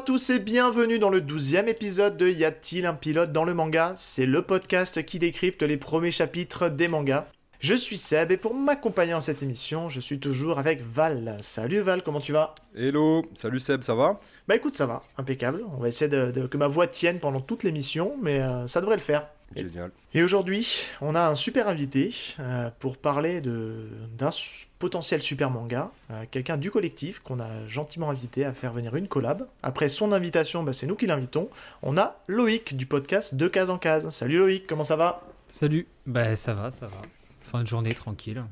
À tous et bienvenue dans le douzième épisode de Y a-t-il un pilote dans le manga? C'est le podcast qui décrypte les premiers chapitres des mangas. Je suis Seb et pour m'accompagner dans cette émission, je suis toujours avec Val. Salut Val, comment tu vas? Hello, salut Seb, ça va? Bah écoute, ça va, impeccable. On va essayer de, que ma voix tienne pendant toute l'émission, mais euh, ça devrait le faire. Génial. Et aujourd'hui, on a un super invité euh, pour parler d'un potentiel super manga, euh, quelqu'un du collectif qu'on a gentiment invité à faire venir une collab. Après son invitation, bah, c'est nous qui l'invitons. On a Loïc du podcast De Case en Case. Salut Loïc, comment ça va? Salut, bah ça va, ça va. Fin de journée tranquille.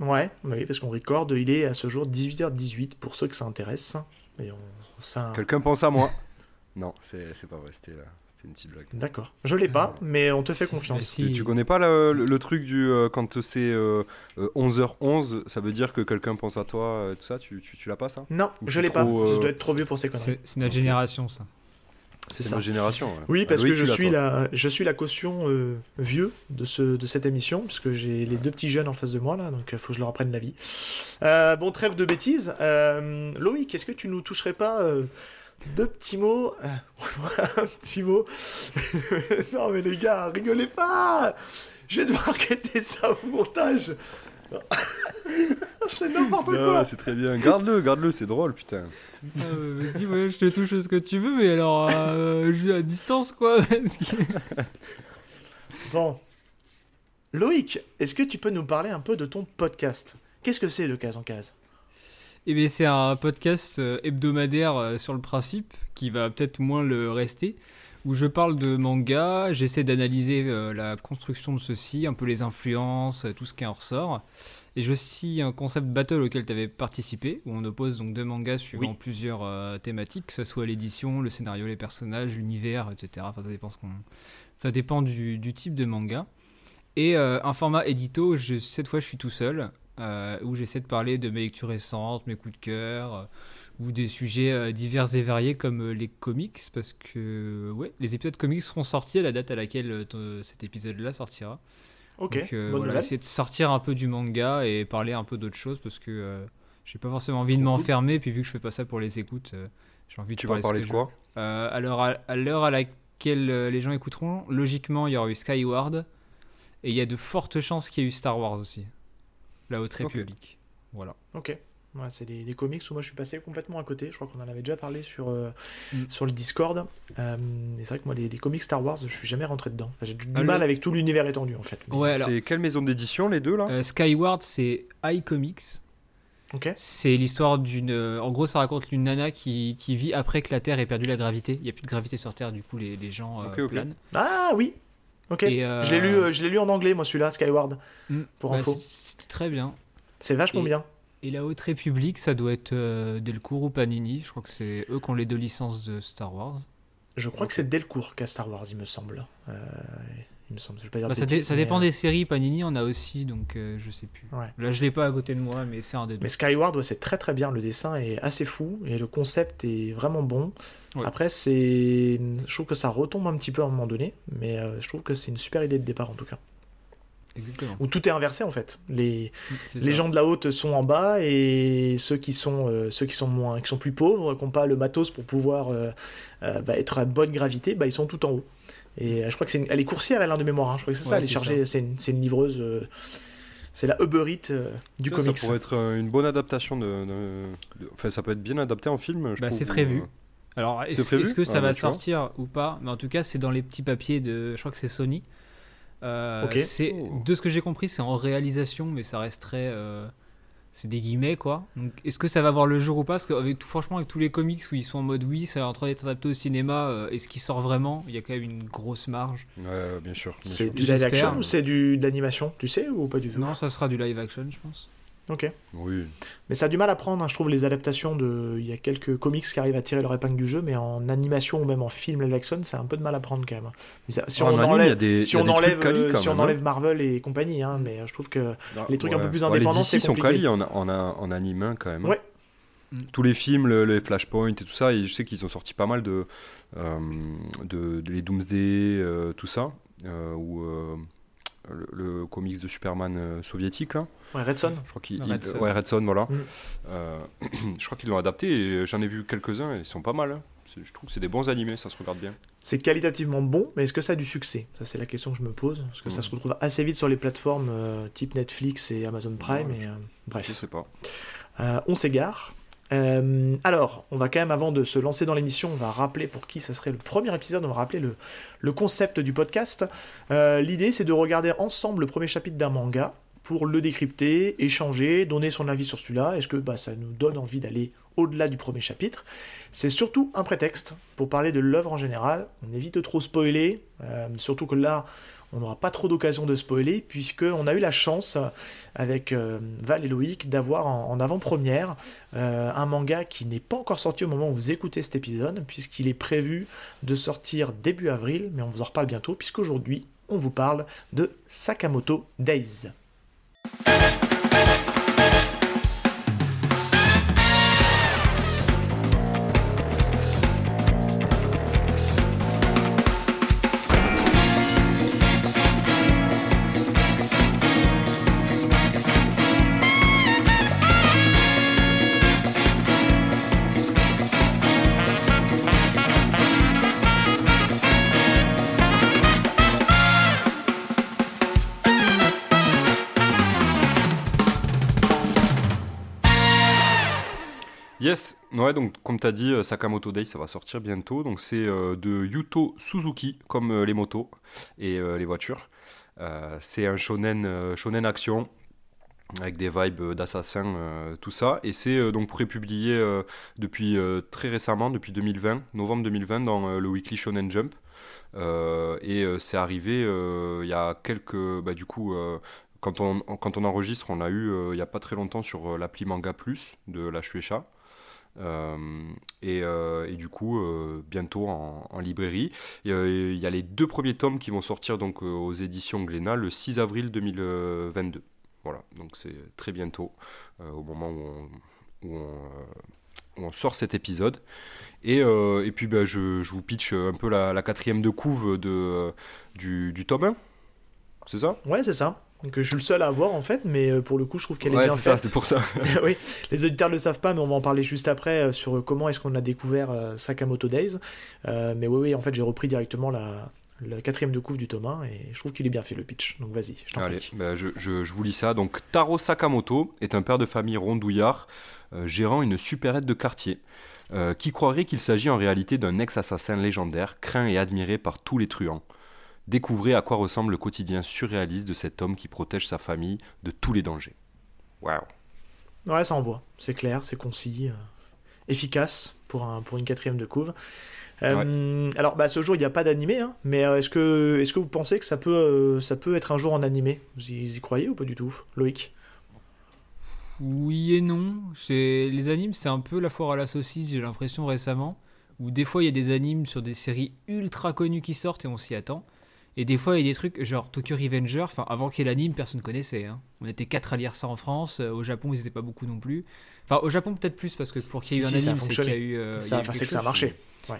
Ouais, oui, parce qu'on recorde, il est à ce jour 18h18 pour ceux que ça intéresse. Quelqu'un pense à moi Non, c'est pas vrai, c'était là. Une petite blague. D'accord. Je l'ai pas, mais on te fait confiance. Si... Tu connais pas le, truc du euh, quand c'est 11h11, euh, ça veut dire que quelqu'un pense à toi, euh, tout ça Tu, tu, l'as pas ça Non, je l'ai pas. Je dois être trop vieux pour ces conneries. C'est notre génération ça. C'est notre génération. Oui, parce que je suis, la, je suis la caution vieux de, ce, de cette émission, puisque j'ai les deux petits jeunes en face de moi, là, donc il faut que je leur apprenne la vie. bon, trêve de bêtises. Loïc, est-ce que tu nous toucherais pas deux petits mots. Euh, un petit mot. non, mais les gars, rigolez pas Je vais devoir quitter ça au montage c'est n'importe quoi. C'est très bien. Garde-le, garde-le, c'est drôle, putain. Ah, vas-y, ouais, je te touche ce que tu veux, mais alors, euh, je à distance, quoi. bon. Loïc, est-ce que tu peux nous parler un peu de ton podcast? Qu'est-ce que c'est le case en case? Eh bien, c'est un podcast euh, hebdomadaire euh, sur le principe, qui va peut-être moins le rester, où je parle de manga, j'essaie d'analyser euh, la construction de ceci, un peu les influences, tout ce qui en ressort. Et j'ai aussi un concept battle auquel tu avais participé, où on oppose donc deux mangas suivant plusieurs thématiques, que ce soit l'édition, le scénario, les personnages, l'univers, etc. Enfin, ça dépend, ce ça dépend du, type de manga. Et un format édito, cette fois je suis tout seul, euh, où j'essaie de parler de mes lectures récentes, mes coups de cœur, euh, ou des sujets euh, divers et variés comme les comics, parce que ouais, les épisodes comics seront sortis à la date à laquelle cet épisode-là sortira. Ok. Donc voilà, essayer de sortir un peu du manga et parler un peu d'autres choses, parce que j'ai pas forcément envie de m'enfermer, puis vu que je fais pas ça pour les écoutes, j'ai envie de tu parler, vas parler de quoi à l'heure à, laquelle les gens écouteront, logiquement, il y aura eu Skyward, et il y a de fortes chances qu'il y ait eu Star Wars aussi. La Haute République. Voilà. Ok. c'est des, comics où moi je suis passé complètement à côté. Je crois qu'on en avait déjà parlé sur, euh, mm. sur le Discord. Euh, c'est vrai que moi, les, comics Star Wars, je suis jamais rentré dedans. J'ai du, ah, mal avec tout l'univers étendu en fait. Ouais, c'est quelle maison d'édition les deux là? Euh, Skyward, c'est iComics. Ok. C'est l'histoire d'une. En gros, ça raconte une nana qui, qui, vit après que la Terre ait perdu la gravité. Il n'y a plus de gravité sur Terre, du coup, les, les gens planent. Ah oui Ok. je l'ai lu, je lu en anglais, moi, celui-là, Skyward, mm. pour bah, info. Très bien. C'est vachement bien. Et la Haute République, ça doit être euh, Delcourt ou Panini. Je crois que c'est eux qui ont les deux licences de Star Wars. Je crois que c'est Delcourt qui a Star Wars, il me semble. Euh, il me semble. Je pas dire bah, ça, dépend des euh, séries. Panini on a aussi, donc je sais plus. Là, je l'ai pas à côté de moi, mais c'est un des deux. Mais Skyward, c'est très très bien. Le dessin est assez fou et le concept est vraiment bon. Après, c'est, je trouve que ça retombe un petit peu à un moment donné, mais je trouve que c'est une super idée de départ en tout cas. Où tout est inversé en fait. Les, les gens de la haute sont en bas et ceux qui sont, euh, ceux qui sont, moins, qui sont plus pauvres, qui n'ont pas le matos pour pouvoir euh, euh, bah, être à bonne gravité, bah, ils sont tout en haut. Et je crois que c'est elle est coursière, elle a de mémoire. Hein. Je crois que c'est ça, elle est chargée, c'est une, une, livreuse. c'est la Uber Eats du comics. Ça pourrait être une bonne adaptation de, Enfin, ça peut être bien adapté en film. Bah, c'est prévu. Alors, est-ce que ça ah, va sortir ou pas? Mais en tout cas, c'est dans les petits papiers de. Je crois que c'est Sony. Euh, c'est oh. de ce que j'ai compris, c'est en réalisation, mais ça resterait euh, c'est des guillemets quoi. Donc est-ce que ça va voir le jour ou pas? Parce que avec, franchement avec tous les comics où ils sont en mode oui, ça est en train d'être adapté au cinéma, euh, est-ce qu'il sort vraiment? Il y a quand même une grosse marge. Ouais, bien sûr. C'est du live action ou c'est du de l'animation Tu sais ou pas du tout? Non, ça sera du live action, je pense. Ok. Oui. Mais ça a du mal à prendre, hein, je trouve, les adaptations de. Il y a quelques comics qui arrivent à tirer leur épingle du jeu, mais en animation ou même en film live action, c'est un peu de mal à prendre quand même. si, on enlève, si on enlève, si on enlève Marvel et compagnie, hein, mais je trouve que les trucs un peu plus indépendants, c'est sont quali en, en, en anime quand même. Ouais. Mm. Tous les films, les Flashpoint et tout ça, et je sais qu'ils ont sorti pas mal de, euh, de, les Doomsday, euh, tout ça, euh, ou le, comics de Superman soviétique là. Ouais, Red Son. Je crois qu'il, ouais, Red Son, voilà. Mm. je crois qu'ils l'ont adapté et j'en ai vu quelques-uns et ils sont pas mal. Hein. Je trouve que c'est des bons animés, ça se regarde bien. C'est qualitativement bon, mais est-ce que ça a du succès? Ça, c'est la question que je me pose. Parce que ça se retrouve assez vite sur les plateformes type Netflix et Amazon Prime. Et, bref. Je sais pas. on s'égare. Euh, alors, on va quand même, avant de se lancer dans l'émission, on va rappeler pour qui ça serait le premier épisode, on va rappeler le, concept du podcast. Euh, l'idée, c'est de regarder ensemble le premier chapitre d'un manga pour le décrypter, échanger, donner son avis sur celui-là. Est-ce que bah, ça nous donne envie d'aller au-delà du premier chapitre? C'est surtout un prétexte pour parler de l'œuvre en général. On évite de trop spoiler, euh, surtout que là, on n'aura pas trop d'occasion de spoiler, puisqu'on a eu la chance, avec euh, Val et Loïc, d'avoir en, avant-première euh, un manga qui n'est pas encore sorti au moment où vous écoutez cet épisode, puisqu'il est prévu de sortir début avril, mais on vous en reparle bientôt, puisqu'aujourd'hui, on vous parle de Sakamoto Days. Yes, ouais, donc comme tu as dit, euh, Sakamoto Day, ça va sortir bientôt. Donc c'est euh, de Yuto Suzuki, comme euh, les motos et les voitures. c'est un shonen, shonen action avec des vibes d'assassin, tout ça. Et c'est donc prépublié depuis très récemment, depuis 2020, novembre 2020, dans le Weekly Shonen Jump. et c'est arrivé il y a quelques. Bah, du coup, quand on, quand on enregistre, on l'a eu il n'y a pas très longtemps sur l'appli Manga Plus de la Shueisha. Euh, euh, et, du coup, euh, bientôt en, librairie. Il y a les deux premiers tomes qui vont sortir donc aux éditions Glénat le 6 avril 2022. Voilà, donc c'est très bientôt, au moment où on, sort cet épisode. Et, puis ben, je, vous pitch un peu la, quatrième de couve de, du, du tome 1. C'est ça? Ouais, c'est ça. Donc je suis le seul à avoir en fait, mais euh, pour le coup je trouve qu'elle est bien faite. c'est pour ça. oui, les auditeurs ne le savent pas, mais on va en parler juste après euh, sur comment est-ce qu'on a découvert euh, Sakamoto Days. mais oui, oui, en fait j'ai repris directement la, quatrième de couve du Thomas et je trouve qu'il est bien fait le pitch. Donc vas-y, je t'en prie. Bah, je, je, je, vous lis ça. Donc Taro Sakamoto est un père de famille rondouillard gérant une supérette de quartier. qui croirait qu'il s'agit en réalité d'un ex-assassin légendaire, craint et admiré par tous les truands. Découvrez à quoi ressemble le quotidien surréaliste de cet homme qui protège sa famille de tous les dangers. Waouh. Ouais, ça envoie. C'est clair, c'est concis, euh, efficace pour, un, pour une quatrième de couve. Euh, alors, bah, ce jour, il n'y a pas d'animé, hein, mais euh, est-ce que, est que vous pensez que ça peut, ça peut être un jour en animé? Vous y, croyez ou pas du tout, Loïc? Oui et non. Les animes, c'est un peu la foire à la saucisse, j'ai l'impression récemment. Où des fois, il y a des animes sur des séries ultra connues qui sortent et on s'y attend. Et des fois, il y a des trucs genre Tokyo Revenger, enfin, avant qu'il y ait l'anime, personne ne connaissait. Hein. On était quatre à lire ça en France. Euh, au Japon, ils n'étaient pas beaucoup non plus. Enfin, au Japon, peut-être plus, parce que pour qu'il y ait eu un anime, c'est qu'il y a eu. Euh, c'est que ça a marché.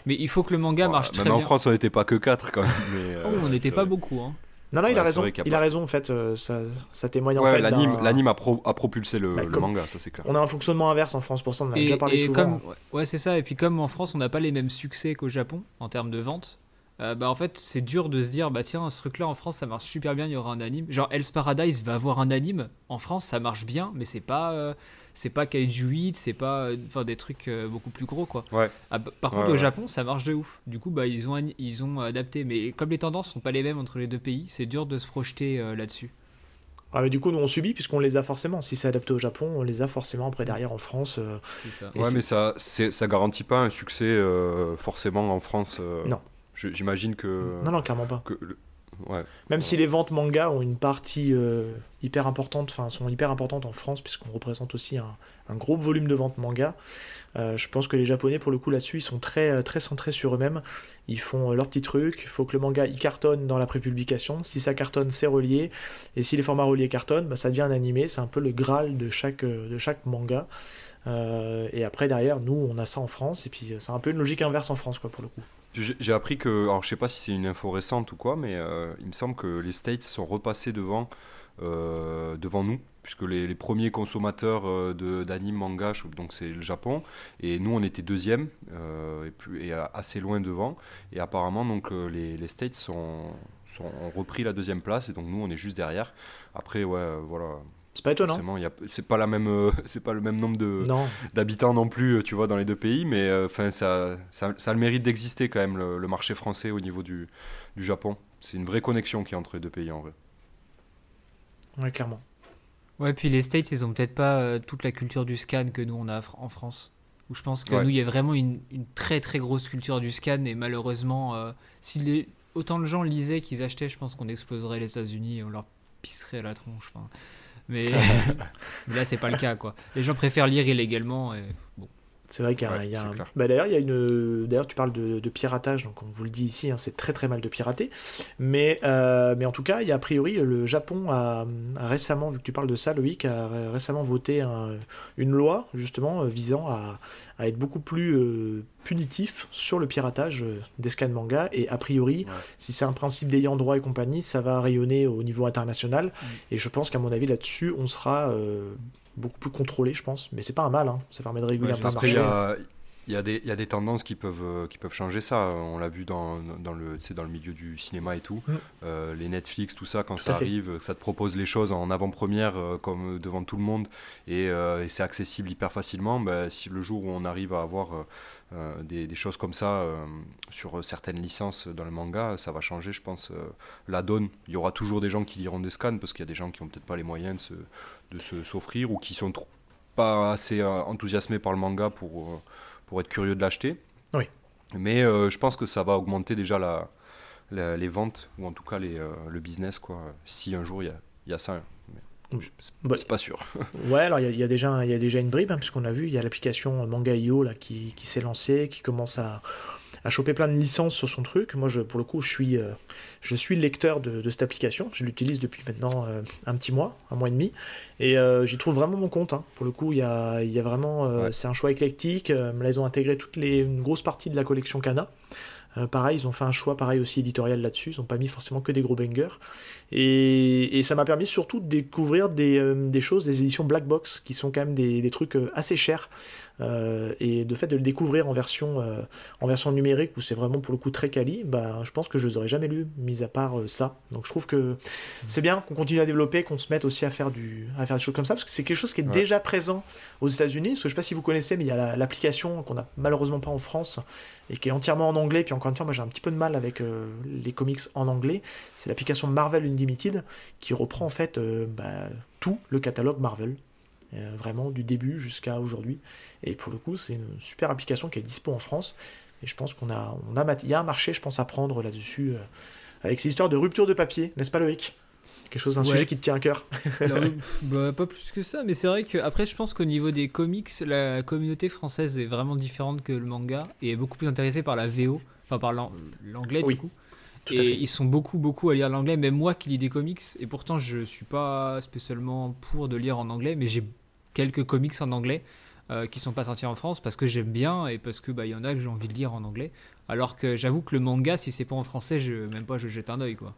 Mais il faut que le manga marche très bien. en France, on n'était pas que quatre quand même. oh, on n'était pas beaucoup. Hein. Non, non, il a raison. Il a, raison, en fait. Euh, ça, ça, témoigne en fait. L'anime a, a, propulsé le, bah, manga, ça c'est clair. On a un fonctionnement inverse en France, pour ça, on en a déjà parlé souvent. Comme, ouais, c'est ça. Et puis, comme en France, on n'a pas les mêmes succès qu'au Japon en termes de vente, euh, bah en fait c'est dur de se dire bah tiens ce truc là en France ça marche super bien il y aura un anime genre Hell's Paradise va avoir un anime en France ça marche bien mais c'est pas euh, c'est pas Kaiju 8 c'est pas euh, enfin des trucs beaucoup plus gros quoi ouais. Ah, bah, par contre au Japon ça marche de ouf du coup bah ils ont ils ont adapté mais comme les tendances sont pas les mêmes entre les deux pays c'est dur de se projeter là-dessus ah, mais du coup, nous on subit puisqu'on les a forcément. Si c'est adapté au Japon, on les a forcément après derrière en France. Ça. Ouais, mais ça, ça garantit pas un succès forcément en France. Non. J'imagine que. Non, non, clairement pas. Même si les ventes manga ont une partie euh, hyper importante, enfin sont hyper importantes en France, puisqu'on représente aussi un, gros volume de ventes manga, euh, je pense que les Japonais, pour le coup, là-dessus, ils sont très, euh, très centrés sur eux-mêmes. Ils font leur petit truc. Il faut que le manga il cartonne dans la prépublication. Si ça cartonne, c'est relié. Et si les formats reliés cartonnent, bah, ça devient un animé. C'est un peu le graal de chaque, de chaque manga. et après, derrière, nous, on a ça en France. Et puis, c'est un peu une logique inverse en France, quoi, pour le coup. J'ai appris que, alors je sais pas si c'est une info récente ou quoi, mais il me semble que les States sont repassés devant, devant nous puisque les, premiers consommateurs euh, d'anime manga, donc c'est le Japon, et nous on était deuxième euh, et, assez loin devant, et apparemment donc euh, les, States ont repris la deuxième place, et donc nous on est juste derrière. Après ouais voilà. C'est pas étonnant. C'est pas la même, c'est pas le même nombre de d'habitants non plus, tu vois, dans les deux pays, mais enfin ça, ça, ça, a le mérite d'exister quand même le, le, marché français au niveau du, du Japon. C'est une vraie connexion qui est entre les deux pays en vrai. Ouais, clairement. Ouais, puis les States, ils ont peut-être pas euh, toute la culture du scan que nous on a en France. Où je pense que nous, il y a vraiment une, très très grosse culture du scan et malheureusement, euh, si les, autant de gens lisaient qu'ils achetaient, je pense qu'on exploserait les États-Unis et on leur pisserait la tronche. Mais, mais là, c'est pas le cas quoi. Les gens préfèrent lire illégalement et bon. C'est vrai qu'il y a, un... bah, d'ailleurs il y a une d'ailleurs tu parles de, piratage donc on vous le dit ici hein, c'est très très mal de pirater. Mais euh, mais en tout cas il y a a priori le Japon a, récemment vu que tu parles de ça Loïc a récemment voté une loi justement euh, visant à, être beaucoup plus euh, punitif sur le piratage des scans manga. Et a priori si c'est un principe d'ayant droit et compagnie ça va rayonner au niveau international. Mm. et je pense qu'à mon avis là-dessus on sera beaucoup plus contrôlé, je pense. Mais c'est pas un mal, hein. ça permet de réguler un peu le marché. Il y, a des, il y, a des tendances qui peuvent, euh, qui peuvent changer ça. On l'a vu dans, dans, le, dans le milieu du cinéma et tout. Mm. Euh, les Netflix, tout ça, quand ça arrive, ça te propose les choses en avant-première, euh, comme devant tout le monde, et, et c'est accessible hyper facilement. Bah, si le jour où on arrive à avoir des, des, choses comme ça sur certaines licences dans le manga, ça va changer, je pense, la donne. Il y aura toujours des gens qui liront des scans, parce qu'il y a des gens qui n'ont peut-être pas les moyens de se, de s'offrir ou qui sont trop, pas assez enthousiasmés par le manga pour pour être curieux de l'acheter. Oui. Mais euh, je pense que ça va augmenter déjà la, les ventes, ou en tout cas les, euh, le business, quoi, si un jour il y a, y a, ça. Bah, c'est pas sûr. ouais, alors il y, y, a déjà, il y a déjà une bribe, hein, puisqu'on a vu, il y a l'application Manga.io là, qui, qui s'est lancée, qui commence à, à choper plein de licences sur son truc. Moi, je, pour le coup, je suis, euh, je suis le lecteur de, cette application. Je l'utilise depuis maintenant euh, un petit mois, un mois et demi. Et euh, j'y trouve vraiment mon compte. Hein. Pour le coup, il y a, y a, vraiment. C'est un choix éclectique. là, ils ont intégré toutes les, une grosse partie de la collection Kana. pareil, ils ont fait un choix pareil aussi éditorial là-dessus. Ils n'ont pas mis forcément que des gros bangers. Et, et ça m'a permis surtout de découvrir des, des, choses, des éditions Black Box, qui sont quand même des, des trucs assez chers. Euh, et de fait de le découvrir en version, euh, en version numérique où c'est vraiment pour le coup très quali, bah, je pense que je les aurais jamais lus, mis à part euh, ça. Donc je trouve que c'est bien qu'on continue à développer, qu'on se mette aussi à faire, du, à faire des choses comme ça, parce que c'est quelque chose qui est déjà présent aux États-Unis. Parce que je sais pas si vous connaissez, mais il y a l'application qu'on n'a malheureusement pas en France et qui est entièrement en anglais. Puis encore une fois, moi j'ai un petit peu de mal avec les comics en anglais. C'est l'application Marvel Unlimited qui reprend en fait bah, tout le catalogue Marvel. Euh, vraiment du début jusqu'à aujourd'hui. Et pour le coup, c'est une super application qui est dispo en France. Et je pense qu'on a, on a, il y a un marché, je pense, à prendre là-dessus, euh, avec ces histoires de rupture de papier, n'est-ce pas Loïc? Quelque chose, un sujet qui te tient à cœur? Bah, Pas plus que ça, mais c'est vrai que après, je pense qu'au niveau des comics, la communauté française est vraiment différente que le manga et est beaucoup plus intéressée par la VO, enfin par l'anglais du coup. Et ils sont beaucoup, beaucoup à lire l'anglais, même moi qui lis des comics, et pourtant je suis pas spécialement pour de lire en anglais, mais j'ai quelques comics en anglais euh, qui sont pas sortis en France parce que j'aime bien et parce que bah il y en a que j'ai envie de lire en anglais. Alors que j'avoue que le manga, si c'est pas en français, je même pas je jette un oeil quoi.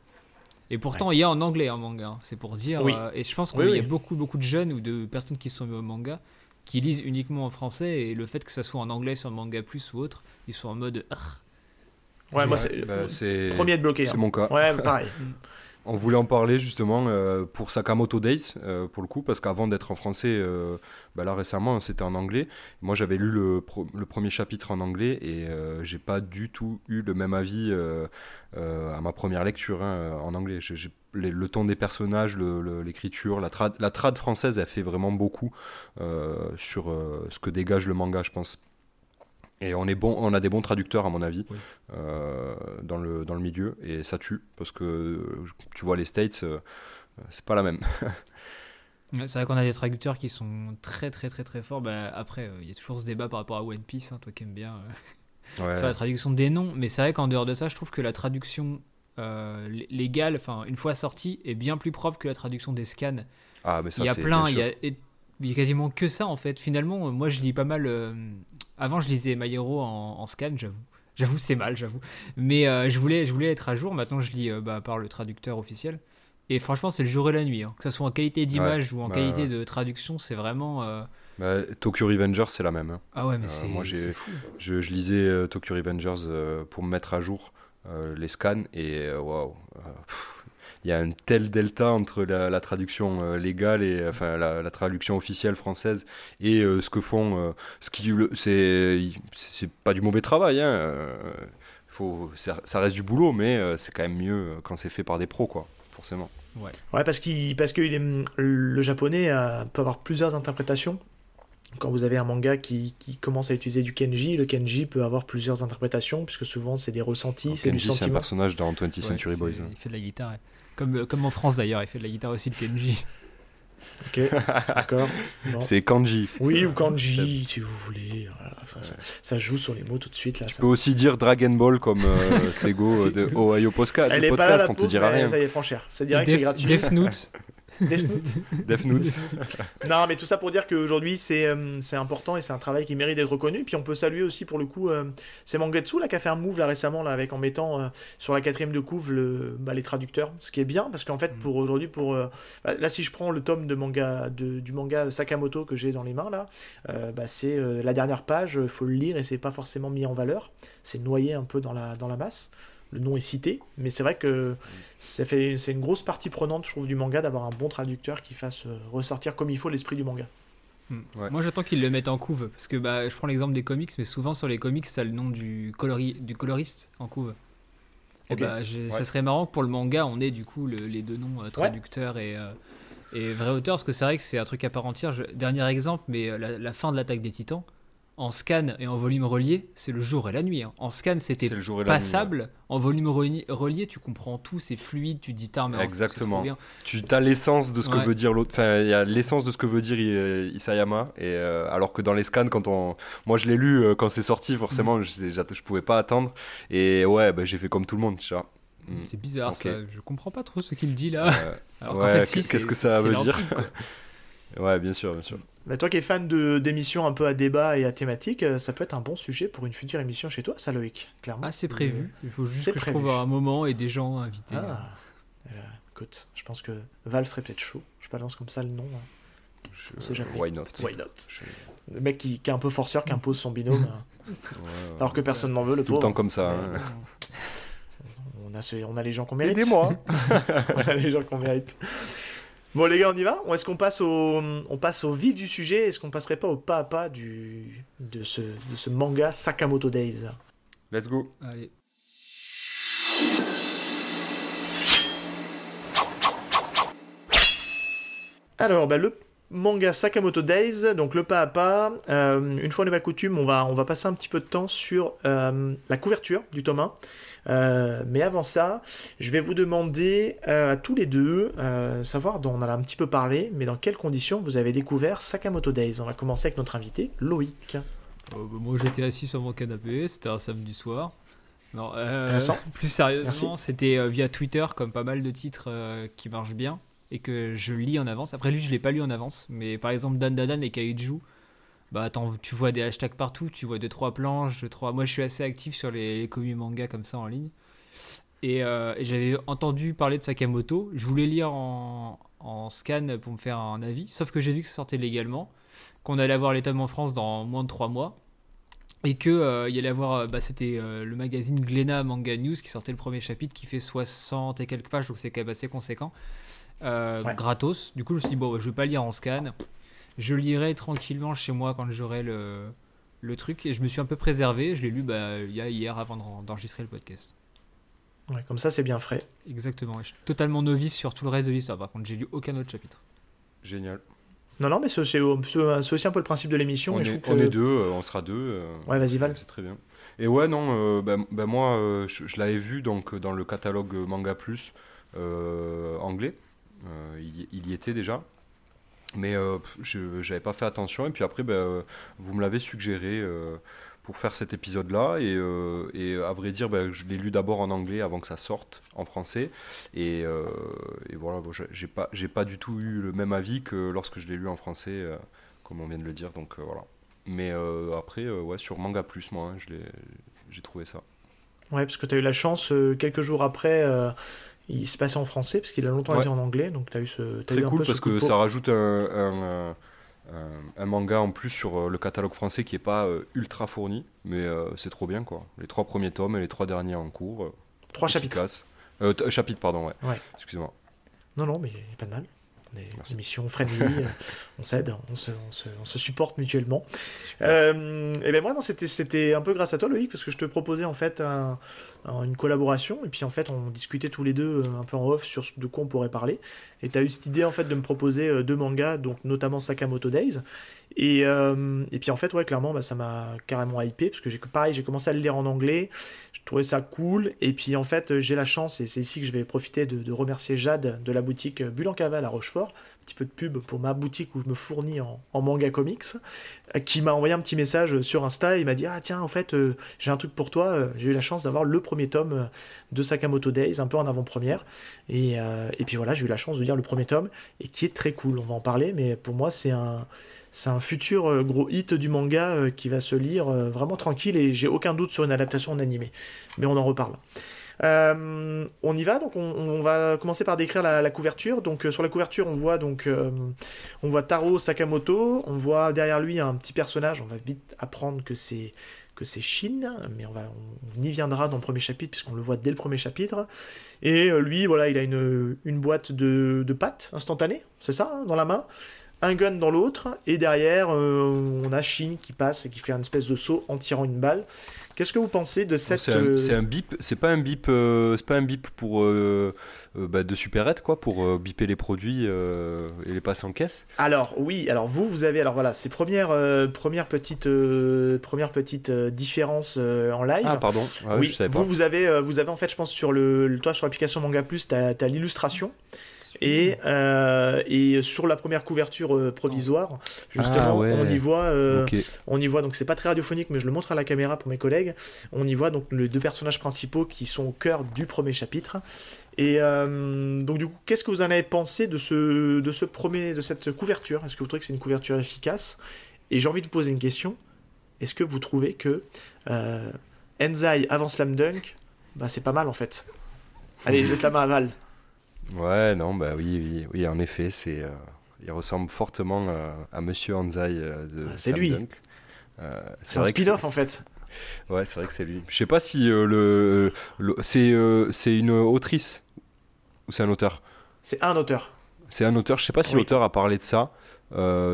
Et pourtant, il y a en anglais un manga, hein, c'est pour dire. Euh, et je pense qu'il y a beaucoup beaucoup de jeunes ou de personnes qui sont au manga qui lisent uniquement en français et le fait que ça soit en anglais sur Manga Plus ou autre, ils sont en mode. Ouais, moi c'est bah, premier de bloquer. C'est hein. mon cas. Ouais, pareil. On voulait en parler justement euh, pour Sakamoto Days, euh, pour le coup, parce qu'avant d'être en français, euh, bah là récemment c'était en anglais. Moi j'avais lu le, premier chapitre en anglais et j'ai pas du tout eu le même avis à ma première lecture hein, en anglais. le ton des personnages, l'écriture, la, trad, la trad française, elle fait vraiment beaucoup sur ce que dégage le manga, je pense. Et on, est bon, on a des bons traducteurs, à mon avis, euh, dans, le, dans le milieu. Et ça tue, parce que tu vois, les States, euh, c'est pas la même. c'est vrai qu'on a des traducteurs qui sont très, très, très, très forts. Bah, après, euh, il y a toujours ce débat par rapport à One Piece, hein, toi qui aimes bien. c'est la traduction des noms. Mais c'est vrai qu'en dehors de ça, je trouve que la traduction légale, enfin, une fois sortie, est bien plus propre que la traduction des scans. Ah, mais ça, il y a plein, il y a il y a quasiment que ça en fait. Finalement, moi je lis pas mal. Avant, je lisais My Hero en, scan, j'avoue. J'avoue, c'est mal, j'avoue. Mais je, voulais, je voulais être à jour. Maintenant, je lis bah, par le traducteur officiel. Et franchement, c'est le jour et la nuit. Hein. Que ce soit en qualité d'image ou en qualité de traduction, c'est vraiment. Bah, Tokyo Revengers, c'est la même. Hein. Ah ouais, mais c'est moi, fou. Je, lisais Tokyo Revengers pour me mettre à jour les scans et waouh il y a un tel delta entre la, traduction euh, légale et enfin la, traduction officielle française et euh, ce que font euh, ce qui c'est c'est pas du mauvais travail hein, faut ça, reste du boulot mais c'est quand même mieux quand c'est fait par des pros quoi forcément ouais, ouais parce qu'il parce que le japonais peut avoir plusieurs interprétations quand vous avez un manga qui, qui, commence à utiliser du Kenji, le Kenji peut avoir plusieurs interprétations, puisque souvent c'est des ressentis, c'est du sentiment. c'est un personnage dans 20th Century Boys. Hein. Il fait de la guitare. Comme, euh, comme en France d'ailleurs, il fait de la guitare aussi, le Kenji. Ok, d'accord. C'est Kanji. Oui, ou Kanji, si vous voulez. ça, joue sur les mots tout de suite. Là, tu peux aussi dire Dragon Ball comme euh, Sego de Ohio Podcast. Elle est pas là, on te dira rien. Ça y est, prend cher. C'est direct, c'est gratuit. Death Note. Death Note. non, mais tout ça pour dire qu'aujourd'hui, c'est euh, c'est important et c'est un travail qui mérite d'être reconnu. Puis on peut saluer aussi pour le coup, euh, c'est Mangetsu là, qui a fait un move là, récemment là, avec, en mettant euh, sur la quatrième de couve le, bah, les traducteurs. Ce qui est bien parce qu'en fait, mm. pour aujourd'hui, pour bah, là, si je prends le tome de manga, de, du manga Sakamoto que j'ai dans les mains là, bah, c'est la dernière page, il faut le lire et c'est pas forcément mis en valeur. C'est noyé un peu dans la, dans la masse le nom est cité, mais c'est vrai que c'est une grosse partie prenante, je trouve, du manga d'avoir un bon traducteur qui fasse euh, ressortir comme il faut l'esprit du manga. Hmm. Moi j'attends qu'ils le mettent en couve, parce que bah, je prends l'exemple des comics, mais souvent sur les comics, ça a le nom du, colori... du coloriste en couve. Et bah, ça serait marrant que pour le manga, on ait du coup les deux noms, euh, traducteur et, euh, et vrai auteur, parce que c'est vrai que c'est un truc à part entière. Dernier exemple, mais la fin de l'attaque des titans, en scan et en volume relié, c'est le jour et la nuit. Hein. En scan, c'était passable. En volume relié, tu comprends tout, c'est fluide, tu dis tar, Exactement. Tu as l'essence de ce que veut dire l'autre. Enfin, il y a l'essence de ce que veut dire Isayama. Et euh, alors que dans les scans, quand on, moi je l'ai lu euh, quand c'est sorti, forcément, mm. je, je, pouvais pas attendre. Et ouais, bah, j'ai fait comme tout le monde, tu vois. Mm. C'est bizarre ça, je comprends pas trop ce qu'il dit là. qu'est-ce que ça veut dire Ouais, bien sûr, bien sûr. Bah, toi qui es fan d'émissions un peu à débat et à thématique, euh, ça peut être un bon sujet pour une future émission chez toi, ça Loïc, clairement. Ah, c'est prévu. Il faut juste que je trouve un moment et des gens invités. Ah, ben, écoute, je pense que Val serait peut-être chaud. Je balance comme ça le nom. Hein. Je... jamais. Why not? Why not? Le mec qui, qui, est un peu forceur, qui impose son binôme, hein. alors que personne n'en veut, le Tout le temps comme ça. Hein. On a, on a les gens qu'on mérite. Aidez-moi On a les gens qu'on mérite. Bon les gars, on y va Ou est-ce qu'on passe au, on passe au vif du sujet Est-ce qu'on passerait pas au pas à pas du, de, ce, de ce manga Sakamoto Days Let's go. Allez. Alors, bah, le manga Sakamoto Days, donc le pas à pas. Euh, une fois n'est pas coutume, on va, on va passer un petit peu de temps sur euh, la couverture du tome 1. Euh, mais avant ça, je vais vous demander à tous les deux, savoir dont on en a un petit peu parlé, mais dans quelles conditions vous avez découvert Sakamoto Days. On va commencer avec notre invité, Loïc. Bah, moi j'étais assis sur mon canapé, c'était un samedi soir. Non, plus sérieusement, c'était via Twitter, comme pas mal de titres qui marchent bien et que je lis en avance. Après lui, je l'ai pas lu en avance, mais par exemple Dan Dan et Kaiju, bah tu vois des hashtags partout, tu vois deux trois planches, deux trois. Moi, je suis assez actif sur les, les communes manga comme ça en ligne. Euh, et, j'avais entendu parler de Sakamoto. Je voulais lire en, scan pour me faire un avis, sauf que j'ai vu que ça sortait légalement, qu'on allait avoir les tomes en France dans moins de trois mois. Et que euh, il y allait avoir, euh, bah, c'était le magazine Glena Manga News qui sortait le premier chapitre qui fait 60 et quelques pages, donc c'est quand même assez conséquent. Euh, gratos. Du coup, je me suis dit, bon, je vais pas lire en scan. Je lirai tranquillement chez moi quand j'aurai le, le truc. Et je me suis un peu préservé. Je l'ai lu bah, il y a hier avant d'enregistrer le podcast. Ouais, comme ça, c'est bien frais. Exactement. Je suis totalement novice sur tout le reste de l'histoire. Par contre, j'ai lu aucun autre chapitre. Génial. Non, non, mais c'est aussi un peu le principe de l'émission. On, est, on est deux, euh, on sera deux. Euh, ouais, vas-y, Val. C'est très bien. Et ouais, non, ben, ben, moi, je, je l'avais vu donc, dans le catalogue Manga Plus anglais. Euh, il, y était déjà. Mais euh, je n'avais pas fait attention. Et puis après, ben, euh, vous me l'avez suggéré pour faire cet épisode-là. Et, et, à vrai dire, ben, je l'ai lu d'abord en anglais avant que ça sorte en français. Et, voilà, j'ai pas, pas du tout eu le même avis que lorsque je l'ai lu en français, comme on vient de le dire. Donc voilà. Mais après, ouais, sur Manga Plus, moi, hein, j'ai trouvé ça. Ouais, parce que tu as eu la chance, quelques jours après, il se passait en français parce qu'il a longtemps été en anglais, donc tu as eu ce. Très cool parce que ça rajoute un, un, manga en plus sur euh, le catalogue français qui est pas euh, ultra fourni, mais euh, c'est trop bien quoi. Les trois premiers tomes et les trois derniers en cours. trois chapitres. chapitres, pardon, ouais. ouais. Excusez-moi. Non, non, mais pas de mal. Des émissions friendly, on s'aide, on se, on, se, supporte mutuellement. et ben moi, c'était un peu grâce à toi, Loïc, parce que je te proposais en fait un, une collaboration et puis en fait on discutait tous les deux euh, un peu en off sur de quoi on pourrait parler. Et tu as eu cette idée en fait de me proposer euh, deux mangas donc notamment Sakamoto Days. Et, euh, et puis en fait ouais clairement bah, ça m'a carrément hypé parce que j'ai pareil j'ai commencé à le lire en anglais. Je trouvais ça cool. Et puis en fait j'ai la chance et c'est ici que je vais profiter de, remercier Jade de la boutique Bulle en Cavale à Rochefort. Un petit peu de pub pour ma boutique où je me fournis en, en manga comics qui m'a envoyé un petit message sur Insta. Il m'a dit ah tiens en fait j'ai un truc pour toi j'ai eu la chance d'avoir le premier tome euh, de Sakamoto Days, un peu en avant-première. Et, euh, et, puis voilà, j'ai eu la chance de lire le premier tome, et qui est très cool, on va en parler, mais pour moi c'est un, c'est un futur euh, gros hit du manga qui va se lire vraiment tranquille, et j'ai aucun doute sur une adaptation en animé. Mais on en reparle. on y va, donc on, va commencer par décrire la, couverture. Donc sur la couverture, on voit donc on voit Taro Sakamoto, on voit derrière lui un petit personnage. On va vite apprendre que c'est que c'est Shin, mais on, va, on, y viendra dans le premier chapitre, puisqu'on le voit dès le premier chapitre. Et euh, lui, voilà, il a une, une boîte de, de pâtes instantanées, c'est ça, hein, dans la main un gun dans l'autre, et derrière, euh, on a Shin qui passe et qui fait une espèce de saut en tirant une balle. Qu'est-ce que vous pensez de cette... C'est un, bip, c'est pas un bip, euh, c'est pas un bip pour euh, bah, de supérette quoi, pour biper les produits et les passer en caisse. Alors oui, alors vous, vous avez alors voilà, ces premières premières petites premières petites différences en live. Ah pardon, ah oui, je savais pas. Vous vous avez vous avez en fait, je pense sur le, toi sur l'application Manga Plus, tu as l'illustration. Et, euh, et sur la première couverture euh, provisoire, justement, ah on y voit, euh, on y voit donc c'est pas très radiophonique, mais je le montre à la caméra pour mes collègues. On y voit donc les deux personnages principaux qui sont au cœur du premier chapitre. Et donc du coup, qu'est-ce que vous en avez pensé de ce, de ce premier, de cette couverture? Est-ce que vous trouvez que c'est une couverture efficace? Et j'ai envie de vous poser une question. Est-ce que vous trouvez que Enzai avant Slam Dunk, bah c'est pas mal en fait. Allez, je laisse la main à Val. Ouais, non, bah oui, oui, oui en effet, c'est, euh, il ressemble fortement euh, à Monsieur Anzai euh, de ah, C'est lui. c'est un spin-off en fait. Ouais, c'est vrai que c'est lui. Je sais pas si le, c'est, c'est une autrice ou c'est un auteur. C'est un auteur. C'est un auteur. Je sais pas si l'auteur a parlé de ça.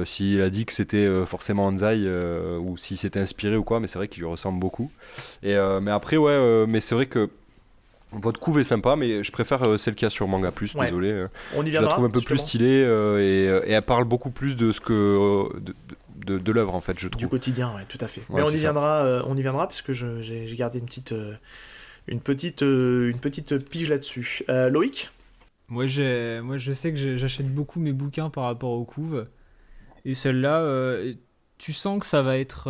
s'il a dit que c'était forcément Anzai ou s'il s'était inspiré ou quoi, mais c'est vrai qu'il lui ressemble beaucoup. Et, mais après, ouais, mais c'est vrai que votre couve est sympa, mais je préfère euh, celle qu'il y a sur Manga Plus, désolé. Euh. On y je la trouve un peu plus stylée euh, et, elle parle beaucoup plus de ce que. de, de, l'œuvre en fait, je trouve. Du quotidien, ouais, tout à fait. mais on y, viendra, on y viendra parce que j'ai gardé une petite, une petite, une petite pige là-dessus. Loïc? Moi, moi, je sais que j'achète beaucoup mes bouquins par rapport aux couves. Et celle-là, tu sens que ça va être.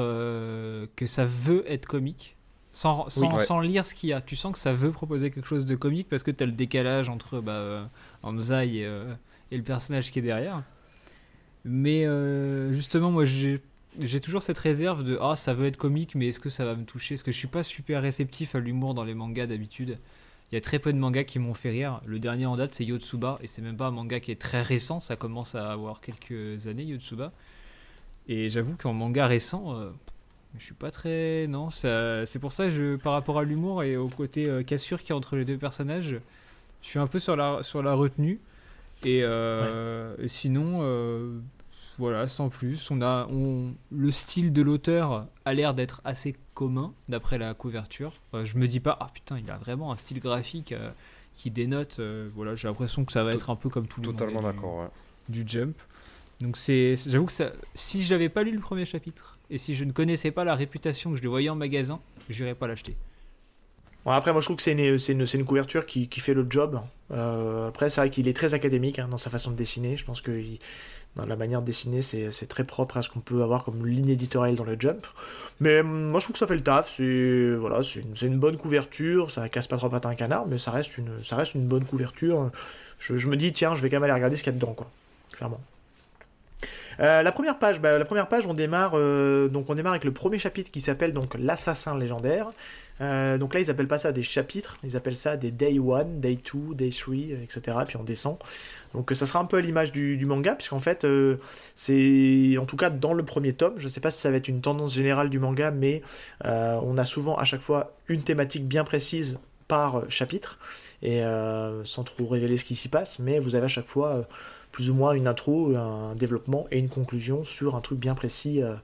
que ça veut être comique sans, sans, lire ce qu'il y a. Tu sens que ça veut proposer quelque chose de comique parce que tu as le décalage entre bah, euh, Anzai euh, et, le personnage qui est derrière. Mais euh, justement, moi j'ai toujours cette réserve de ah ça veut être comique mais est-ce que ça va me toucher? Parce que je suis pas super réceptif à l'humour dans les mangas d'habitude. Il y a très peu de mangas qui m'ont fait rire. Le dernier en date c'est Yotsuba et c'est même pas un manga qui est très récent, ça commence à avoir quelques années Yotsuba. Et j'avoue qu'en manga récent, je suis pas très. Non, c'est pour ça, je, par rapport à l'humour et au côté euh, cassure qui est entre les deux personnages, je suis un peu sur la, sur la retenue. Et, euh, sinon, euh, voilà, sans plus. On a, on, le style de l'auteur a l'air d'être assez commun d'après la couverture. je me dis pas, ah putain, il a vraiment un style graphique qui dénote. voilà, j'ai l'impression que ça va être un peu comme tout le monde. Totalement d'accord, Du jump. Donc c'est, j'avoue que ça, si j'avais pas lu le premier chapitre et si je ne connaissais pas la réputation que je le voyais en magasin, j'irais pas l'acheter. Bon, après, moi je trouve que c'est une, c'est une, une, couverture qui, qui, fait le job. Euh, après, c'est vrai qu'il est très académique hein, dans sa façon de dessiner. Je pense que La manière de dessiner, c'est très propre à ce qu'on peut avoir comme ligne éditoriale dans le Jump. Mais hum, moi, je trouve que ça fait le taf. C'est une, bonne couverture. Ça casse pas trop patin un canard, mais ça reste une, bonne couverture. Je, me dis, tiens, je vais quand même aller regarder ce qu'il y a dedans. Clairement. Euh, la première page, bah, la première page, on démarre euh, on démarre avec le premier chapitre qui s'appelle donc l'assassin légendaire. Euh, donc là, ils appellent pas ça des chapitres, ils appellent ça des day 1, day 2, day 3, etc. Puis on descend. Donc ça sera un peu à l'image du, manga, puisqu'en fait, c'est en tout cas dans le premier tome. Je sais pas si ça va être une tendance générale du manga, mais on a souvent à chaque fois une thématique bien précise par chapitre, et sans trop révéler ce qui s'y passe, mais vous avez à chaque fois plus ou moins une intro, un développement et une conclusion sur un truc bien précis euh,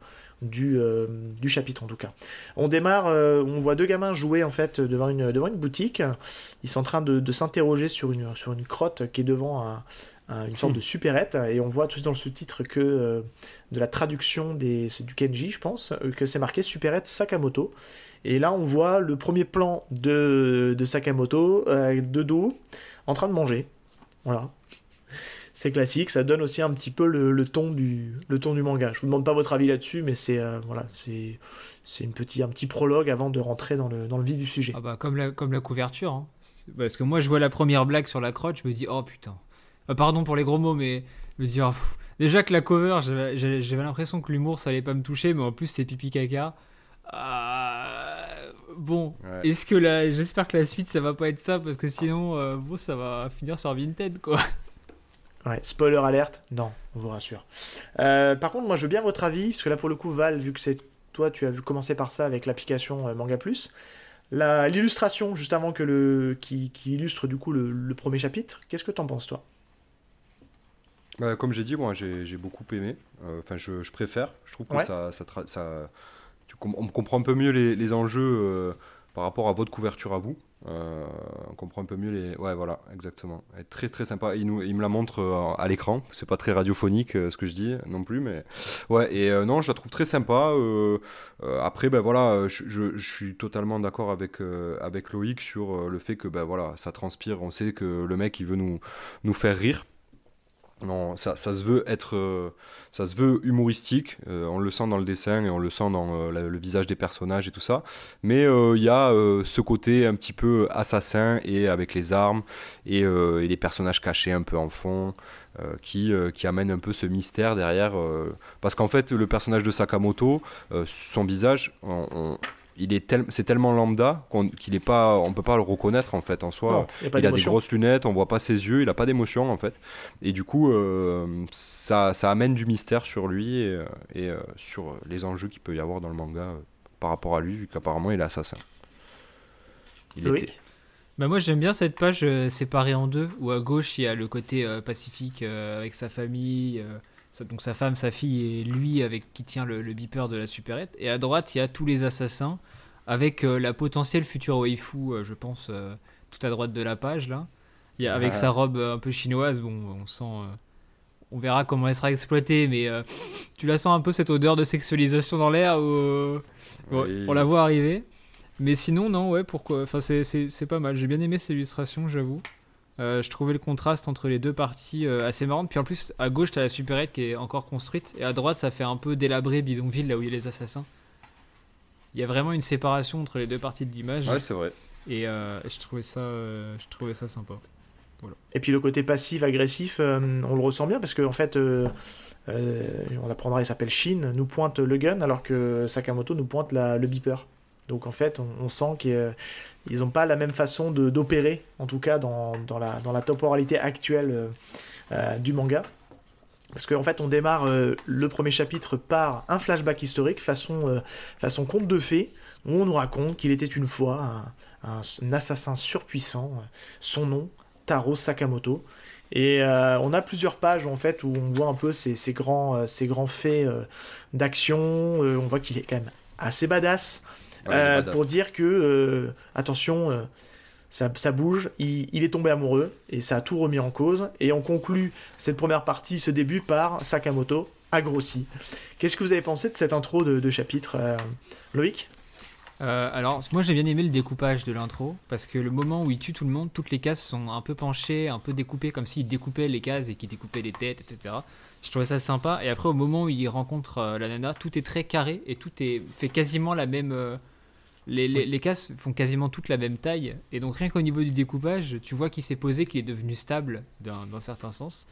du, euh, du, chapitre en tout cas. On démarre, euh, on voit deux gamins jouer en fait devant une, devant une boutique. Ils sont en train de, s'interroger sur une, sur une crotte qui est devant une sorte de supérette et on voit tout dans le sous-titre que de la traduction des, du Kenji je pense, que c'est marqué supérette Sakamoto. Et là on voit le premier plan de, de Sakamoto de dos en train de manger. Voilà c'est classique, ça donne aussi un petit peu le, ton, du, le ton du manga. Je vous demande pas votre avis là-dessus, mais c'est euh, voilà, c'est c'est une petit, un petit prologue avant de rentrer dans le, dans le vif du sujet. Ah bah, comme, la, comme la couverture. Hein. Parce que moi, je vois la première blague sur la crotte, je me dis, oh putain. Ah, pardon pour les gros mots, mais je me dis, oh, déjà que la cover, j'avais l'impression que l'humour, ça allait pas me toucher, mais en plus, c'est pipi caca. Ah, bon, est-ce que la... j'espère que la suite ça va pas être ça parce que sinon euh, bon, ça va finir sur Vinted quoi. Ouais, spoiler alerte, non, on vous rassure. Euh, par contre, moi je veux bien votre avis, parce que là pour le coup, Val, vu que c'est toi, tu as vu commencer par ça avec l'application euh, Manga Plus, l'illustration juste avant que le qui, illustre du coup le, premier chapitre, qu'est-ce que t'en penses toi? Bah, Comme j'ai dit, moi j'ai beaucoup aimé. Euh, enfin, je, préfère. Je trouve que ça, ça, ça on comprend un peu mieux les, les enjeux par rapport à votre couverture à vous. Euh, on comprend un peu mieux les. Ouais, voilà, exactement. Elle est très très sympa. Il, nous, il me la montre euh, à l'écran. C'est pas très radiophonique euh, ce que je dis non plus, mais ouais. Et non, je la trouve très sympa. après, ben voilà, je, je, suis totalement d'accord avec avec Loïc sur le fait que ben voilà, ça transpire. On sait que le mec il veut nous nous faire rire. Non, ça, se veut être, euh, ça se veut humoristique. Euh, on le sent dans le dessin et on le sent dans euh, le visage des personnages et tout ça. Mais il y a ce côté un petit peu assassin et avec les armes et, et les personnages cachés un peu en fond. qui, qui amène un peu ce mystère derrière. parce qu'en fait, le personnage de Sakamoto, son visage, on, il est c'est tellement lambda qu'on qu'il est pas, on peut pas le reconnaître en fait en soi. il, a, des grosses lunettes, on voit pas ses yeux, il a pas d'émotion en fait. Et du coup, euh, ça, ça, amène du mystère sur lui et, euh, et euh, sur les enjeux qu'il peut y avoir dans le manga par rapport à lui, vu qu'apparemment il est assassin. Il oui. Bah moi j'aime bien cette page séparée en deux où à gauche il y a le côté pacifique avec sa famille donc sa femme, sa fille et lui avec qui tient le, beeper de la supérette. Et à droite, il y a tous les assassins avec euh, la potentielle future waifu, euh, je pense, euh, tout à droite de la page là. Il y a, avec sa robe un peu chinoise, bon, on sent. on verra comment elle sera exploitée, mais tu la sens un peu cette odeur de sexualisation dans l'air. On la voit arriver. Mais sinon, non, ouais, pourquoi Enfin, c'est pas mal. J'ai bien aimé cette illustration, j'avoue. Euh, je trouvais le contraste entre les deux parties euh, assez marrant. Puis en plus, à gauche, t'as la supérette qui est encore construite. Et à droite, ça fait un peu délabré bidonville, là où il y a les assassins. Il y a vraiment une séparation entre les deux parties de l'image. Ouais, c'est vrai. Et euh, je, trouvais ça, je trouvais ça sympa. Voilà. Et puis le côté passif-agressif, on le ressent bien parce qu'en en fait, on apprendra, il s'appelle Shin, nous pointe le gun alors que Sakamoto nous pointe la, le beeper. Donc en fait, on, sent qu'ils n'ont pas la même façon d'opérer, en tout cas dans, la, temporalité actuelle euh, euh, du manga. Parce qu'en fait, on démarre euh, le premier chapitre par un flashback historique, façon, conte de fées, où on nous raconte qu'il était une fois un, assassin surpuissant, son nom, Taro Sakamoto. Et on a plusieurs pages en fait où on voit un peu ces, ces grands faits d'action. on voit qu'il est quand même assez badass. Euh, pour dire que, euh, attention, euh, ça, ça, bouge, il, est tombé amoureux, et ça a tout remis en cause. Et on conclut cette première partie, ce début, par Sakamoto a grossi. Qu'est-ce que vous avez pensé de cette intro de, chapitre, Loïc? Euh, alors, moi j'ai bien aimé le découpage de l'intro, parce que le moment où il tue tout le monde, toutes les cases sont un peu penchées, un peu découpées, comme s'il découpait les cases et qu'il découpait les têtes, etc. Je trouvais ça sympa. Et après, au moment où il rencontre euh, la nana, tout est très carré et tout est fait quasiment la même. Euh, les, les, cases font quasiment toute la même taille. Et donc, rien qu'au niveau du découpage, tu vois qu'il s'est posé, qu'il est devenu stable dans certain sens.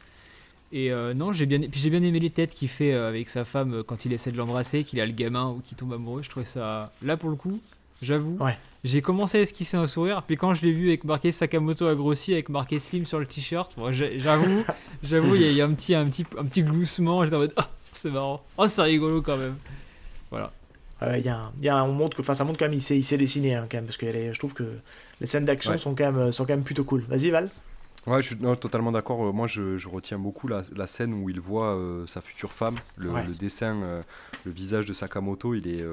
Et non, j'ai bien, j'ai bien aimé les têtes qu'il fait avec sa femme quand il essaie de l'embrasser, qu'il a le gamin ou qu'il tombe amoureux. Je trouvais ça. Là, pour le coup, j'avoue. J'ai commencé à esquisser un sourire, puis quand je l'ai vu avec marqué Sakamoto a grossi, avec marqué Slim sur le t-shirt, j'avoue, j'avoue, il y, a un petit, un petit, un petit gloussement. J'étais en mode, oh, c'est marrant, oh, c'est rigolo quand même. Voilà. Il y, a, y a, on montre que, enfin, ça montre quand même, il sait, il sait dessiner hein, quand même, parce que je trouve que les scènes d'action sont quand même, sont quand même plutôt cool. Vas-y Val. Ouais, je suis totalement d'accord. Euh, moi, je, je, retiens beaucoup la, la, scène où il voit euh, sa future femme, le, le dessin, euh, le visage de Sakamoto, il est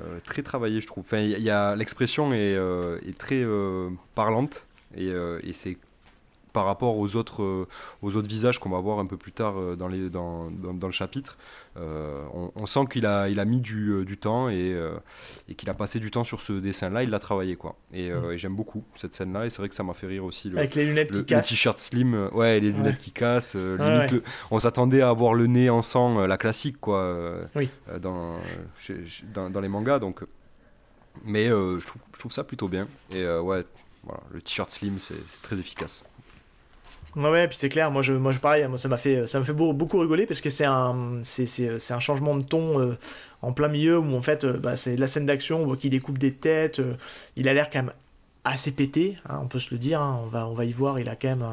euh, très travaillé, je trouve. Enfin, y l'expression est, euh, est, très euh, parlante et, et c'est par rapport aux autres, aux autres visages qu'on va voir un peu plus tard dans, les, dans, dans, le chapitre. On, sent qu'il a, il a mis du, du temps et, et qu'il a passé du temps sur ce dessin-là. Il l'a travaillé, quoi. Et, mm. j'aime beaucoup cette scène-là. Et c'est vrai que ça m'a fait rire aussi. Le, Avec les lunettes qui cassent. Le t-shirt slim, ouais, les lunettes qui cassent. on s'attendait à avoir le nez en sang, la classique, quoi. oui. dans, dans, dans, les mangas. Donc, mais je trouve, je, trouve, ça plutôt bien. Et ouais, voilà, le t-shirt slim, c'est très efficace. Ouais, ouais, puis c'est clair, moi je, moi je pareil, moi ça m'a fait, ça me fait beaucoup, rigoler parce que c'est un, c'est, un changement de ton euh, en plein milieu où en fait, euh, bah, c'est de la scène d'action, on voit qu'il découpe des têtes, euh, il a l'air quand même assez pété, hein, on peut se le dire, hein, on, va, on va y voir, il a quand même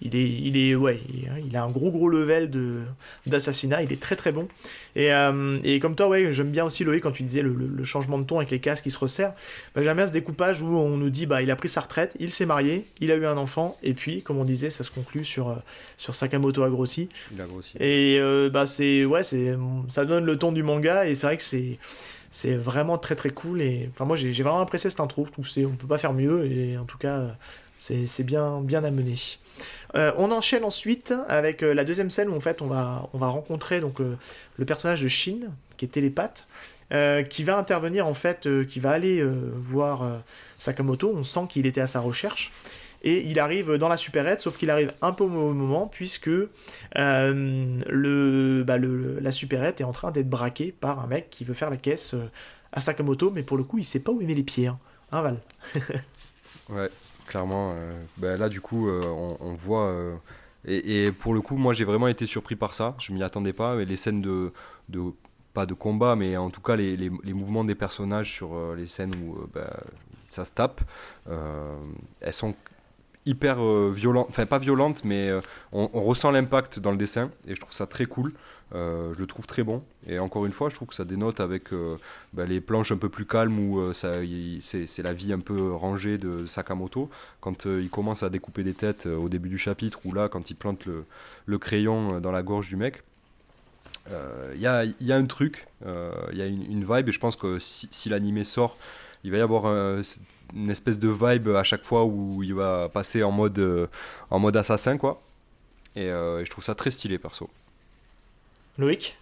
il est, il est, ouais, il a un gros gros level de d'assassinat. Il est très très bon. Et, euh, et comme toi, ouais, j'aime bien aussi Loïc quand tu disais le, le, changement de ton avec les casques qui se resserrent. Bah, j'aime bien ce découpage où on nous dit, bah, il a pris sa retraite, il s'est marié, il a eu un enfant, et puis, comme on disait, ça se conclut sur euh, sur Sakamoto a grossi. Il a grossi. Et euh, bah c'est, ouais, c'est, ça donne le ton du manga, et c'est vrai que c'est c'est vraiment très très cool et enfin moi j'ai vraiment apprécié cette intro je trouve c'est on peut pas faire mieux et en tout cas c'est bien bien amené euh, on enchaîne ensuite avec euh, la deuxième scène où fait on va, on va rencontrer donc, euh, le personnage de Shin, qui est télépathe, qui va intervenir en fait, qui va aller voir Sakamoto. On sent qu'il était à sa recherche. Et il arrive dans la supérette, sauf qu'il arrive un peu au moment, puisque le, bah, le, la supérette est en train d'être braquée par un mec qui veut faire la caisse à Sakamoto, mais pour le coup, il sait pas où il met les pieds. Hein, hein Val? Ouais clairement. Euh, ben là, du coup, euh, on, voit. Euh, et, pour le coup, moi, j'ai vraiment été surpris par ça. Je m'y attendais pas. Mais les scènes de, pas de combat, mais en tout cas, les, mouvements des personnages sur les scènes où ben, ça se tape, elles sont hyper violentes. Enfin, pas violentes, mais on, on, ressent l'impact dans le dessin. Et je trouve ça très cool. Euh, je le trouve très bon. Et encore une fois, je trouve que ça dénote avec euh, bah, les planches un peu plus calmes où euh, c'est la vie un peu rangée de Sakamoto. Quand il commence à découper des têtes au début du chapitre, ou là, quand il plante le, crayon dans la gorge du mec, il y a, un truc, il y a une, vibe. Et je pense que si, si l'animé sort, il va y avoir une espèce de vibe à chaque fois où il va passer en mode, en mode assassin, quoi. Et, et je trouve ça très stylé, perso. Loïc?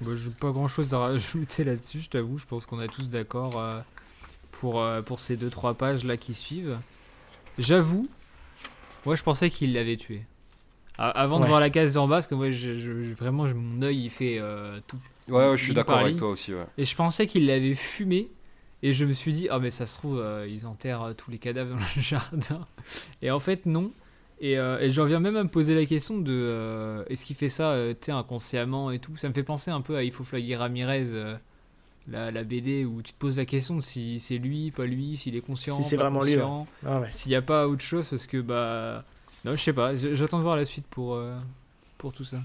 Bah, Je n'ai pas grand chose à rajouter là-dessus, je t'avoue. Je pense qu'on est tous d'accord euh, pour, euh, pour ces 2-3 pages là qui suivent. J'avoue, moi je pensais qu'il l'avait tué. avant de voir la case en bas, parce que moi je, vraiment mon œil il fait euh, tout. Ouais, je suis d'accord avec toi aussi. Ouais. Et je pensais qu'il l'avait fumé. Et je me suis dit, ah mais ça se trouve, ils enterrent tous les cadavres dans le jardin. Et en fait, non. Et, euh, et j'en viens même à me poser la question de euh, est-ce qu'il fait ça euh, inconsciemment et tout Ça me fait penser un peu à Il faut flaguer Ramirez, la, la, BD, où tu te poses la question de si c'est lui, pas lui, s'il est conscient. Si c'est vraiment lui. Ah s'il n'y a pas autre chose, parce que bah. Non, je sais pas, j'attends de voir la suite pour, pour tout ça.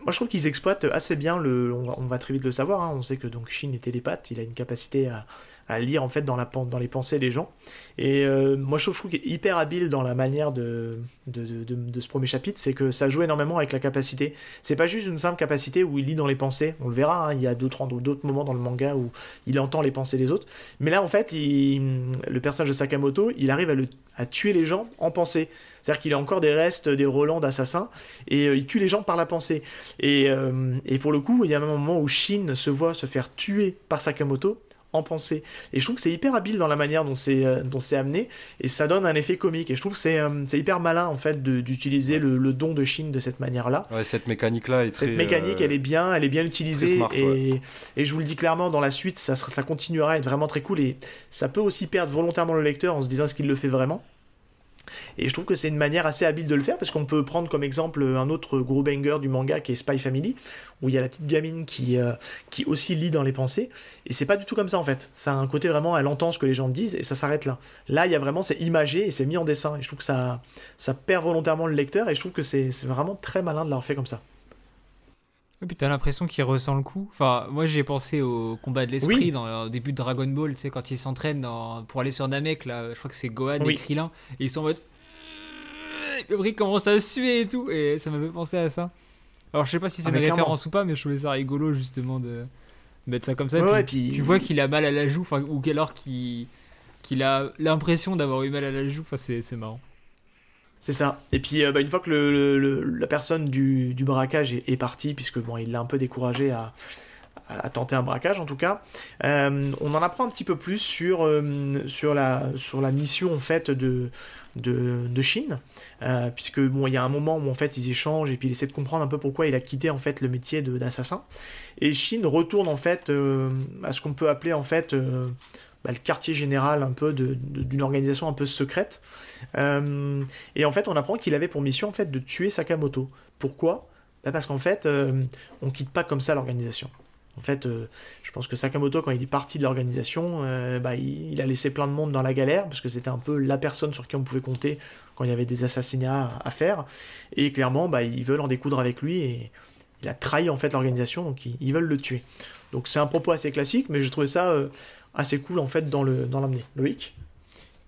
Moi, je trouve qu'ils exploitent assez bien le. On va, très vite le savoir. Hein. On sait que donc Shin est télépathe. Il a une capacité à, à lire en fait dans, la, les pensées des gens. Et euh, moi je trouve qu'il est hyper habile dans la manière de, de, ce premier chapitre, c'est que ça joue énormément avec la capacité. C'est pas juste une simple capacité où il lit dans les pensées, on le verra, hein, il y a d'autres moments dans le manga où il entend les pensées des autres. Mais là en fait, le personnage de Sakamoto, il arrive à tuer les gens en pensée. C'est-à-dire qu'il a encore des restes des Roland d'assassins et euh, il tue les gens par la pensée. Et, euh, et pour le coup, il y a un moment où Shin se voit se faire tuer par Sakamoto en pensée. Et je trouve que c'est hyper habile dans la manière dont c'est euh, dont c'est amené et ça donne un effet comique. Et je trouve que c'est euh, c'est hyper malin en fait d'utiliser le, le, don de Chine de cette manière-là. Ouais, cette mécanique-là est Cette mécanique, elle est bien, elle est bien utilisée et, et je vous le dis clairement, dans la suite, ça, ça continuera à être vraiment très cool et ça peut aussi perdre volontairement le lecteur en se disant ce qu'il le fait vraiment. Et je trouve que c'est une manière assez habile de le faire parce qu'on peut prendre comme exemple un autre gros banger du manga qui est Spy Family, où il y a la petite gamine qui, euh, qui aussi lit dans les pensées. Et c'est pas du tout comme ça en fait. Ça a un côté vraiment, elle entend ce que les gens disent et ça s'arrête là. Là, il y a vraiment, c'est imagé et c'est mis en dessin. Et je trouve que ça, ça perd volontairement le lecteur et je trouve que c'est vraiment très malin de l'avoir fait comme ça. Et puis t'as l'impression qu'il ressent le coup. Enfin, moi j'ai pensé au combat de l'esprit dans, au début de Dragon Ball, tu sais, quand ils s'entraînent pour aller sur Namek, là, je crois que c'est Gohan et Krillin, et ils sont en mode. Le brick commence à suer et tout, et ça m'a fait penser à ça. Alors je sais pas si c'est ah, une référence ou pas, mais je trouvais ça rigolo justement de mettre ça comme ça. puis, Tu vois qu'il a mal à la joue, ou alors qu'il qu'il a l'impression d'avoir eu mal à la joue, enfin c'est marrant. C'est ça. Et puis euh, bah, une fois que la personne du, braquage est, partie, puisque bon, il l'a un peu découragé à, tenter un braquage en tout cas, euh, on en apprend un petit peu plus sur, euh, la, mission en de, de, de Chine, puisque bon, il y a un moment où en fait ils échangent et puis il essaie de comprendre un peu pourquoi il a quitté en fait le métier d'assassin. Et Chine retourne en fait à ce qu'on peut appeler en fait bah, le quartier général un peu d'une organisation un peu secrète. Euh, et en fait, on apprend qu'il avait pour mission en fait de tuer Sakamoto. Pourquoi? Bah, Parce qu'en fait, euh, on quitte pas comme ça l'organisation. En fait, euh, je pense que Sakamoto, quand il est parti de l'organisation, bah, il, a laissé plein de monde dans la galère, parce que c'était un peu la personne sur qui on pouvait compter quand il y avait des assassinats à, faire. Et clairement, bah, ils veulent en découdre avec lui, et il a trahi en fait l'organisation, donc ils, veulent le tuer. Donc c'est un propos assez classique, mais je trouvais ça assez cool en fait dans le dans l'amener. Loïc?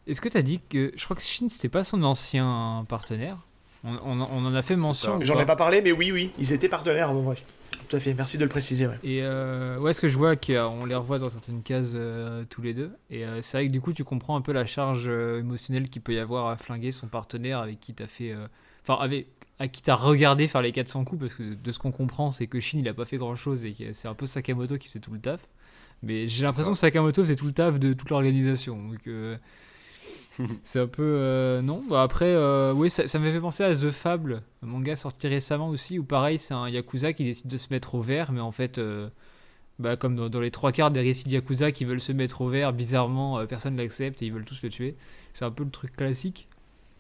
Est-ce que tu as dit que je crois que Shin c'était pas son ancien partenaire? On, on, en a fait mention. J'en ai pas parlé, mais oui, oui, ils étaient partenaires. Bon, Tout à fait, merci de le préciser. Ouais. Et euh, ouais, ce que je vois qu'on les revoit dans certaines cases euh, tous les deux. Et euh, c'est vrai que du coup, tu comprends un peu la charge euh, émotionnelle qu'il peut y avoir à flinguer son partenaire avec qui t'as fait. Enfin, avec à qui t'as regardé faire les 400 coups, parce que de ce qu'on comprend, c'est que Shin il a pas fait grand chose et que c'est un peu Sakamoto qui fait tout le taf. Mais j'ai l'impression que Sakamoto faisait tout le taf de toute l'organisation. Donc euh, c'est un peu. Euh, non, bah, après, euh, oui, ça, ça m'a fait penser à The Fable, un manga sorti récemment aussi, où pareil, c'est un Yakuza qui décide de se mettre au vert, mais en fait. Bah, comme dans, les trois quarts des récits de Yakuza qui veulent se mettre au vert, bizarrement, personne l'accepte et ils veulent tous le tuer. C'est un peu le truc classique.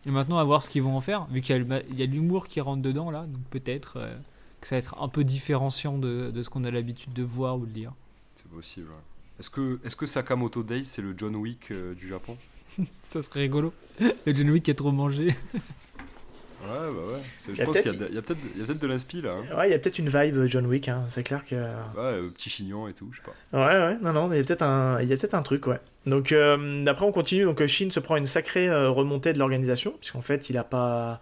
Et maintenant, à voir ce qu'ils vont en faire, vu qu'il y a l'humour qui rentre dedans, là, donc peut-être que ça va être un peu différenciant de, de ce qu'on a l'habitude de voir ou de lire possible. Est-ce que, est que Sakamoto Days, c'est le John Wick euh, du Japon? Ça serait rigolo. Le John Wick qui a trop mangé. Ouais, bah ouais. Je pense qu'il y a, peut-être de l'inspi là. Hein. Ouais, il y a peut-être une vibe euh, John Wick, hein. c'est clair que. Ouais, euh, petit chignon et tout, je sais pas. Ouais, ouais, non, non, il y a peut-être un, il y a peut-être un truc, ouais. Donc, après, on continue. Donc, Shin se prend une sacrée remontée de l'organisation, puisqu'en fait, il a pas.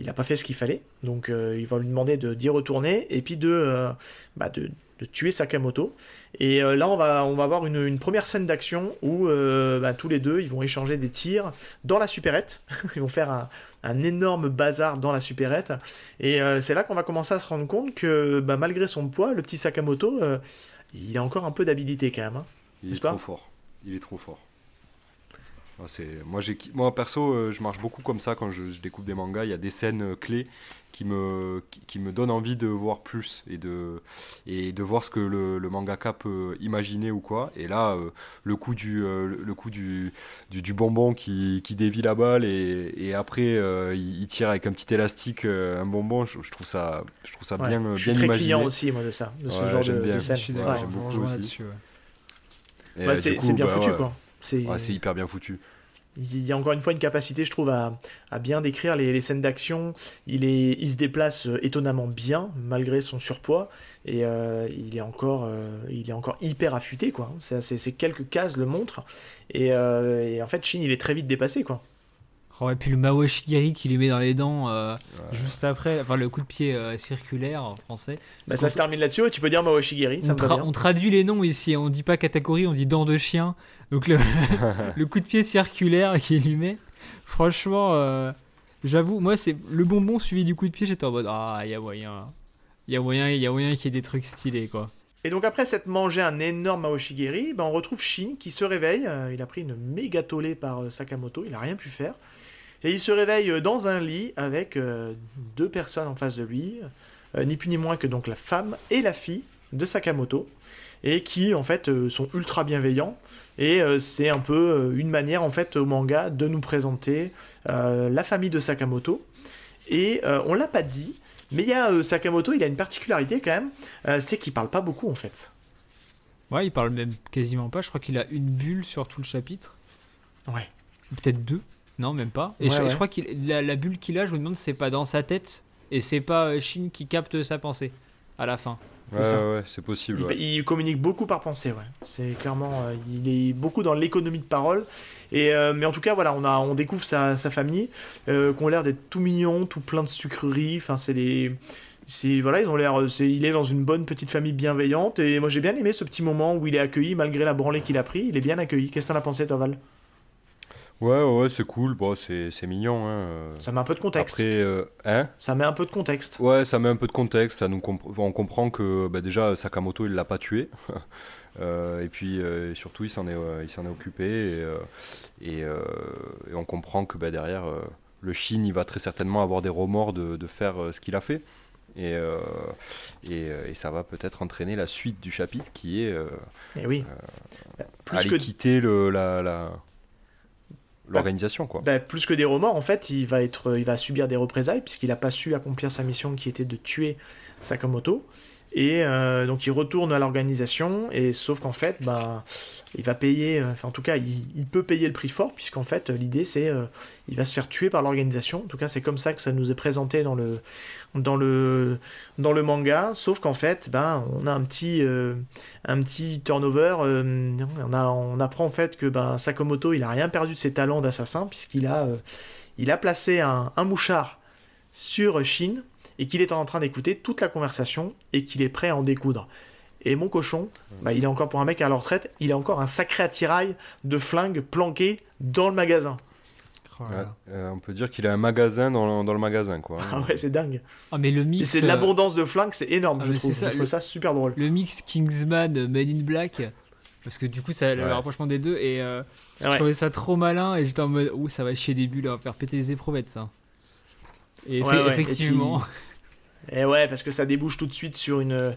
Il a pas fait ce qu'il fallait, donc il va lui demander de d'y retourner et puis de, bah, de, de tuer Sakamoto. Et euh, là, on va, on va avoir une, première scène d'action où euh, bah, tous les deux, ils vont échanger des tirs dans la supérette. ils vont faire un, énorme bazar dans la supérette. Et euh, c'est là qu'on va commencer à se rendre compte que bah, malgré son poids, le petit Sakamoto, il a encore un peu d'habilité quand même. Hein. il est, trop fort. Il est trop fort. Moi, moi, perso, je marche beaucoup comme ça quand je, je découvre des mangas. Il y a des scènes clés qui me, qui me donne envie de voir plus et de, et de voir ce que le, le mangaka peut imaginer ou quoi. Et là, euh, le coup du, euh, le coup du, du, bonbon qui, qui, dévie la balle et, et après euh, il, tire avec un petit élastique un bonbon, je, trouve ça, je trouve ça bien, je suis très client aussi moi de ça, de ce genre de, de scène. J'aime beaucoup aussi. c'est bien bah, foutu quoi. C'est hyper bien foutu il y a encore une fois une capacité, je trouve, à, bien décrire les, scènes d'action. Il, se déplace euh, étonnamment bien, malgré son surpoids, et euh, il, est encore, euh, encore hyper affûté, quoi. Ces quelques cases le montrent, et, en fait, Shin, il est très vite dépassé, quoi. Oh, et puis le Mawashigiri qui lui met dans les dents juste après, enfin le coup de pied circulaire en français. Bah, ça se termine là-dessus, tu peux dire Mawashigiri, ça on, on traduit les noms ici, on dit pas Katakuri, on dit dents de chien. Donc le, le coup de pied circulaire qu'il lui met, franchement, euh, j'avoue, moi c'est le bonbon suivi du coup de pied, j'étais en mode ah il y a moyen, il y a moyen, il y a moyen qu'il y ait des trucs stylés quoi. Et donc après s'être mangé un énorme Aoshigiri, ben on retrouve Shin qui se réveille. Euh, il a pris une méga tollée par euh, Sakamoto, il n'a rien pu faire. Et il se réveille euh, dans un lit avec deux personnes en face de lui, ni plus ni moins que donc la femme et la fille de Sakamoto, et qui en fait sont ultra bienveillants. Et c'est un peu une manière en fait au manga de nous présenter la famille de Sakamoto. Et on l'a pas dit, mais il y a euh, Sakamoto, il a une particularité quand même, euh, c'est qu'il parle pas beaucoup en fait. Ouais, il parle même quasiment pas. Je crois qu'il a une bulle sur tout le chapitre. Ouais. Peut-être deux. Non, même pas. Et je, crois que la, la, bulle qu'il a, je me demande, c'est pas dans sa tête et c'est pas euh, Shin qui capte sa pensée à la fin. Ouais, ouais, c'est possible. Il, communique beaucoup par pensée, ouais. C'est clairement, il est beaucoup dans l'économie de parole. Et, euh, mais en tout cas, voilà, on, a, on découvre sa, sa famille, euh, qui ont l'air d'être tout mignons, tout plein de sucreries. Enfin, c'est des. Voilà, ils ont l'air. Il est dans une bonne petite famille bienveillante. Et moi, j'ai bien aimé ce petit moment où il est accueilli, malgré la branlée qu'il a pris. Il est bien accueilli. Qu'est-ce que t'en as pensé, toi, Val? Ouais, ouais, c'est cool, bon, c'est mignon. Hein. Ça met un peu de contexte. Après, euh, hein? Ça met un peu de contexte. Ouais, ça met un peu de contexte. Ça nous on comprend que bah, déjà Sakamoto, il l'a pas tué. Euh, et puis euh, surtout, il s'en est, euh, il s'en est occupé et, on comprend que bah, derrière, le Chine, il va très certainement avoir des remords de, de faire ce qu'il a fait. Et, et, ça va peut-être entraîner la suite du chapitre qui est et eh oui. plus aller que... quitter le, la, la l'organisation quoi. Bah, plus que des remords en fait, il va être il va subir des représailles puisqu'il n'a pas su accomplir sa mission qui était de tuer Sakamoto. Et euh, donc il retourne à l'organisation, et sauf qu'en fait, bah, il va payer, euh, enfin en tout cas, il, peut payer le prix fort, puisqu'en fait, l'idée c'est, euh, il va se faire tuer par l'organisation. En tout cas, c'est comme ça que ça nous est présenté dans le, dans le, dans le manga. Sauf qu'en fait, ben, on a un petit, un petit turnover. on apprend en fait que ben, Sakamoto, il a rien perdu de ses talents d'assassin, puisqu'il a, il a placé un, un mouchard sur Shin et qu'il est en train d'écouter toute la conversation et qu'il est prêt à en découdre. Et mon cochon, bah, il est encore pour un mec à la retraite, il a encore un sacré attirail de flingues planqué dans le magasin. Oh euh, on peut dire qu'il a un magasin dans le, dans le magasin, quoi. Ah ouais, c'est dingue. Ah, mais le mix. C'est l'abondance de flingues, c'est énorme, ah, je, trouve. Ça, je trouve ça super drôle. Le mix Kingsman Made in Black, parce que du coup, ça le rapprochement des deux, et euh, je trouvais ça trop malin, et j'étais en mode, ouh, ça va chier des bulles, on va faire péter les éprouvettes, ça. Et effectivement. Et ouais, parce que ça débouche tout de suite sur une,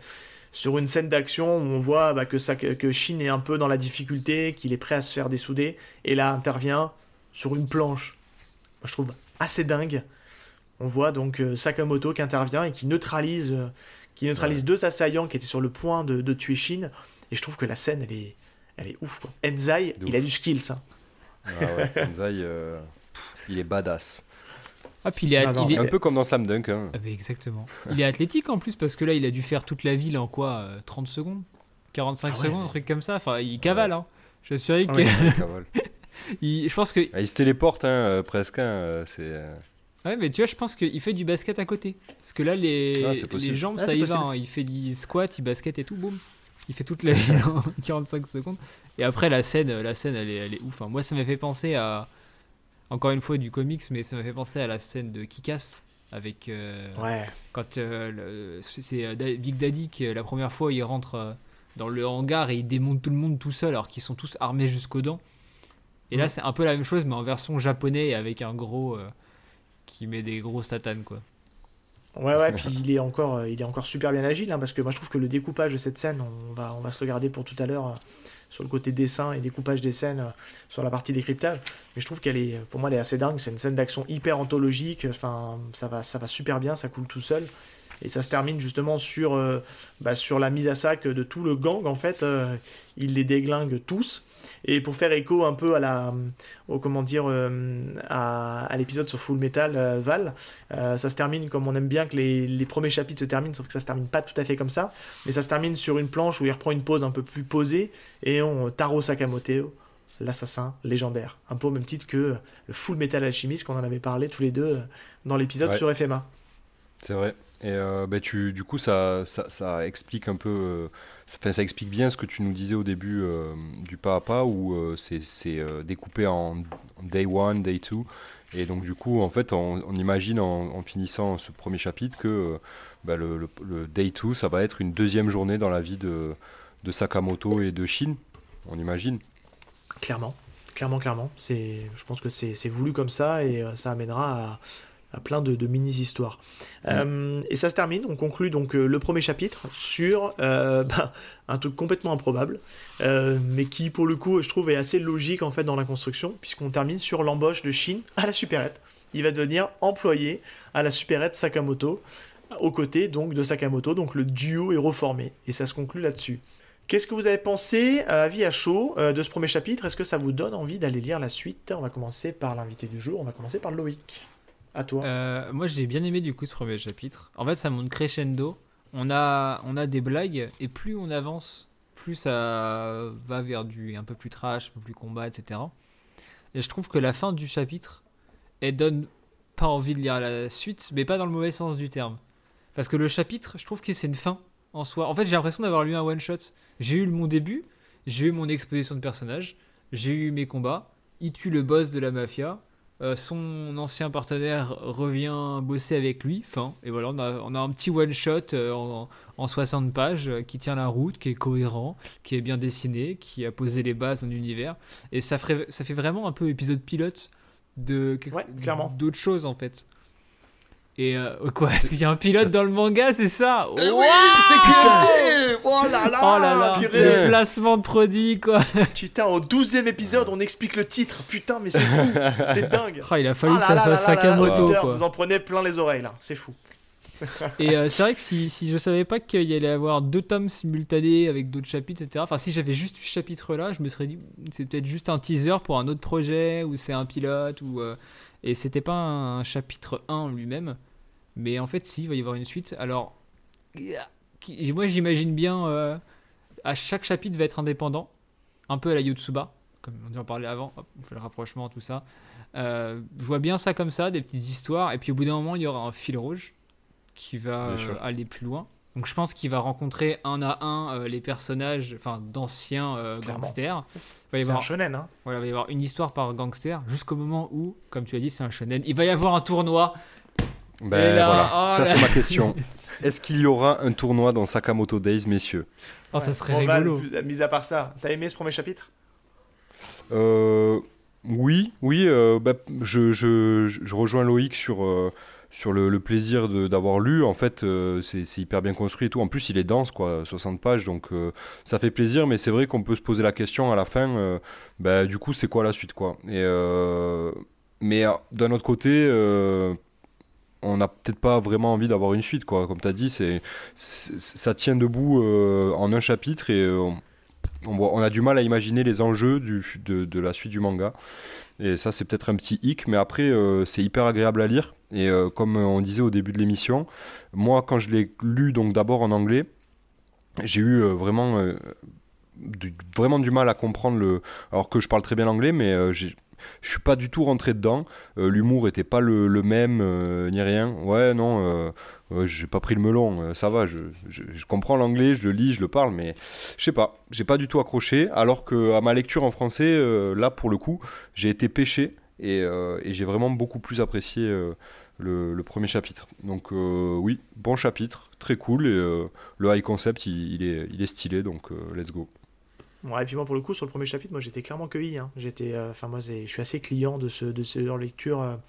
sur une scène d'action où on voit bah, que, ça, que Shin est un peu dans la difficulté, qu'il est prêt à se faire dessouder, et là intervient sur une planche. Moi, je trouve assez dingue. On voit donc euh, Sakamoto qui intervient et qui neutralise, euh, qui neutralise deux assaillants qui étaient sur le point de, de, tuer Shin. Et je trouve que la scène, elle est, elle est ouf. Quoi. Enzai, il a du skill, ça. Ah ouais, Enzai, euh, il est badass. Ah, puis il est, un peu comme dans Slam Dunk. Hein. Ah, exactement. Il est athlétique en plus parce que là, il a dû faire toute la ville en quoi 30 euh, secondes? 45 ah secondes, un truc comme ça. Enfin, il cavale. Hein. Je suis sûr que. je pense que. Ah, il se téléporte hein, euh, presque. Hein, euh, c'est. Ouais, mais tu vois, je pense qu'il fait du basket à côté. Parce que là, les, les jambes, ça y va. Il fait du squat, il basket et tout, boum. Il fait toute la ville en 45 secondes. Et après, la scène, la scène elle, est, elle est ouf. Moi, ça m'a fait penser à encore une fois du comics, mais ça m'a fait penser à la scène de Kikas avec euh, ouais. quand euh, c'est euh, Big Daddy qui la première fois il rentre dans le hangar et il démonte tout le monde tout seul alors qu'ils sont tous armés jusqu'aux dents. Et là c'est un peu la même chose mais en version japonais avec un gros qui met des gros tatanes quoi. Ouais ouais puis il est encore il est encore super bien agile hein, parce que moi je trouve que le découpage de cette scène on va on va se le garder pour tout à l'heure sur le côté dessin et découpage des scènes euh, sur la partie décryptage. Mais je trouve qu'elle est, pour moi, elle est assez dingue. C'est une scène d'action hyper anthologique. Enfin, ça va, ça va super bien, ça coule tout seul. Et ça se termine justement sur, euh, bah, sur la mise à sac de tout le gang. En fait, euh, il les déglingue tous. Et pour faire écho un peu à la, au, comment dire, euh, à, à l'épisode sur Full Metal Val, ça se termine comme on aime bien que les, les, premiers chapitres se terminent, sauf que ça se termine pas tout à fait comme ça. Mais ça se termine sur une planche où il reprend une pose un peu plus posée et on Taro Sakamoto l'assassin légendaire. Un peu au même titre que le Full Metal Alchemist qu'on en avait parlé tous les deux dans l'épisode sur FMA. C'est vrai. Et euh, bah, tu, du coup, ça, ça, ça explique un peu, euh, ça, ça, explique bien ce que tu nous disais au début euh, du pas à pas, où c'est découpé en day one, day two. Et donc, du coup, en fait, on, imagine en, finissant ce premier chapitre que bah, le, day two, ça va être une deuxième journée dans la vie de, de Sakamoto et de Shin. On imagine. Clairement, clairement, clairement. Je pense que c'est voulu comme ça et ça amènera à plein de, mini-histoires. Mm. Euh, et ça se termine, on conclut donc euh, le premier chapitre sur euh, bah, un truc complètement improbable, mais qui pour le coup je trouve est assez logique en fait dans la construction, puisqu'on termine sur l'embauche de Shin à la supérette. Il va devenir employé à la supérette Sakamoto, aux côtés donc de Sakamoto, donc le duo est reformé, et ça se conclut là-dessus. Qu'est-ce que vous avez pensé, à vie à chaud, de ce premier chapitre? Est-ce que ça vous donne envie d'aller lire la suite? On va commencer par l'invité du jour, on va commencer par Loïc. Euh, moi, j'ai bien aimé du coup ce premier chapitre. En fait, ça monte crescendo. On a, on a des blagues et plus on avance, plus ça va vers du un peu plus trash, un peu plus combat, etc. Et je trouve que la fin du chapitre, elle donne pas envie de lire la suite, mais pas dans le mauvais sens du terme. Parce que le chapitre, je trouve que c'est une fin en soi. En fait, j'ai l'impression d'avoir lu un one shot. J'ai eu mon début, j'ai eu mon exposition de personnage, j'ai eu mes combats. Il tue le boss de la mafia. Euh, son ancien partenaire revient bosser avec lui. Fin. Et voilà, on a, un petit one-shot euh, en, 60 pages euh, qui tient la route, qui est cohérent, qui est bien dessiné, qui a posé les bases d'un univers. Et ça, ferait, ça fait vraiment un peu épisode pilote de d'autres choses en fait. Et euh, quoi Est-ce qu'il y a un pilote dans le manga, c'est ça eh Oui, c'est putain Oh là là Oh là là Placement de produit, quoi Putain, au 12 épisode, on explique le titre. Putain, mais c'est fou C'est dingue oh, Il a fallu oh que ça soit Sakamoto, quoi. Vous en prenez plein les oreilles, là. C'est fou. Et euh, c'est vrai que si, si je savais pas qu'il y allait avoir deux tomes simultanés avec d'autres chapitres, etc. Enfin, si j'avais juste ce chapitre-là, je me serais dit, c'est peut-être juste un teaser pour un autre projet, ou c'est un pilote, ou... Euh, et c'était pas un chapitre 1 lui-même. Mais en fait, si, il va y avoir une suite. Alors, moi j'imagine bien, euh, à chaque chapitre va être indépendant, un peu à la Yotsuba, comme on en parlait avant, on fait le rapprochement, tout ça. Euh, je vois bien ça comme ça, des petites histoires, et puis au bout d'un moment, il y aura un fil rouge qui va euh, aller plus loin. Donc je pense qu'il va rencontrer un à un les personnages, enfin d'anciens gangsters. C'est un shonen, hein. Voilà, il va y avoir une histoire par gangster jusqu'au moment où, comme tu as dit, c'est un shonen. Il va y avoir un tournoi ben voilà, oh ça c'est ma question. Est-ce qu'il y aura un tournoi dans Sakamoto Days, messieurs? Oh, ça serait rigolo. mis à part ça, t'as aimé ce premier chapitre? Euh, Oui, oui. Euh, bah, je, je, je, rejoins Loïc sur, euh, sur le, plaisir d'avoir lu. En fait, euh, c'est hyper bien construit et tout. En plus, il est dense, quoi, 60 pages, donc ça fait plaisir. Mais c'est vrai qu'on peut se poser la question à la fin. Bah, du coup, c'est quoi la suite, quoi mais d'un autre côté on n'a peut-être pas vraiment envie d'avoir une suite, quoi. Comme tu as dit, c'est, ça tient debout euh, en un chapitre et euh, on, a du mal à imaginer les enjeux de, la suite du manga. Et ça, c'est peut-être un petit hic, mais après, euh, c'est hyper agréable à lire. Et comme on disait au début de l'émission, moi, quand je l'ai lu, donc d'abord en anglais, j'ai eu vraiment, du, vraiment du mal à comprendre le. Alors que je parle très bien anglais, mais j'ai je suis pas du tout rentré dedans. Euh, l'humour était pas le, même, euh, ni rien. Ouais, non, euh, j'ai pas pris le melon, ça va, je, comprends l'anglais, je le lis, je le parle, mais je sais pas, j'ai pas du tout accroché. Alors que à ma lecture en français, là pour le coup, j'ai été pêché et, j'ai vraiment beaucoup plus apprécié. Le, premier chapitre. Donc oui, bon chapitre, très cool et le high concept il, est, stylé donc let's go. Ouais, et puis moi, pour le coup, sur le premier chapitre, moi, j'étais clairement cueilli. Hein. J'étais, euh, moi, je suis assez client de ce, de ce lecture.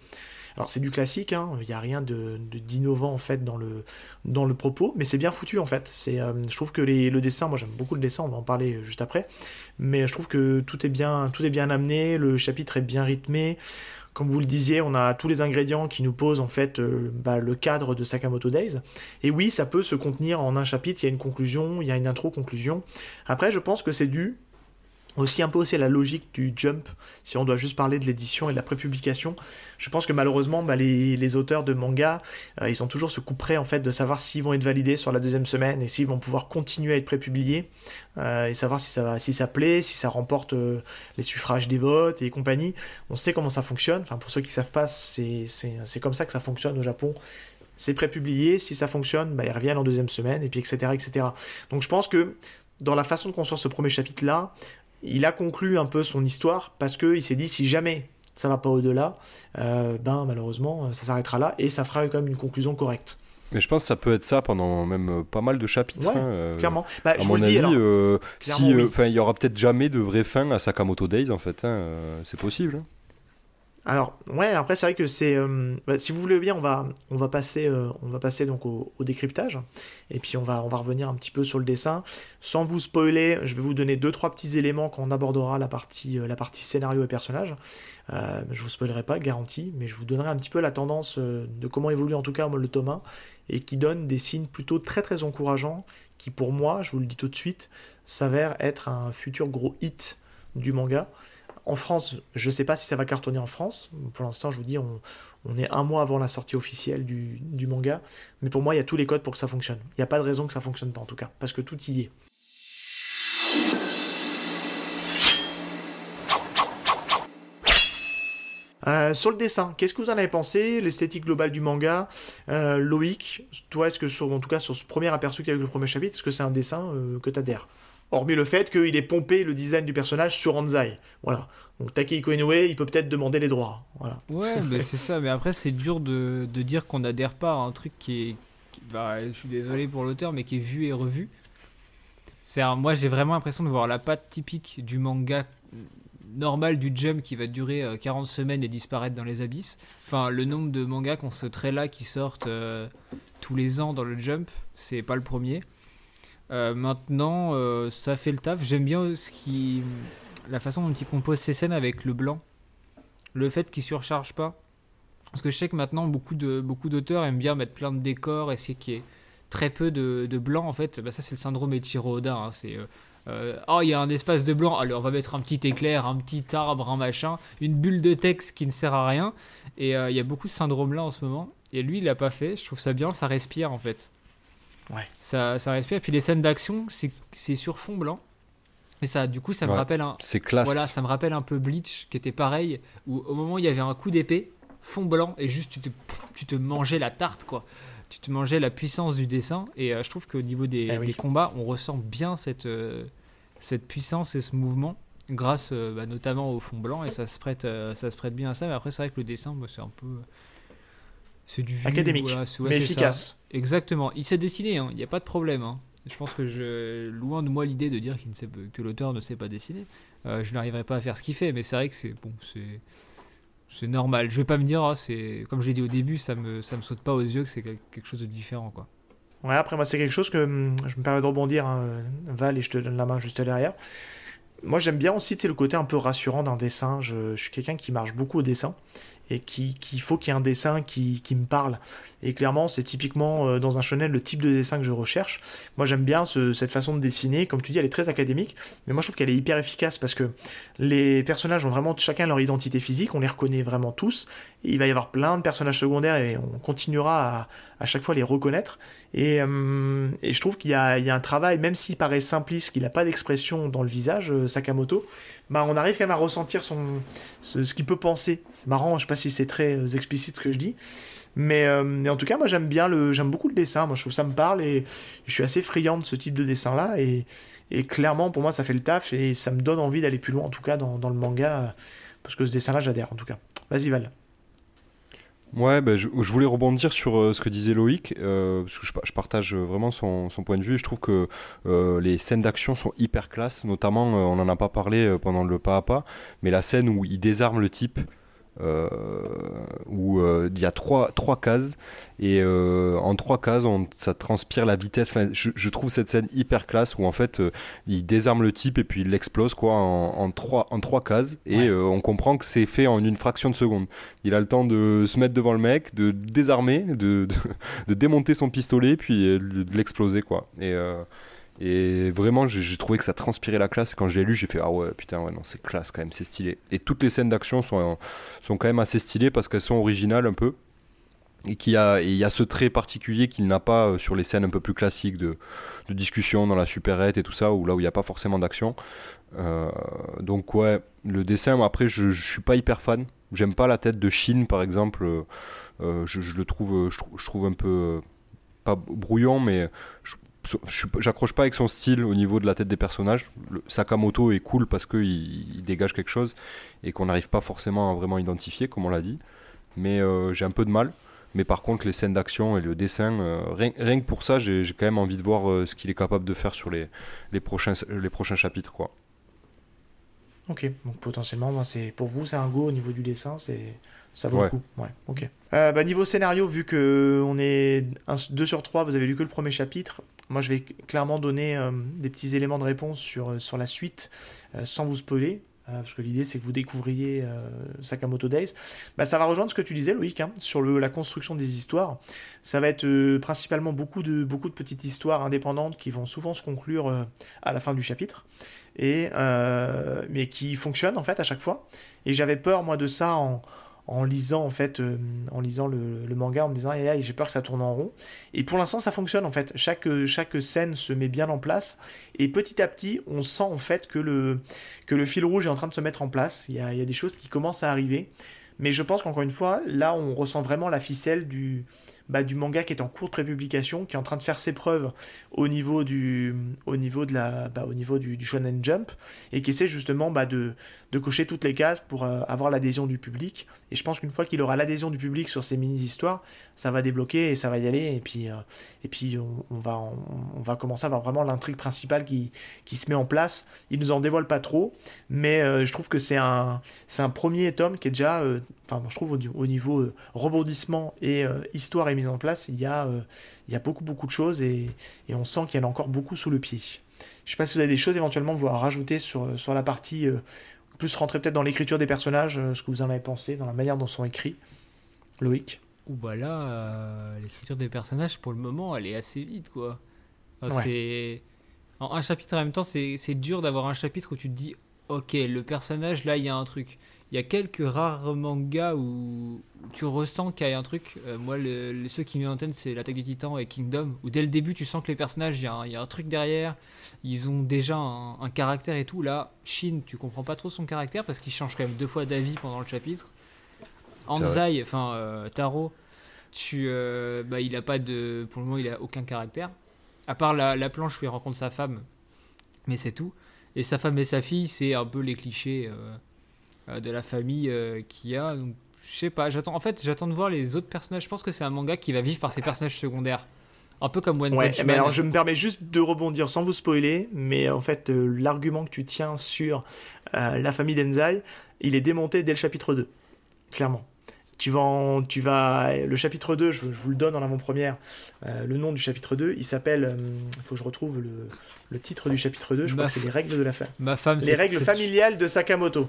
Euh. Alors, c'est du classique, hein. il n'y a rien de, d'innovant, en fait, dans le, dans le propos, mais c'est bien foutu, en fait. C'est, euh, je trouve que le dessin, moi, j'aime beaucoup le dessin, on va en parler juste après, mais je trouve que tout est bien, tout est bien amené, le chapitre est bien rythmé comme vous le disiez, on a tous les ingrédients qui nous posent en fait euh, bah, le cadre de Sakamoto Days. Et oui, ça peut se contenir en un chapitre, il y a une conclusion, il y a une intro-conclusion. Après, je pense que c'est dû aussi un peu aussi à la logique du jump, si on doit juste parler de l'édition et de la prépublication. Je pense que malheureusement, bah, les, auteurs de manga, euh, ils ont toujours ce coup près en fait de savoir s'ils vont être validés sur la deuxième semaine et s'ils vont pouvoir continuer à être prépubliés euh, et savoir si ça, si ça plaît, si ça remporte euh, les suffrages des votes et compagnie. On sait comment ça fonctionne. Enfin, pour ceux qui savent pas, c'est comme ça que ça fonctionne au Japon c'est prépublié, si ça fonctionne, bah, ils reviennent en deuxième semaine, et puis etc., etc. Donc je pense que dans la façon de construire ce premier chapitre-là, il a conclu un peu son histoire parce qu'il s'est dit si jamais ça va pas au-delà, euh, ben malheureusement ça s'arrêtera là et ça fera quand même une conclusion correcte. Mais je pense que ça peut être ça pendant même euh, pas mal de chapitres. Ouais, hein, euh, clairement. Bah, à je mon vous le dis, avis, alors. euh, Clairement, si, euh, oui. enfin, il y aura peut-être jamais de vraie fin à Sakamoto Days en fait. hein, euh, c'est possible. hein. Alors, ouais, après, c'est vrai que c'est. euh, bah, si vous voulez bien, on va, on va passer, euh, on va passer donc au, décryptage. Et puis, on va, on va revenir un petit peu sur le dessin. Sans vous spoiler, je vais vous donner deux, trois petits éléments quand on abordera la partie, euh, la partie scénario et personnage. Je vous spoilerai pas, garanti, mais je vous donnerai un petit peu la tendance de comment évolue en tout cas le tome 1 et qui donne des signes plutôt très très encourageants qui, pour moi, je vous le dis tout de suite, s'avère être un futur gros hit du manga. En France, je ne sais pas si ça va cartonner en France. Pour l'instant, je vous dis, on, est un mois avant la sortie officielle du, manga. Mais pour moi, il y a tous les codes pour que ça fonctionne. Il n'y a pas de raison que ça fonctionne pas, en tout cas. Parce que tout y est. Euh, sur le dessin, qu'est-ce que vous en avez pensé L'esthétique globale du manga? Euh, Loïc, toi, est-ce que, sur, en tout cas, sur ce premier aperçu qu'il y a avec le premier chapitre, est-ce que c'est un dessin euh, que tu adhères Hormis le fait qu'il ait pompé le design du personnage sur Anzai. Voilà. Donc Takehiko Inoue, il peut peut-être demander les droits. Voilà. Ouais, mais c'est ça. Mais après, c'est dur de, dire qu'on adhère pas à un truc qui est. bah, je suis désolé pour l'auteur, mais qui est vu et revu. C'est moi, j'ai vraiment l'impression de voir la patte typique du manga normal du Jump qui va durer euh, 40 semaines et disparaître dans les abysses. Enfin, le nombre de mangas qu'on se trait là qui sortent euh, tous les ans dans le Jump, c'est pas le premier. Euh, maintenant, euh, ça fait le taf. J'aime bien ce qui, la façon dont il compose ses scènes avec le blanc. Le fait qu'il surcharge pas. Parce que je sais que maintenant, beaucoup de beaucoup d'auteurs aiment bien mettre plein de décors, essayer qu'il y ait très peu de, de blanc. En fait, bah, ça, c'est le syndrome Eiichiro Oda. hein. C'est. euh, euh, oh, il y a un espace de blanc, alors on va mettre un petit éclair, un petit arbre, un machin, une bulle de texte qui ne sert à rien. Et il y a beaucoup de syndrome là en ce moment. Et lui, il l'a pas fait. Je trouve ça bien, ça respire en fait. Ouais. Ça, ça respire. Puis les scènes d'action, c'est sur fond blanc. Et ça, du coup, ça me Ouais. rappelle un, C'est classe. voilà, ça me rappelle un peu Bleach, qui était pareil, où au moment où il y avait un coup d'épée, fond blanc, et juste tu te, tu te mangeais la tarte, quoi. Tu te mangeais la puissance du dessin, et euh, je trouve qu'au niveau des, Eh oui. des combats, on ressent bien cette, euh, cette puissance et ce mouvement, grâce euh, bah, notamment au fond blanc, et ça se prête, euh, ça se prête bien à ça. Mais après, c'est vrai que le dessin, c'est un peu. C'est du vu, Académique, voilà, c'est- ouais, mais ça. efficace. Exactement. Il sait dessiner, il n'y a pas de problème. hein. Je pense que je, loin de moi l'idée de dire qu'il ne sait, pas- que l'auteur ne sait pas dessiner. Euh, je n'arriverai pas à faire ce qu'il fait, mais c'est vrai que c'est bon, c'est c'est normal. Je vais pas me dire, ah, c'est comme je l'ai dit au début, ça me ça me saute pas aux yeux que c'est quel- quelque chose de différent, quoi. Ouais, après, moi, c'est quelque chose que hum, je me permets de rebondir, hein, Val, et je te donne la main juste derrière. Moi, j'aime bien aussi le côté un peu rassurant d'un dessin. Je, je suis quelqu'un qui marche beaucoup au dessin et qui, qu'il faut qu'il y ait un dessin qui, qui me parle. Et clairement, c'est typiquement euh, dans un shonen le type de dessin que je recherche. Moi, j'aime bien ce- cette façon de dessiner. Comme tu dis, elle est très académique, mais moi, je trouve qu'elle est hyper efficace parce que les personnages ont vraiment chacun leur identité physique. On les reconnaît vraiment tous. Il va y avoir plein de personnages secondaires et on continuera à, à chaque fois les reconnaître. Et, euh, et je trouve qu'il y, y a un travail, même s'il paraît simpliste, qu'il n'a pas d'expression dans le visage, euh, Sakamoto, bah on arrive quand même à ressentir son, ce, qu'il peut penser. C'est marrant, je sais pas si c'est très euh, explicite ce que je dis. Mais, euh, mais en tout cas, moi j'aime bien le, j'aime beaucoup le dessin. Moi je trouve que ça me parle et je suis assez friand de ce type de dessin là. Et, clairement, pour moi, ça fait le taf et ça me donne envie d'aller plus loin, en tout cas dans, dans le manga, parce que ce dessin là, j'adhère en tout cas. Vas-y, Val. Ouais, ben, je, voulais rebondir sur euh, ce que disait Loïc, euh, parce que je, je partage vraiment son, point de vue. Je trouve que euh, les scènes d'action sont hyper classe, notamment, euh, on n'en a pas parlé euh, pendant le pas à pas, mais la scène où il désarme le type, euh, où euh, il y a trois, trois cases, et euh, en trois cases, on, ça transpire la vitesse. Enfin, je, je trouve cette scène hyper classe, où en fait, euh, il désarme le type et puis il l'explose quoi, en, en, trois, en trois cases, et Ouais. euh, on comprend que c'est fait en une fraction de seconde. Il a le temps de se mettre devant le mec, de désarmer, de, de, de démonter son pistolet, puis euh, de l'exploser, quoi. Et, euh, et vraiment, j'ai trouvé que ça transpirait la classe. Quand j'ai lu, j'ai fait Ah ouais, putain, ouais, non, c'est classe quand même, c'est stylé. Et toutes les scènes d'action sont, sont quand même assez stylées parce qu'elles sont originales un peu. Et qu'il y a, il y a ce trait particulier qu'il n'a pas euh, sur les scènes un peu plus classiques de, discussion dans la supérette et tout ça, où là où il n'y a pas forcément d'action. Euh, donc ouais, le dessin, après, je, je suis pas hyper fan. J'aime pas la tête de Shin, par exemple. Je, le trouve, je, trouve un peu pas brouillon, mais j'accroche pas avec son style au niveau de la tête des personnages. Sakamoto est cool parce qu'il il dégage quelque chose et qu'on n'arrive pas forcément à vraiment identifier, comme on l'a dit. Mais euh, j'ai un peu de mal. Mais par contre, les scènes d'action et le dessin, euh, rien, que pour ça, j'ai quand même envie de voir euh, ce qu'il est capable de faire sur les, prochains, chapitres. Quoi. Ok, donc potentiellement, pour vous, c'est un go au niveau du dessin, c'est ça vaut le coup. Ouais, ok. Bah, niveau scénario, vu que on est 2 sur 3, vous avez lu que le premier chapitre, moi, je vais clairement donner euh, des petits éléments de réponse sur, euh, sur la suite, euh, sans vous spoiler, parce que l'idée c'est que vous découvriez Sakamoto Days. Bah, ça va rejoindre ce que tu disais, Loïc, hein, sur le, la construction des histoires. Ça va être principalement beaucoup de, beaucoup de petites histoires indépendantes qui vont souvent se conclure à la fin du chapitre, et, mais qui fonctionnent en fait à chaque fois. Et j'avais peur, moi, de ça en en lisant en fait euh, en lisant le, manga en me disant j'ai peur que ça tourne en rond. Et pour l'instant ça fonctionne en fait. Chaque chaque scène se met bien en place. Et petit à petit on sent en fait que le que le fil rouge est en train de se mettre en place. Il il y a des choses qui commencent à arriver. Mais je pense qu'encore une fois là on ressent vraiment la ficelle du bah, du manga qui est en cours de prépublication, qui est en train de faire ses preuves au niveau du, au niveau de la, bah, au niveau du, Shonen Jump, et qui essaie justement bah, de, de, cocher toutes les cases pour euh, avoir l'adhésion du public. Et je pense qu'une fois qu'il aura l'adhésion du public sur ces mini-histoires, ça va débloquer et ça va y aller. Et puis, euh, et puis on, va, on, va commencer à avoir vraiment l'intrigue principale qui, qui se met en place. Il nous en dévoile pas trop, mais euh, je trouve que c'est un, un premier tome qui est déjà, enfin, je trouve au, niveau rebondissement et histoire et en place, il y a, euh, il y a beaucoup, beaucoup de choses et, on sent qu'il y en a encore beaucoup sous le pied. Je sais pas si vous avez des choses éventuellement vous à rajouter sur, sur la partie, euh, plus rentrer peut-être dans l'écriture des personnages, euh, ce que vous en avez pensé, dans la manière dont sont écrits. Loïc Ou bah là, l'écriture des personnages, pour le moment, elle est assez vite, quoi. C'est... En un chapitre en même temps, c'est dur d'avoir un chapitre où tu te dis, ok, le personnage, là, il y a un truc il y a quelques rares mangas où tu ressens qu'il y a un truc. Euh, moi, le, ceux qui me en tête, c'est l'attaque des titans et Kingdom, où dès le début, tu sens que les personnages, il y, a un, truc derrière, ils ont déjà un, caractère et tout. Là, Shin, tu comprends pas trop son caractère parce qu'il change quand même deux fois d'avis pendant le chapitre. Anzai, enfin euh, Taro, tu, euh, bah, il a pas de. Pour le moment, il a aucun caractère. À part la, la planche où il rencontre sa femme, mais c'est tout. Et sa femme et sa fille, c'est un peu les clichés. Euh, de la famille euh, qu'il y a. Donc, je sais pas, j'attends. En fait, j'attends de voir les autres personnages. Je pense que c'est un manga qui va vivre par ses personnages secondaires. Un peu comme One ouais, mais alors je me permets juste de rebondir sans vous spoiler, mais en fait euh, l'argument que tu tiens sur la famille d'Enzai, il est démonté dès le chapitre 2, clairement. Tu vas, tu vas le chapitre 2, je, vous le donne en avant-première, le nom du chapitre 2, il s'appelle, il faut que je retrouve le, le, titre du chapitre 2, je crois que c'est les règles de la femme. Ma femme, les règles familiales de Sakamoto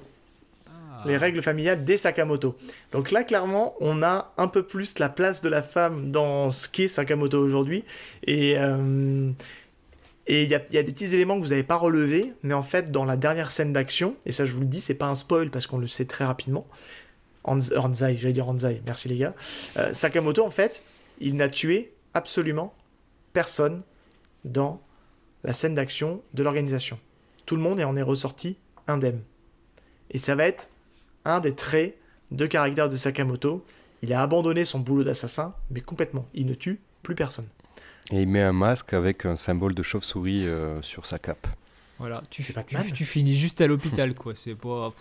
les règles familiales des Sakamoto. Donc là, clairement, on a un peu plus la place de la femme dans ce qu'est Sakamoto aujourd'hui. Et euh, et il y, a des petits éléments que vous n'avez pas relevés, mais en fait, dans la dernière scène d'action, et ça je vous le dis, c'est pas un spoil parce qu'on le sait très rapidement. Anzai, j'allais dire Anzai, merci les gars. Euh, Sakamoto, en fait, il n'a tué absolument personne dans la scène d'action de l'organisation. Tout le monde en est ressorti indemne. Et ça va être un des traits de caractère de Sakamoto. Il a abandonné son boulot d'assassin, mais complètement. Il ne tue plus personne. Et il met un masque avec un symbole de chauve-souris euh, sur sa cape. Voilà, tu, tu, finis juste à l'hôpital, quoi. C'est pas.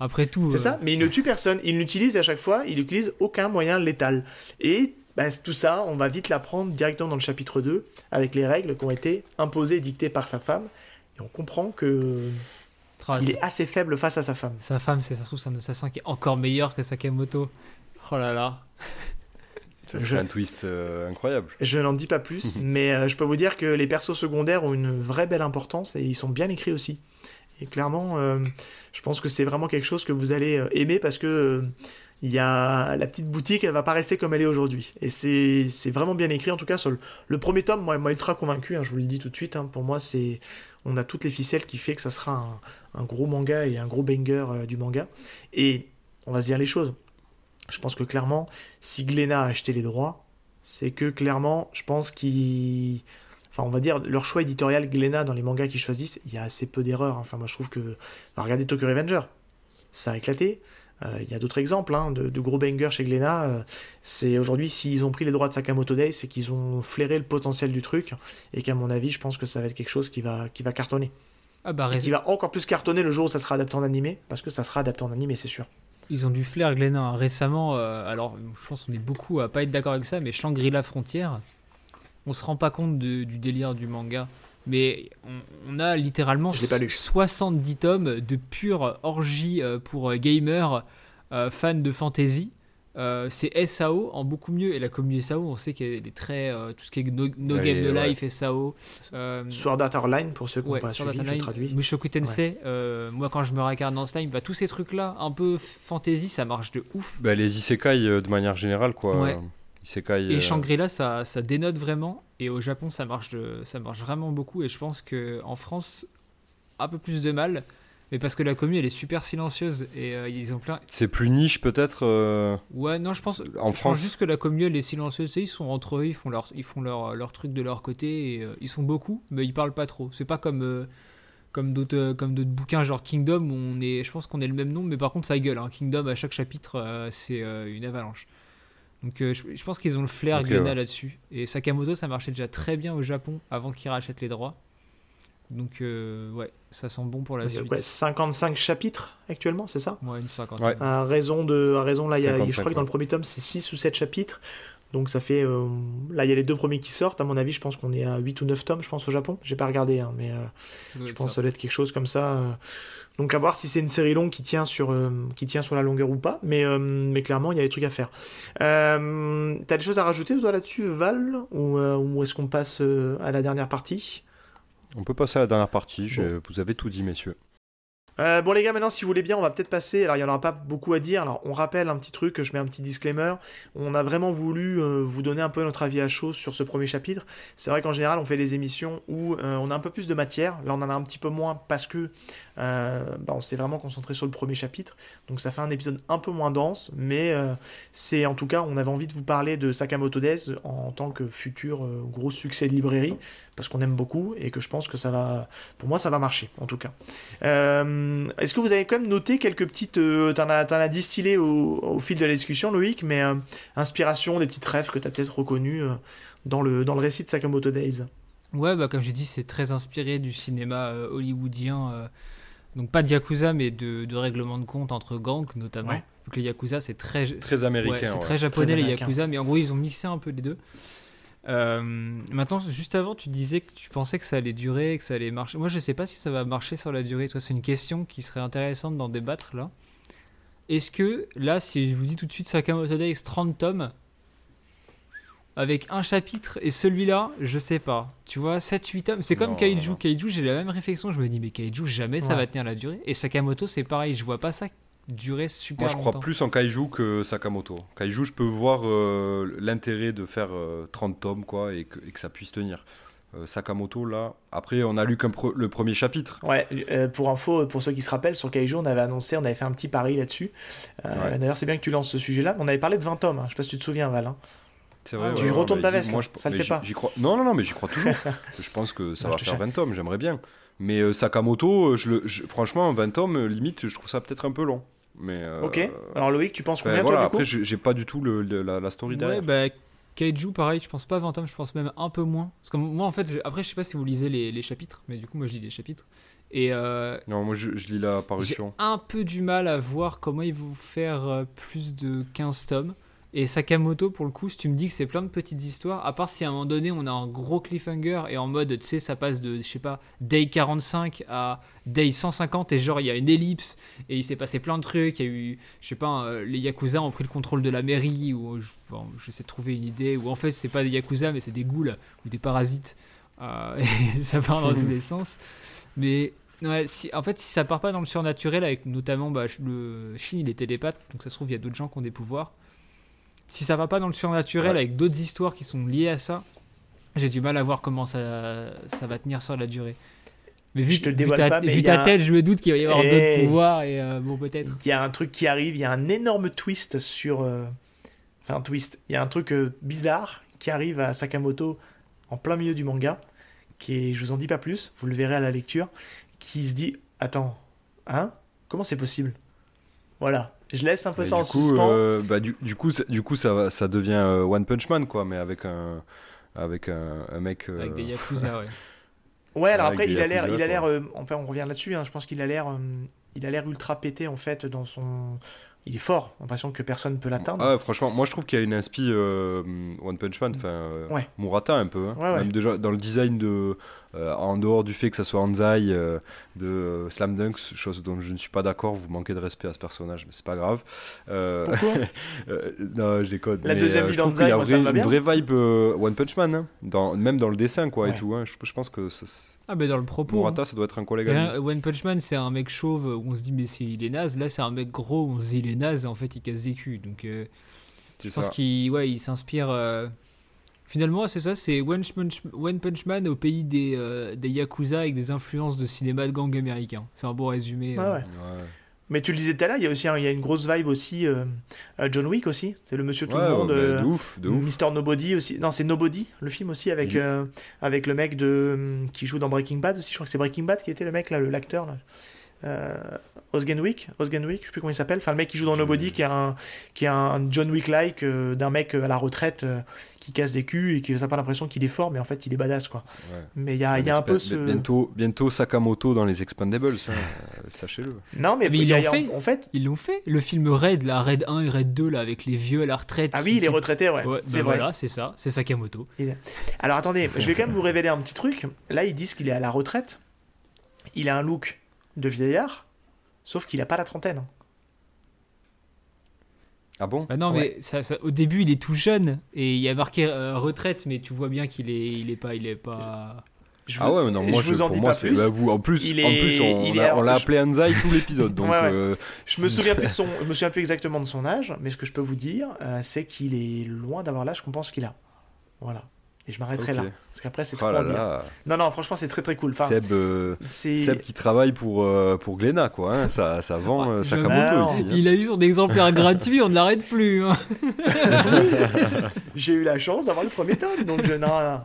Après tout. C'est ça, euh, mais il ne tue personne. Il n'utilise à chaque fois, il n'utilise aucun moyen létal. Et bah, tout ça, on va vite l'apprendre directement dans le chapitre 2, avec les règles qui ont été imposées, dictées par sa femme. Et on comprend que il est assez faible face à sa femme. Sa femme, c'est ça trouve, c'est un assassin qui est encore meilleur que Sakamoto. Oh là là. Ça serait un twist euh, incroyable. Je n'en dis pas plus, mais euh, je peux vous dire que les persos secondaires ont une vraie belle importance et ils sont bien écrits aussi. Et clairement, euh, je pense que c'est vraiment quelque chose que vous allez aimer parce que il y a la petite boutique, elle va pas rester comme elle est aujourd'hui. Et c'est vraiment bien écrit, en tout cas sur le, premier tome, moi, moi ultra convaincu, hein, je vous le dis tout de suite, hein. pour moi c'est on a toutes les ficelles qui fait que ça sera un, gros manga et un gros banger euh, du manga. Et on va se dire les choses. Je pense que clairement, si Glénat a acheté les droits, c'est que clairement, je pense qu'ils. Enfin, on va dire, leur choix éditorial Glénat dans les mangas qu'ils choisissent, il y a assez peu d'erreurs. Enfin, moi je trouve que. regardez Tokyo Revenger. ça a éclaté. Il y a d'autres exemples hein, de, gros bangers chez Glénat. c'est aujourd'hui, s'ils ont pris les droits de Sakamoto Day, c'est qu'ils ont flairé le potentiel du truc et qu'à mon avis, je pense que ça va être quelque chose qui va, qui va cartonner. Ah bah, qui va encore plus cartonner le jour où ça sera adapté en animé, parce que ça sera adapté en animé, c'est sûr. Ils ont du flair, Glénat. Récemment, alors je pense qu'on est beaucoup à pas être d'accord avec ça, mais Shangri-La Frontière, on se rend pas compte du délire du manga. Mais on, a littéralement 70 tomes de pure orgie euh, pour euh, gamers, euh, fans de fantasy. c'est SAO en beaucoup mieux. Et la communauté SAO, on sait qu'elle est très. tout ce qui est No, Game No Life, SAO. Sword Art Online, pour ceux qui n'ont pas suivi, je traduis. Mushoku Tensei, moi quand je me regarde dans Slime, bah, tous ces trucs-là, un peu fantasy, ça marche de ouf. Bah, les isekai de manière générale, quoi. Isekai, et Shangri-La, ça, ça dénote vraiment. Et au Japon, ça marche, de, ça marche vraiment beaucoup. Et je pense qu'en France, un peu plus de mal. Mais parce que la commune, elle est super silencieuse. Et euh, ils ont plein. C'est plus niche, peut-être euh, Ouais, non, je pense. En France. juste que la commune, elle est silencieuse. Ils sont entre eux, ils font leur, ils font leur, leur truc de leur côté. Et, euh, ils sont beaucoup, mais ils parlent pas trop. C'est pas comme. comme d'autres comme d'autres bouquins genre Kingdom où on est je pense qu'on est le même nom mais par contre ça gueule hein. Kingdom à chaque chapitre c'est une avalanche donc euh, je, pense qu'ils ont le flair okay, là-dessus. Et Sakamoto, ça marchait déjà très bien au Japon avant qu'ils rachètent les droits. Donc euh, ouais, ça sent bon pour la suite. Ouais, 55 chapitres actuellement, c'est ça? Ouais, une 50. À raison de, à raison là, y a, je crois que dans le premier tome c'est 6 ou 7 chapitres. Donc ça fait. Euh, là, il y a les deux premiers qui sortent. À mon avis, je pense qu'on est à 8 ou 9 tomes, je pense, au Japon. J'ai pas regardé, hein, mais je pense que ça doit être quelque chose comme ça. Donc à voir si c'est une série longue qui tient sur, euh, qui tient sur la longueur ou pas. Mais, euh, mais clairement, il y a des trucs à faire. Euh, T'as des choses à rajouter toi là-dessus, Val? Ou, euh, ou est-ce qu'on passe à la dernière partie? On peut passer à la dernière partie. Je, vous avez tout dit, messieurs. Euh, bon les gars, maintenant si vous voulez bien, on va peut-être passer. Alors il n'y en aura pas beaucoup à dire. Alors on rappelle un petit truc, je mets un petit disclaimer. On a vraiment voulu euh, vous donner un peu notre avis à chaud sur ce premier chapitre. C'est vrai qu'en général on fait des émissions où euh, on a un peu plus de matière. Là on en a un petit peu moins parce que bah, on s'est vraiment concentré sur le premier chapitre. Donc ça fait un épisode un peu moins dense, mais c'est en tout cas on avait envie de vous parler de Sakamoto Days en tant que futur gros succès de librairie parce qu'on aime beaucoup et que je pense que ça va, pour moi ça va marcher en tout cas. Euh, est-ce que vous avez quand même noté quelques petites. Euh, t'en as, as, distillé au, fil de la discussion, Loïc, mais euh, inspiration, des petites rêves que tu as peut-être reconnues dans, le, dans le récit de Sakamoto Days? Ouais, bah, comme j'ai dit, c'est très inspiré du cinéma hollywoodien. Donc pas de Yakuza, mais de, de règlement de compte entre gangs notamment. Donc les Yakuza, c'est très, très américain. c'est très japonais les Yakuza, mais en gros, ils ont mixé un peu les deux. Euh, maintenant, juste avant, tu disais que tu pensais que ça allait durer, que ça allait marcher. Moi, je sais pas si ça va marcher sur la durée. Toi, c'est une question qui serait intéressante d'en débattre là. Est-ce que là, si je vous dis tout de suite Sakamoto Days 30 tomes, avec un chapitre et celui-là, je sais pas. Tu vois, 7-8 tomes, c'est comme Kaiju. Kaiju, j'ai la même réflexion. Je me dis, mais Kaiju, jamais ça va tenir la durée. Et Sakamoto, c'est pareil. Je vois pas ça durer super Moi, je crois plus en Kaiju que Sakamoto. Kaiju, je peux voir euh, l'intérêt de faire 30 euh, tomes quoi, et, que, ça puisse tenir. Euh, Sakamoto, là, après, on a lu comme le premier chapitre. Ouais, pour info, pour ceux qui se rappellent, sur Kaiju, on avait annoncé, on avait fait un petit pari là-dessus. D'ailleurs, c'est bien que tu lances ce sujet-là. On avait parlé de 20 tomes, hein. je sais pas si tu te souviens, Val. Hein. Vrai, tu retournes ta veste, moi, ça le fait pas. Crois... Non, non, non, mais j'y crois toujours. je pense que ça va faire 20 tomes, j'aimerais bien. Mais Sakamoto, je le, franchement, 20 tomes, limite, je trouve ça peut-être un peu long. Mais, euh, ok. Alors Loïc, tu penses combien ben, toi, Après, j'ai pas du tout le, la, story derrière. Ouais, bah, Kaiju, pareil, je pense pas 20 tomes, je pense même un peu moins. Parce que moi, en fait, après, je sais pas si vous lisez les, les, chapitres, mais du coup, moi, je lis les chapitres. Et euh, non, moi, je, lis la parution. J'ai un peu du mal à voir comment ils vont faire euh, plus de 15 tomes. Et Sakamoto, pour le coup, si tu me dis que c'est plein de petites histoires, à part si à un moment donné on a un gros cliffhanger et en mode, tu sais, ça passe de, je sais pas, day 45 à day 150 et genre il y a une ellipse et il s'est passé plein de trucs. Il y a eu, je sais pas, euh, les Yakuza ont pris le contrôle de la mairie ou bon, j'essaie de trouver une idée, ou en fait c'est pas des Yakuza mais c'est des ghouls ou des parasites. Euh, et ça part dans tous les sens. Mais Ouais, si, en fait, si ça part pas dans le surnaturel, avec notamment bah, le Shin, il est télépathe, donc ça se trouve, il y a d'autres gens qui ont des pouvoirs si ça va pas dans le surnaturel avec d'autres histoires qui sont liées à ça, j'ai du mal à voir comment ça, ça va tenir sur la durée. Mais vu, je te vu ta, pas, mais vu ta tête, je me doute qu'il va y avoir d'autres eh. pouvoirs et euh, bon peut-être. Il y a un truc qui arrive, il y a un énorme twist sur, euh, enfin un twist. Il y a un truc euh, bizarre qui arrive à Sakamoto en plein milieu du manga, qui est, je vous en dis pas plus, vous le verrez à la lecture, qui se dit, attends, hein, comment c'est possible? Voilà, je laisse un peu ça en suspens. bah, du, du, coup, du coup, ça, ça devient One Punch Man, quoi, mais avec un, avec un, un mec. Avec des Yakuza, ouais. Ouais, alors après, il a l'air, il a l'air, enfin, on revient là-dessus. Hein, je pense qu'il a l'air, il a l'air ultra pété en fait dans son, il est fort, l'impression que personne ne peut l'atteindre. Ah, franchement, moi je trouve qu'il y a une inspi euh, One Punch Man, enfin euh, Murata un peu, hein. même déjà dans le design de, euh, en dehors du fait que ça soit Anzai de Slam Dunk, chose dont je ne suis pas d'accord, vous manquez de respect à ce personnage, mais c'est pas grave. Pourquoi Non, je déconne. La deuxième vie d'Anzai, ça me va bien. Une vraie vibe One Punch Man, hein, dans, même dans le dessin quoi et tout. Hein. Je, je, pense que ça, ah, ben dans le propos. Murata, hein. ça doit être un collègue One Punch Man, c'est un mec chauve où on se dit, mais c'est, il est naze. Là, c'est un mec gros où on se dit, il est naze et en fait, il casse des culs. Donc, euh, je pense qu'il ouais, il s'inspire. Euh, finalement, c'est ça, c'est One Punch, One Punch Man au pays des, euh, des Yakuza avec des influences de cinéma de gang américain. C'est un bon résumé. Ah ouais. Mais tu le disais tout à l'heure, il y a aussi il y a une grosse vibe aussi. Euh, John Wick aussi, c'est le monsieur tout le monde. Euh, de ouf, de ouf. Mister Nobody aussi. Non, c'est Nobody, le film aussi avec, euh, avec le mec de, qui joue dans Breaking Bad aussi. Je crois que c'est Breaking Bad qui était le mec, là, l'acteur. Là. Euh, Osgenwick, Osgenwick, je sais plus comment il s'appelle. Enfin, le mec qui joue dans Nobody, qui est un, qui est un John Wick-like d'un mec à la retraite qui casse des culs et qui n'a pas l'impression qu'il est fort, mais en fait il est badass quoi. Mais il y a, y a un peu ce. Bientôt, bientôt Sakamoto dans les Expandables, hein, sachez-le. Non, mais, ils l'ont fait. En fait. Ils l'ont fait. Le film Red, la Red 1 et Red 2, là, avec les vieux à la retraite. Ah oui, il est retraité, ouais. c'est bah Voilà, c'est ça, c'est Sakamoto. Alors attendez, je vais quand même vous révéler un petit truc. Là, ils disent qu'il est à la retraite. Il a un look de vieillard, sauf qu'il a pas la trentaine. Ah bon? Bah Non, mais ça, au début, il est tout jeune et il y a marqué euh, retraite, mais tu vois bien qu'il est, il est pas, il est pas. ah ouais, mais non, moi, je, vous en pour moi, c'est bah, vous. En plus, en plus on, l'a appelé Anzai tout l'épisode. Donc, euh, je me souviens plus de son, je me souviens plus exactement de son âge, mais ce que je peux vous dire, euh, c'est qu'il est loin d'avoir l'âge qu'on pense qu'il a. Voilà. Et je m'arrêterai là. Parce qu'après, c'est oh trop là Non, non, franchement, c'est très très cool. Enfin, Seb, euh, Seb qui travaille pour, euh, pour Glénat, quoi. Hein. Ça, ça vend euh, Sakamoto ici. Hein. Il a eu son exemplaire gratuit, on ne l'arrête plus. Hein. J'ai eu la chance d'avoir le premier tome. Donc, je, non,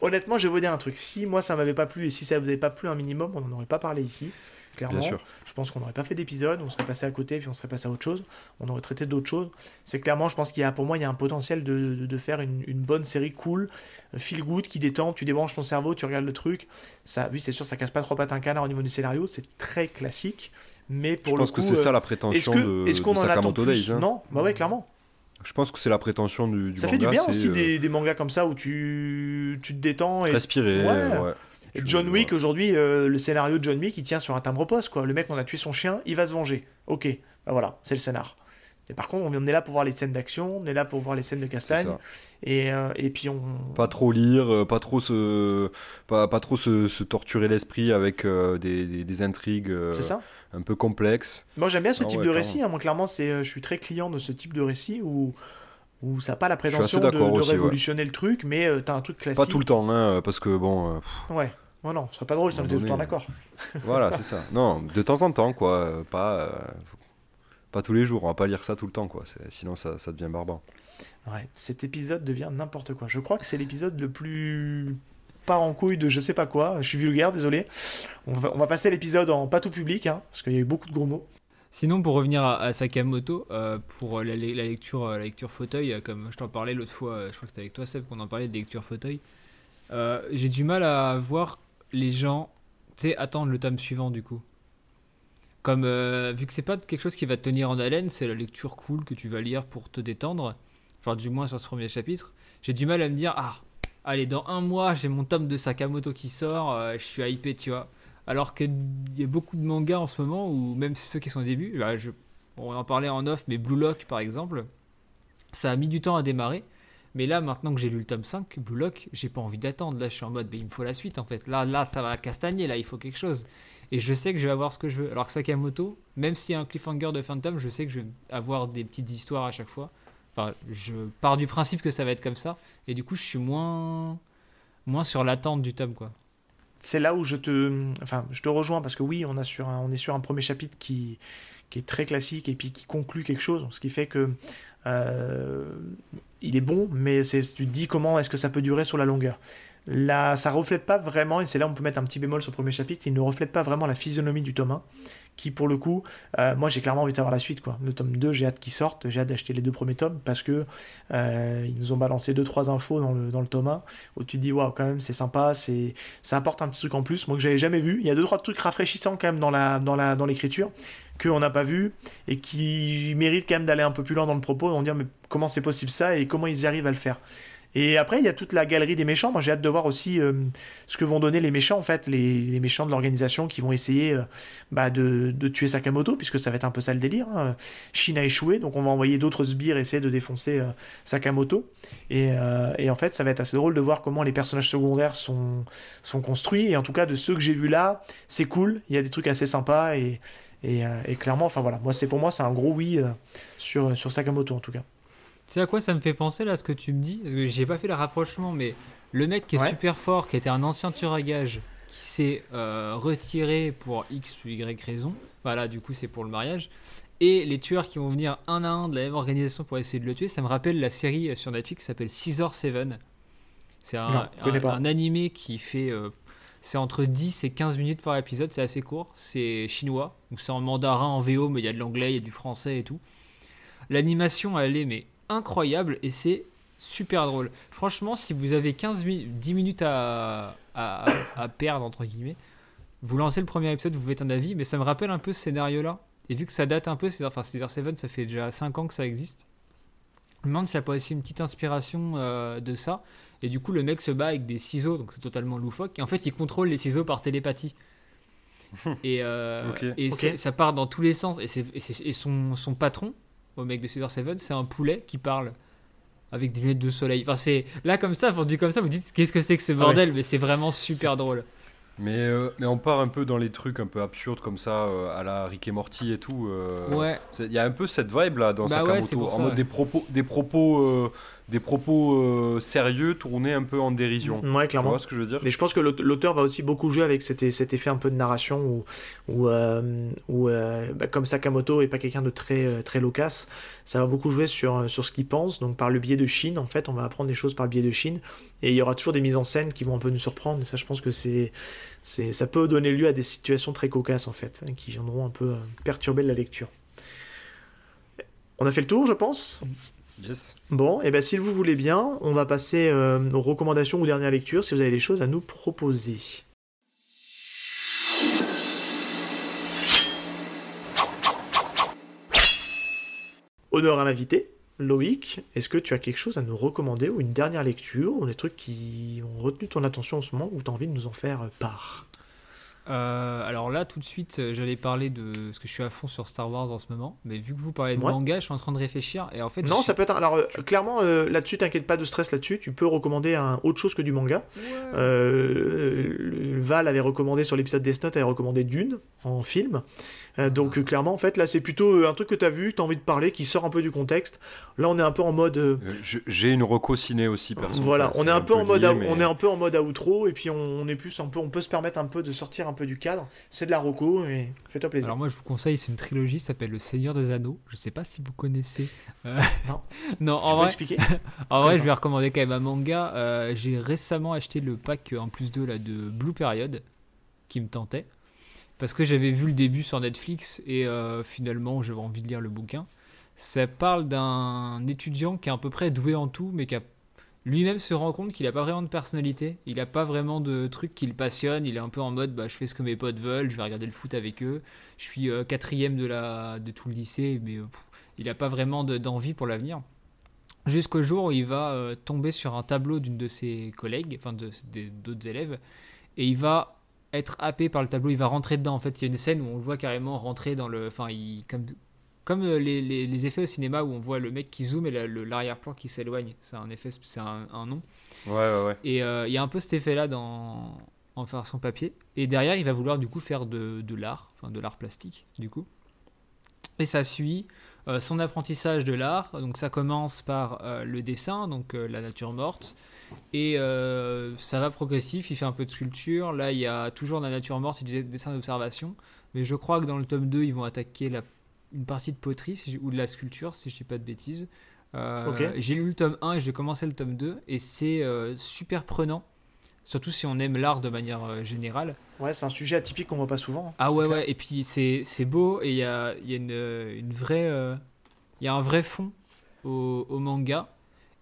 Honnêtement, je vais vous dire un truc. Si moi, ça m'avait pas plu et si ça vous avait pas plu un minimum, on n'en aurait pas parlé ici clairement. Je pense qu'on n'aurait pas fait d'épisode, on serait passé à côté, puis on serait passé à autre chose. On aurait traité d'autres choses. C'est clairement, je pense qu'il y a, pour moi, il y a un potentiel de, de, faire une, une, bonne série cool, euh, feel good, qui détend. Tu débranches ton cerveau, tu regardes le truc. Ça, oui, c'est sûr, ça casse pas trop pattes un canard au niveau du scénario. C'est très classique. Mais pour je pense que c'est ça la prétention de, est-ce qu'on en attend plus hein. Non, bah ouais, clairement. Je pense que c'est la prétention du, du ça manga. Ça fait du bien aussi euh, des, des, mangas comme ça où tu, tu te détends. Et... Respirer, ouais. John Wick, aujourd'hui, euh, le scénario de John Wick, il tient sur un timbre-poste, quoi. Le mec, on a tué son chien, il va se venger. Ok, bah voilà, c'est le scénar. Et par contre, on est là pour voir les scènes d'action, on est là pour voir les scènes de castagne. Et, euh, et puis on. Pas trop lire, euh, pas trop se, pas, pas trop se, torturer l'esprit avec des, des, intrigues. ça un peu complexes. Moi j'aime bien ce type de récit. Hein. Moi clairement, c'est, je suis très client de ce type de récit où où ça n'a pas la prétention de, révolutionner le truc, mais tu t'as un truc classique. Pas tout le temps, hein, parce que bon. ouais. Oh non, ce serait pas drôle, ça me tout le temps d'accord. voilà, c'est ça. Non, de temps en temps, quoi. Pas, euh, pas tous les jours. On va pas lire ça tout le temps, quoi. Sinon, ça, ça devient barbant. Ouais, cet épisode devient n'importe quoi. Je crois que c'est l'épisode le plus pas en couille de je sais pas quoi. Je suis vulgaire, désolé. On va, on va passer l'épisode en pas tout public, hein, parce qu'il y a eu beaucoup de gros mots. Sinon, pour revenir à, Sakamoto, euh, pour la, lecture, la lecture fauteuil, comme je t'en parlais l'autre fois, je crois que c'était avec toi, Seb, qu'on en parlait de lecture fauteuil. Euh, j'ai du mal à voir les gens, tu sais, attendre le tome suivant du coup. Comme euh, vu que c'est pas quelque chose qui va te tenir en haleine, c'est la lecture cool que tu vas lire pour te détendre. Enfin, du moins sur ce premier chapitre. J'ai du mal à me dire, ah, allez, dans un mois, j'ai mon tome de Sakamoto qui sort, euh, je suis hypé, tu vois. Alors qu'il y a beaucoup de mangas en ce moment, ou même ceux qui sont au début, on en parlait en off, mais Blue Lock par exemple, ça a mis du temps à démarrer. Mais là, maintenant que j'ai lu le tome 5, Blue Lock, j'ai pas envie d'attendre. Là, je suis en mode, mais il me faut la suite en fait. Là, là, ça va castagner, là, il faut quelque chose. Et je sais que je vais avoir ce que je veux. Alors que Sakamoto, même s'il y a un cliffhanger de Phantom, je sais que je vais avoir des petites histoires à chaque fois. Enfin, je pars du principe que ça va être comme ça. Et du coup, je suis moins, moins sur l'attente du tome, quoi. C'est là où je te, enfin, je te rejoins parce que oui, on, a sur un, on est sur un premier chapitre qui, qui est très classique et puis qui conclut quelque chose. Ce qui fait que il est bon, mais tu te dis comment est-ce que ça peut durer sur la longueur. Là, ça reflète pas vraiment, et c'est là où on peut mettre un petit bémol sur le premier chapitre, il ne reflète pas vraiment la physionomie du tome 1, qui pour le coup, euh, moi j'ai clairement envie de savoir la suite. Quoi. Le tome 2, j'ai hâte qu'il sorte, j'ai hâte d'acheter les deux premiers tomes parce que euh, ils nous ont balancé deux trois infos dans le, dans le tome 1 où tu te dis waouh quand même c'est sympa, c'est ça apporte un petit truc en plus, moi que j'avais jamais vu. Il y a deux trois trucs rafraîchissants quand même dans la dans la dans l'écriture qu'on n'a pas vu et qui méritent quand même d'aller un peu plus loin dans le propos, on dire mais comment c'est possible ça et comment ils arrivent à le faire? Et après, il y a toute la galerie des méchants. Moi, j'ai hâte de voir aussi euh, ce que vont donner les méchants, en fait, les, méchants de l'organisation qui vont essayer euh, bah, de, tuer Sakamoto, puisque ça va être un peu ça le délire. Hein. Chine a échoué, donc on va envoyer d'autres sbires essayer de défoncer euh, Sakamoto. Et, en fait, ça va être assez drôle de voir comment les personnages secondaires sont, construits. Et en tout cas, de ceux que j'ai vus là, c'est cool. Il y a des trucs assez sympas. Et, clairement, enfin voilà, moi, c'est pour moi, c'est un gros oui sur Sakamoto, en tout cas. Tu sais à quoi ça me fait penser là, ce que tu me dis? Parce que j'ai pas fait le rapprochement, mais le mec qui est super fort, qui était un ancien tueur à gage, qui s'est euh, retiré pour X ou Y raison, voilà, du coup c'est pour le mariage, et les tueurs qui vont venir un à un de la même organisation pour essayer de le tuer, ça me rappelle la série sur Netflix qui s'appelle Caesar Seven. C'est un, un, animé qui fait. Euh, c'est entre 10 et 15 minutes par épisode, c'est assez court. C'est chinois, donc c'est en mandarin, en VO, mais il y a de l'anglais, il y a du français et tout. L'animation, elle est mais incroyable et c'est super drôle. Franchement, si vous avez 15 10 minutes à, à, perdre, entre guillemets, vous lancez le premier épisode, vous faites un avis, mais ça me rappelle un peu ce scénario-là. Et vu que ça date un peu, c'est enfin Caesar Seven, ça fait déjà 5 ans que ça existe. Je me demande si ça peut aussi une petite inspiration euh, de ça. Et du coup, le mec se bat avec des ciseaux, donc c'est totalement loufoque. Et en fait, il contrôle les ciseaux par télépathie. et, euh, et ça part dans tous les sens. Et, et son, son, patron, au mec de Caesar Seven, c'est un poulet qui parle avec des lunettes de soleil. Enfin, c'est là comme ça, vendu comme ça, vous dites qu'est-ce que c'est que ce bordel, mais c'est vraiment super drôle. Mais, euh, mais on part un peu dans les trucs un peu absurdes comme ça, euh, à la Rick et Morty et tout. Euh. ouais. Il y a un peu cette vibe là dans bah Sakamoto, en mode des propos, des propos des propos euh, sérieux tournés un peu en dérision. Ouais, clairement. Tu vois ce que je veux dire? Mais je pense que l'auteur va aussi beaucoup jouer avec cet, cet, effet un peu de narration où, où, euh, euh, bah, comme Sakamoto est pas quelqu'un de très, très loquace, ça va beaucoup jouer sur, sur ce qu'il pense. Donc par le biais de Chine, en fait, on va apprendre des choses par le biais de Chine. Et il y aura toujours des mises en scène qui vont un peu nous surprendre. Et ça, je pense que c'est, ça peut donner lieu à des situations très cocasses, en fait, hein, qui viendront un peu perturber la lecture. On a fait le tour, je pense? Bon, et eh bien si vous voulez bien, on va passer euh, aux recommandations ou dernières lectures si vous avez des choses à nous proposer. Honneur à l'invité, Loïc, est-ce que tu as quelque chose à nous recommander ou une dernière lecture ou des trucs qui ont retenu ton attention en ce moment ou tu as envie de nous en faire part? Euh, alors là, tout de suite, euh, j'allais parler de ce que je suis à fond sur Star Wars en ce moment, mais vu que vous parlez de manga, je suis en train de réfléchir et en fait. Non, ça peut être. Alors euh, clairement, là-dessus, t'inquiète pas de stress là-dessus. Tu peux recommander un autre chose que du manga. Val avait recommandé sur l'épisode Death Note, avait recommandé Dune en film. Euh, donc euh, clairement, en fait, là, c'est plutôt euh, un truc que tu as vu, tu as envie de parler, qui sort un peu du contexte. Là, on est un peu en mode. J'ai une reco ciné aussi, personnellement. Voilà, on est un, peu, en mode, on est un peu en mode outro, et puis on, est plus un peu, on peut se permettre un peu de sortir un peu du cadre. C'est de la reco, et fais-toi plaisir. Alors moi, je vous conseille, c'est une trilogie, ça s'appelle Le Seigneur des Anneaux. Je sais pas si vous connaissez. Non. non, en vrai. Expliquer? en vrai, je vais recommander quand même un manga. J'ai récemment acheté le pack en plus de là de Blue Period, qui me tentait parce que j'avais vu le début sur Netflix et euh, finalement j'avais envie de lire le bouquin. Ça parle d'un étudiant qui est à peu près doué en tout, mais qui lui-même se rend compte qu'il n'a pas vraiment de personnalité, il n'a pas vraiment de trucs qui le passionnent, il est un peu en mode bah, je fais ce que mes potes veulent, je vais regarder le foot avec eux, je suis euh, quatrième de, la, de tout le lycée, mais euh, il n'a pas vraiment d'envie pour l'avenir. Jusqu'au jour où il va tomber sur un tableau d'une de ses collègues, enfin d'autres élèves, et il va être happé par le tableau, il va rentrer dedans. En fait, il y a une scène où on le voit carrément rentrer dans le. Enfin, il, comme, comme euh, les, les, effets au cinéma où on voit le mec qui zoome et l'arrière-plan qui s'éloigne. C'est un effet, c'est un, nom. Ouais, ouais, ouais. Et euh, il y a un peu cet effet-là dans en faire son papier. Et derrière, il va vouloir du coup faire de, de l'art, enfin de l'art plastique, du coup. Et ça suit euh, son apprentissage de l'art. Donc ça commence par le dessin, donc la nature morte. Et euh, ça va progressif, il fait un peu de sculpture. Là, il y a toujours de la nature morte et du dessin d'observation. Mais je crois que dans le tome 2, ils vont attaquer la, une partie de poterie ou de la sculpture, si je ne dis pas de bêtises. Euh, j'ai lu le tome 1 et j'ai commencé le tome 2. Et c'est euh, super prenant. surtout si on aime l'art de manière euh, générale. Ouais, c'est un sujet atypique qu'on voit pas souvent. Hein, ah ouais, ouais, et puis c'est beau et il y a, y a une, une, vraie. Il y a un vrai fond au, au, manga.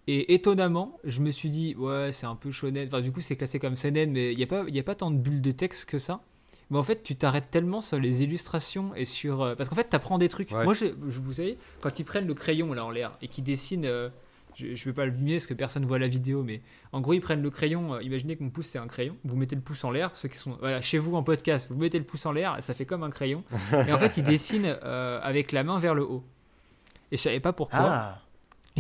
Et étonnamment, je me suis dit, ouais, c'est un peu shonen. Enfin, du coup, c'est classé comme seinen, mais il n'y a, pas, y a pas tant de bulles de texte que ça. Mais en fait, tu t'arrêtes tellement sur les illustrations et sur. Euh, parce qu'en fait, tu apprends des trucs. Moi, je, vous savez, quand ils prennent le crayon là en l'air et qu'ils dessinent. Euh, je, ne vais pas le mimer parce que personne voit la vidéo, mais en gros, ils prennent le crayon. Euh, imaginez que mon pouce c'est un crayon. Vous mettez le pouce en l'air. Ceux qui sont voilà, chez vous en podcast, vous mettez le pouce en l'air ça fait comme un crayon. et en fait, ils dessinent avec la main vers le haut. Et je savais pas pourquoi. Ah.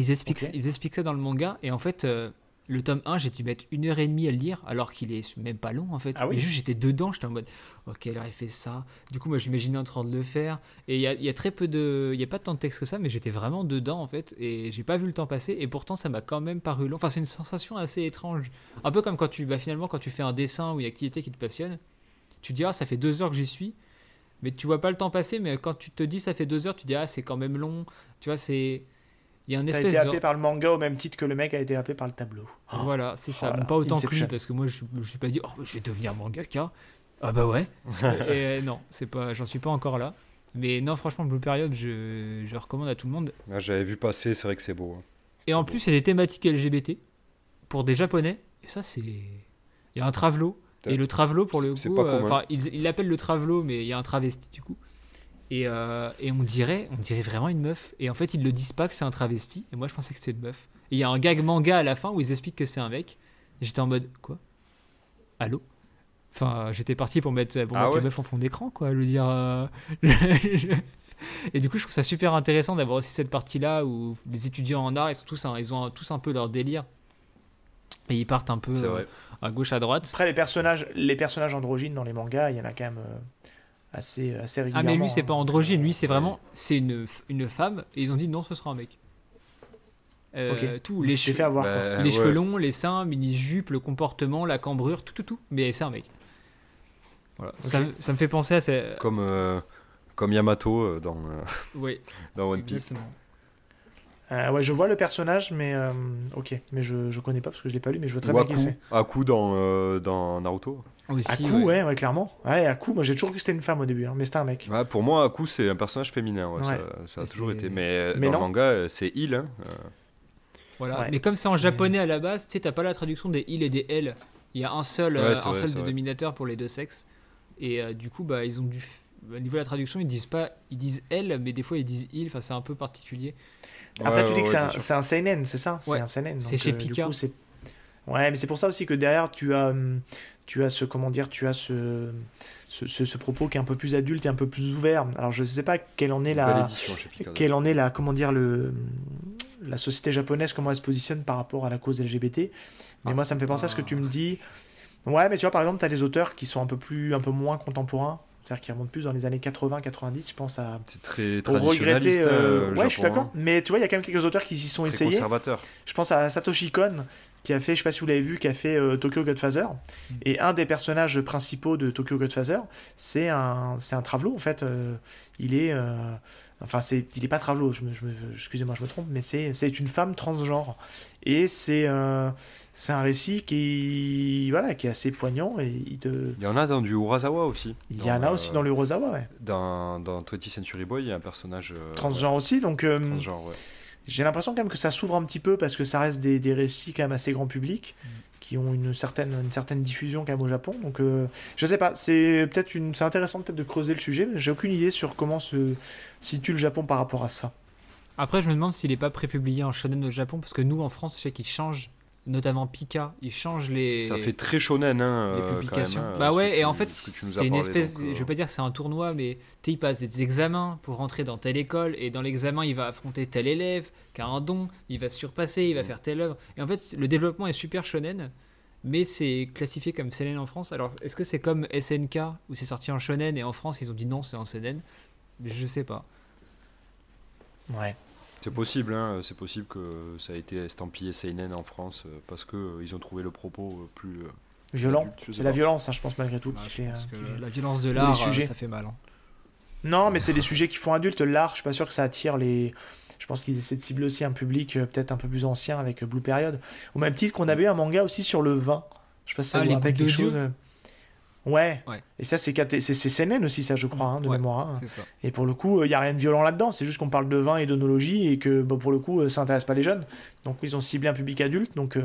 Ils, expliquent, ils expliquent ça dans le manga. Et en fait, le tome 1, j'ai dû mettre une heure et demie à le lire, alors qu'il est même pas long en fait. Ah oui. juste j'étais dedans, j'étais en mode, ok, alors il fait ça. Du coup, moi je m'imaginais en train de le faire. Et il y a, très peu de. Il n'y a pas tant de texte que ça, mais j'étais vraiment dedans en fait. Et j'ai pas vu le temps passer. Et pourtant, ça m'a quand même paru long. Enfin, c'est une sensation assez étrange. Un peu comme quand tu. Bah, finalement, quand tu fais un dessin ou une activité qui te passionne, tu te dis, ah, ça fait deux heures que j'y suis. Mais tu vois pas le temps passer, mais quand tu te dis ça fait deux heures, tu te dis, ah, c'est quand même long. Tu vois, c'est il y a espèce été happé par le manga au même titre que le mec a été happé par le tableau. Oh. Voilà, c'est ça. pas autant que lui, parce que moi, je ne suis pas dit, oh, je vais devenir mangaka. Ah bah ouais. et, non, c'est pas, j'en suis pas encore là. Mais non, franchement, Blue Period, je, je recommande à tout le monde. Ah, j'avais vu passer, c'est vrai que c'est beau. Hein. Et en plus, il y a des thématiques LGBT pour des japonais. Et ça, c'est. Il y a un travelo. Et le travelo, pour le coup, euh, enfin, il l'appelle le travelo, mais il y a un travesti du coup. Euh, et, on dirait on dirait vraiment une meuf. Et en fait, ils le disent pas que c'est un travesti. Et moi, je pensais que c'était une meuf. Et il y a un gag manga à la fin où ils expliquent que c'est un mec. J'étais en mode quoi? Allô? Enfin, j'étais parti pour mettre, pour ah meuf en fond d'écran, quoi. Veux dire. Euh, et du coup, je trouve ça super intéressant d'avoir aussi cette partie-là où les étudiants en art, ils, sont tous ils ont tous un peu leur délire. Et ils partent un peu euh, à gauche, à droite. Après, les personnages, les personnages androgynes dans les mangas, il y en a quand même assez, assez régulièrement. Ah, mais lui, c'est pas androgyne, lui, c'est vraiment c'est une, une femme, et ils ont dit non, ce sera un mec. Euh, tout, les, cheveux, avoir, bah, les cheveux longs, les seins, mini-jupe, le comportement, la cambrure, tout, tout, tout. Mais c'est un mec. Voilà. Ça, ça, me fait penser à. Ces... Comme, euh, comme Yamato euh, dans, oui. dans One Piece. Ouais, je vois le personnage, mais ok, mais je, je connais pas parce que je l'ai pas lu, mais je veux très bien qui c'est. Aku dans, dans Naruto. Aussi, ouais. ouais. clairement. Ouais, Aku, moi j'ai toujours cru que c'était une femme au début, hein, mais c'était un mec. Ouais, pour moi, Aku, c'est un personnage féminin. Ça, a toujours été. Mais, dans le manga, c'est il. Hein. Euh. Voilà. Mais comme c'est en japonais à la base, tu sais, t'as pas la traduction des il et des elle. Il y a un seul, euh, un seul des dominateurs pour les deux sexes. Et euh, du coup, bah, ils ont dû. Au niveau de la traduction, ils disent pas, ils disent elle, mais des fois ils disent il. Enfin, c'est un peu particulier. Après, tu dis que c'est un, un, seinen, c'est ça? C'est un seinen. C'est chez Pika. ouais, mais c'est pour ça aussi que derrière, tu as, hum, tu as ce comment dire, tu as ce ce, ce, propos qui est un peu plus adulte et un peu plus ouvert. Alors je ne sais pas quelle en est la quelle en est la comment dire le la société japonaise comment elle se positionne par rapport à la cause LGBT. Mais ah, moi ça me fait penser à ce que tu me dis. Ouais, mais tu vois par exemple, tu as des auteurs qui sont un peu plus un peu moins contemporains c'est-à-dire qui remonte plus dans les années 80-90, je pense à. C'est très traditionnaliste. Euh, euh, ouais, je suis d'accord. Mais tu vois, il y a quand même quelques auteurs qui s'y sont très essayés. Je pense à Satoshi Kon, qui a fait, je sais pas si vous l'avez vu, qui a fait euh, Tokyo Godfather. Mm. Et un des personnages principaux de Tokyo Godfather, c'est un, c'est un travelo en fait. il est, enfin c'est, il est pas travelo. Je excusez-moi, je me trompe, mais c'est, c'est une femme transgenre. Et c'est c'est un récit qui, voilà, qui est assez poignant. Et il, il y en a dans du Urasawa aussi. Il y en a aussi dans le Urasawa, ouais. Dans, dans 20 Century Boy, il y a un personnage. Euh, Transgenre aussi, donc. Euh, Transgenre, ouais. J'ai l'impression quand même que ça s'ouvre un petit peu parce que ça reste des, des récits quand même assez grand public. Mm. qui ont une certaine, une certaine diffusion quand même au Japon. Donc euh, je sais pas, c'est peut-être une, c'est intéressant peut-être de creuser le sujet, mais j'ai aucune idée sur comment se situe le Japon par rapport à ça. Après, je me demande s'il n'est pas prépublié en shonen au Japon, parce que nous en France, je sais qu'il change notamment Pika, il change les. Ça fait très shonen, hein, les euh, publications. Hein, bah ouais, et en fait, c'est une espèce. je vais pas dire que c'est un tournoi, mais tu il passe des examens pour rentrer dans telle école, et dans l'examen, il va affronter tel élève qui a un don, il va surpasser, il va mm. faire telle œuvre. Et en fait, le développement est super shonen, mais c'est classifié comme seinen en France. Alors, est-ce que c'est comme SNK où c'est sorti en shonen et en France ils ont dit non, c'est en seinen? Je sais pas. Ouais. C'est possible, hein, c'est possible que ça a été estampillé Seinen en France euh, parce qu'ils euh, ils ont trouvé le propos euh, plus. Violent. C'est la violence, hein, je pense, malgré tout. Bah, la violence de l'art, ça fait mal. Hein. Non, mais c'est des sujets qui font adulte. L'art, je suis pas sûr que ça attire les. Je pense qu'ils essaient de cibler aussi un public peut-être un peu plus ancien avec Blue Period. Au même titre qu'on avait un manga aussi sur le vin. Je sais pas si ça ah, vous rappelle quelque chose. Ouais. Et ça, c'est CNN aussi, ça, je crois, hein, de mémoire. Hein. Et pour le coup, il n'y a rien de violent là-dedans. C'est juste qu'on parle de vin et d'onologie et que, bah, pour le coup, ça n'intéresse pas les jeunes. Donc, ils ont ciblé un public adulte. Donc,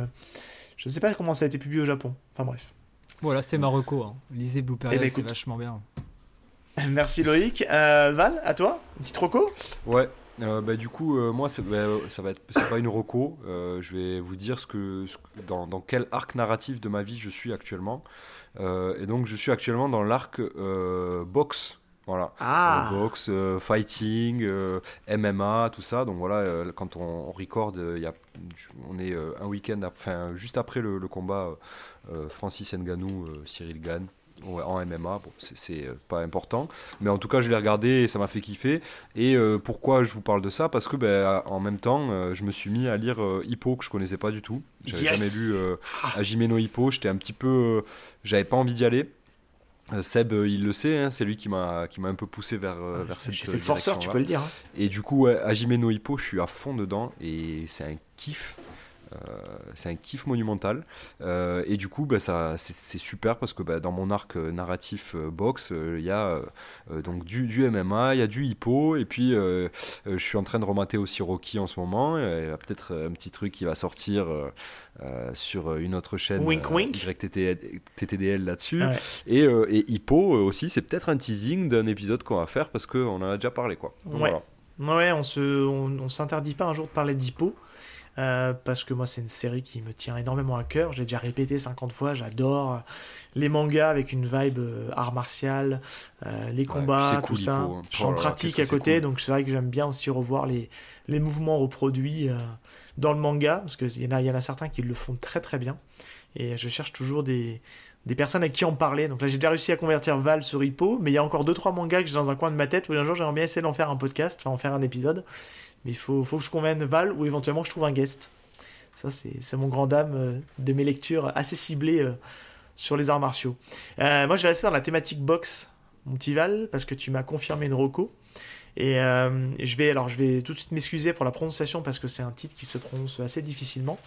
je ne sais pas comment ça a été publié au Japon. Enfin, bref. Voilà, c'était Marocco. Hein. Lisez Blue Period, eh ben, c'est vachement bien. Merci Loïc. Euh, Val, à toi Un petit roco Ouais. Euh, bah, du coup, euh, moi, bah, ça va être, c'est pas une roco. je vais vous dire ce que, dans, dans, quel arc narratif de ma vie je suis actuellement. Et donc, je suis actuellement dans l'arc boxe. Voilà. Ah. boxe, fighting, MMA, tout ça. Donc voilà, quand on, record, y a, on est un week-end, enfin juste après le, le combat Francis Nganou, Cyril Gann en MMA, bon, c'est euh, pas important, mais en tout cas je l'ai regardé et ça m'a fait kiffer. Et euh, pourquoi je vous parle de ça? Parce que ben, en même temps, euh, je me suis mis à lire Hippo que je connaissais pas du tout. J'avais jamais lu Ajimeno Hippo, j'étais un petit peu, j'avais pas envie d'y aller. Seb, il le sait, hein, c'est lui qui m'a qui m'a un peu poussé vers vers cette J'ai fait le forceur, tu peux le dire. Hein. Et du coup, ouais, Ajimeno Hippo, je suis à fond dedans et c'est un kiff. Euh, c'est un kiff monumental. Euh, et du coup, bah, ça, c'est, super parce que bah, dans mon arc euh, narratif box, il y a donc du, du, MMA, il y a du hippo, et puis je suis en train de remater aussi Rocky en ce moment. Il y a peut-être un petit truc qui va sortir. sur une autre chaîne wink, wink. YTTDL là-dessus. Et, et, Hippo aussi, c'est peut-être un teasing d'un épisode qu'on va faire parce qu'on en a déjà parlé. Quoi. ouais. ouais, on se, on, s'interdit pas un jour de parler d'Hippo. Euh, parce que moi c'est une série qui me tient énormément à cœur. J'ai déjà répété 50 fois, j'adore les mangas avec une vibe euh, art martial, euh, les combats, tout ça. Hein. Oh pratique à côté, donc c'est vrai que j'aime bien aussi revoir les, les mouvements reproduits dans le manga, parce qu'il y, en a, y en a certains qui le font très très bien. Et je cherche toujours des, des personnes avec qui en parler. Donc là, j'ai déjà réussi à convertir Val sur Hippo, mais il y a encore 2-3 mangas que j'ai dans un coin de ma tête où un jour j'aimerais bien essayer d'en faire un podcast, enfin en faire un épisode. Mais il faut, faut que je convainque Val ou éventuellement que je trouve un guest. Ça, c'est mon grand dame euh, de mes lectures assez ciblées euh, sur les arts martiaux. Euh, moi, je vais rester dans la thématique boxe, mon petit Val, parce que tu m'as confirmé une roco. Et je vais alors je vais tout de suite m'excuser pour la prononciation parce que c'est un titre qui se prononce assez difficilement.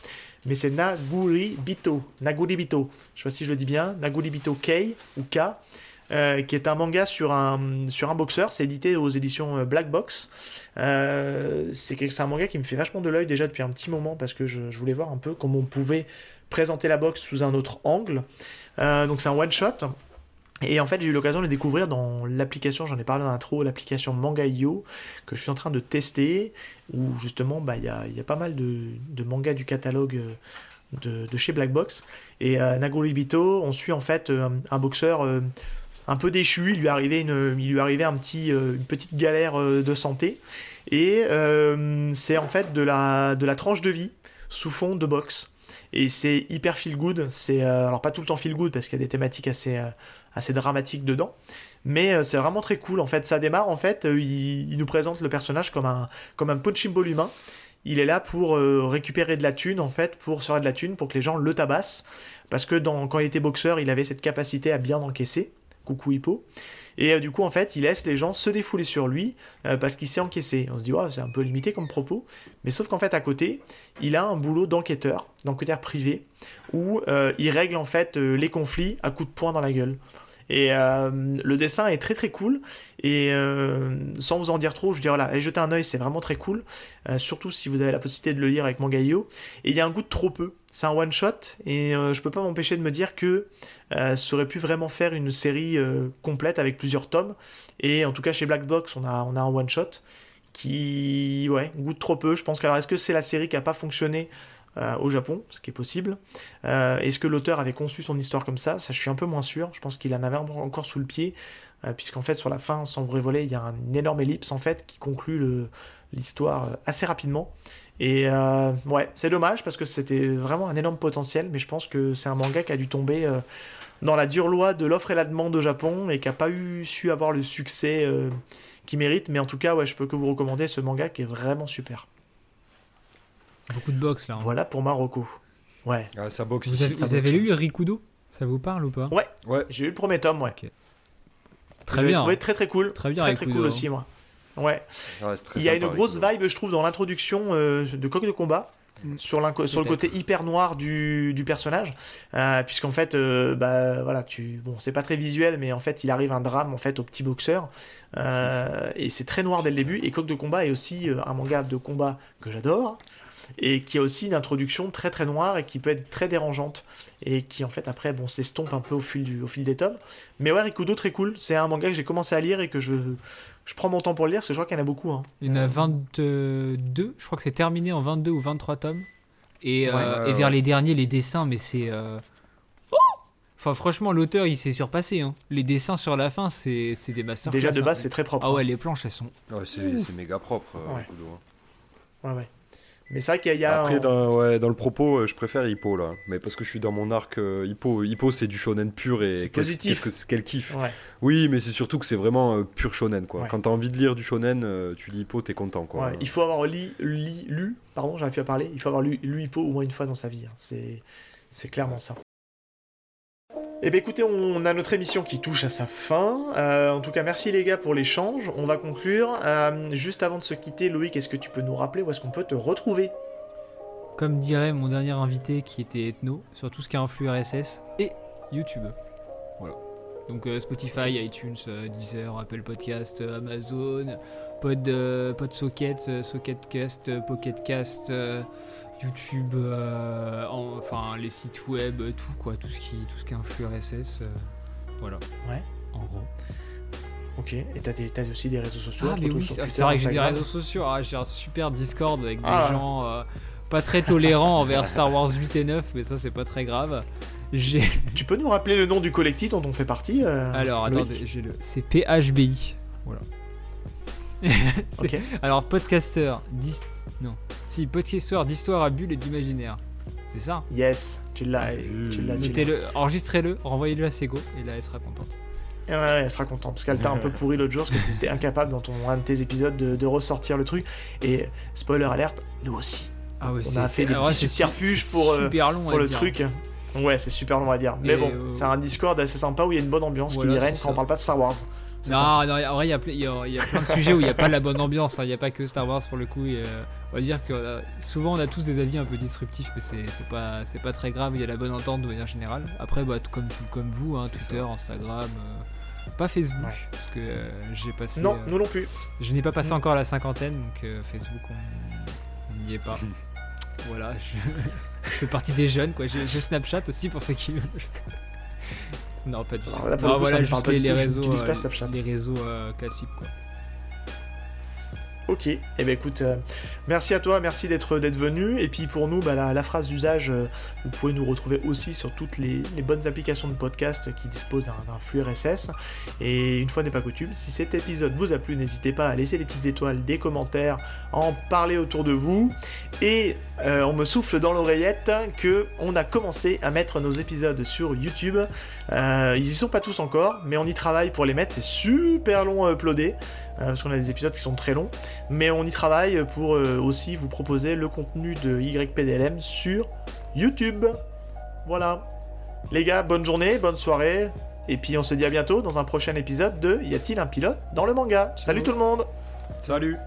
Mais c'est Naguri Bito. Naguri Bito. Je sais pas si je le dis bien. Naguri Bito K ou K. Euh, qui est un manga sur un, sur un boxeur. C'est édité aux éditions euh, Black Box. Euh, c'est un manga qui me fait vachement de l'œil déjà depuis un petit moment parce que je, voulais voir un peu comment on pouvait présenter la boxe sous un autre angle. donc c'est un one shot. Et en fait, j'ai eu l'occasion de le découvrir dans l'application, j'en ai parlé dans l'intro, l'application Manga.io, que je suis en train de tester, où justement, bah, il y, a, y, a, pas mal de, mangas du catalogue de, chez Black Box. Et euh, Nagori Bito, on suit en fait un boxeur un peu déchu. Il lui arrivait une, il lui arrivait un petit, euh, une petite galère euh, de santé. Et euh, c'est en fait de la, de la tranche de vie sous fond de boxe. Et c'est hyper feel good. C'est alors pas tout le temps feel good parce qu'il y a des thématiques assez, assez dramatiques dedans. Mais c'est vraiment très cool. En fait, ça démarre. En fait, il, nous présente le personnage comme un, comme un punching ball humain il est là pour récupérer de la thune, en fait, pour se faire de la thune, pour que les gens le tabassent. Parce que quand il était boxeur, il avait cette capacité à bien encaisser coucou Hippo. Et euh, du coup, en fait, il laisse les gens se défouler sur lui euh, parce qu'il s'est encaissé. On se dit, c'est un peu limité comme propos. Mais sauf qu'en fait, à côté, il a un boulot d'enquêteur, d'enquêteur privé, où euh, il règle en fait les conflits à coups de poing dans la gueule. Et le dessin est très très cool. Et sans vous en dire trop, je dirais voilà, jeter un oeil, c'est vraiment très cool. surtout si vous avez la possibilité de le lire avec Mangaio. Et il y a un goût de trop peu c'est un one shot et euh, je peux pas m'empêcher de me dire que euh, ça aurait pu vraiment faire une série euh, complète avec plusieurs tomes. Et en tout cas chez Black Box on a, un one shot qui goûte trop peu. Je pense que alors est-ce que c'est la série qui a pas fonctionné au Japon? Ce qui est possible. Est-ce que l'auteur avait conçu son histoire comme ça? Ça je suis un peu moins sûr. Je pense qu'il en avait encore sous le pied. Puisqu'en fait sur la fin sans vous révéler il y a un énorme ellipse en fait qui conclut l'histoire assez rapidement et euh, ouais, c'est dommage parce que c'était vraiment un énorme potentiel, mais je pense que c'est un manga qui a dû tomber euh, dans la dure loi de l'offre et la demande au Japon et qui n'a pas eu su avoir le succès euh, qu'il mérite. Mais en tout cas, ouais, je peux que vous recommander ce manga qui est vraiment super. Beaucoup de box là. Hein. Voilà pour Marocco. Ouais. Ah, ça boxe. Vous, avez, vous avez lu Rikudo? Ça vous parle ou pas? Ouais. Ouais. J'ai lu le premier tome, ouais. Très bien. trouvé très très cool. Très bien. Très très cool aussi, moi. Ouais. il y a une grosse vibe, je trouve, dans l'introduction euh, de Coq de combat. mm. sur, sur le côté hyper noir du, du personnage, euh, puisqu'en fait, euh, bah, voilà, tu, bon, c'est pas très visuel, mais en fait, il arrive un drame en fait au petit boxeur, euh, et c'est très noir dès le début. Et Coq de combat est aussi un manga de combat que j'adore, et qui a aussi une introduction très très noire et qui peut être très dérangeante, et qui en fait après, bon, s'estompe un peu au fil, du, au fil des tomes. Mais ouais, Rikudo très cool. C'est un manga que j'ai commencé à lire et que je je prends mon temps pour le lire, parce que je crois qu'il y en a beaucoup. Hein. Il y en a 22, je crois que c'est terminé en 22 ou 23 tomes. Et, euh, vers les derniers, les dessins, mais c'est. Euh, enfin, franchement, l'auteur, il s'est surpassé. Hein. Les dessins sur la fin, c'est des masters. Déjà de base, hein. c'est très propre. Ah ouais, les planches, elles sont. Ouais, c'est méga propre. Euh, ouais. ouais, ouais. Mais c'est vrai qu'il y a. Après, dans, ouais, dans, le propos, euh, je préfère Hippo là. Mais parce que je suis dans mon arc euh, Hippo. Hippo, c'est du shonen pur et. C'est positif. Qu'est-ce qu'elle kiffe. Oui, mais c'est surtout que c'est vraiment euh, pur shonen quoi. Quand t'as envie de lire du shonen, tu lis Hippo, t'es content quoi. Il faut avoir li, lu, pardon, j'arrive plus à parler. Il faut avoir lu, lu Hippo au moins une fois dans sa vie. Hein. C'est clairement ça. Eh bien écoutez, on a notre émission qui touche à sa fin. Euh, en tout cas, merci les gars pour l'échange. On va conclure. Euh, juste avant de se quitter, Loïc, est-ce que tu peux nous rappeler où est-ce qu'on peut te retrouver? Comme dirait mon dernier invité qui était Ethno, sur tout ce qui est influx RSS et YouTube. Voilà. Donc euh, Spotify, iTunes, Deezer, Apple Podcast, Amazon, Pod, Pod Socket, Socketcast, Pocketcast. YouTube, euh, enfin les sites web, tout quoi, tout ce qui, tout ce qui influe RSS, euh, voilà. Ouais. En gros. Ok. Et t'as, aussi des réseaux sociaux. Ah mais oui, c'est vrai que j'ai des réseaux sociaux. Ah, j'ai un super Discord avec des ah. gens euh, pas très tolérants envers Star Wars 8 et 9, mais ça c'est pas très grave. J'ai... Tu, peux nous rappeler le nom du collectif dont on fait partie Alors attendez, j'ai le... c'est PHBI. Voilà. Alors podcaster, dis... non, si, d'histoire à bulles et d'imaginaire. C'est ça Yes, tu l'as. tu l'as, le enregistrez-le, renvoyez-le à Sego et là elle sera contente. ouais, elle sera contente parce qu'elle t'a un peu pourri l'autre jour parce que tu étais incapable dans ton, un de tes épisodes de, ressortir le truc. Et spoiler alerte, nous aussi. Ah ouais, on a fait des petits subterfuges pour, euh, pour le truc. Ouais, c'est super long à dire. Mais bon, euh, c'est un Discord assez sympa où il y a une bonne ambiance qui règne quand on parle pas de Star Wars. Non, non, en vrai, il y, a, plein de sujets où il n'y a pas la bonne ambiance. Hein. Il n'y a pas que Star Wars pour le coup. Et, on va dire que euh, souvent on a tous des avis un peu disruptifs, mais c'est pas, pas très grave. Il y a la bonne entente de manière générale. Après, bah, tout comme, comme vous, hein, Twitter, Instagram. Euh, pas Facebook, parce que euh, j'ai passé. Non, nous non plus. Je n'ai pas passé mm. encore la cinquantaine, donc Facebook, on n'y est pas. voilà, je, fais partie des jeunes, quoi. J'ai Snapchat aussi pour ceux qui. Non, pas du tout. voilà, juste les, réseaux, les réseaux classiques, quoi. Ok, et eh ben écoute, euh, merci à toi, merci d'être venu. Et puis pour nous, bah, la, phrase d'usage, euh, vous pouvez nous retrouver aussi sur toutes les, bonnes applications de podcast qui disposent d'un flux RSS. Et une fois n'est pas coutume, si cet épisode vous a plu, n'hésitez pas à laisser les petites étoiles, des commentaires, en parler autour de vous. Et euh, on me souffle dans l'oreillette que on a commencé à mettre nos épisodes sur YouTube. ils y sont pas tous encore, mais on y travaille pour les mettre. C'est super long à uploader. Euh, parce qu'on a des épisodes qui sont très longs, mais on y travaille pour euh, aussi vous proposer le contenu de YPDLM sur YouTube. Voilà. Les gars, bonne journée, bonne soirée, et puis on se dit à bientôt dans un prochain épisode de Y a-t-il un pilote dans le manga? Salut. tout le monde. Salut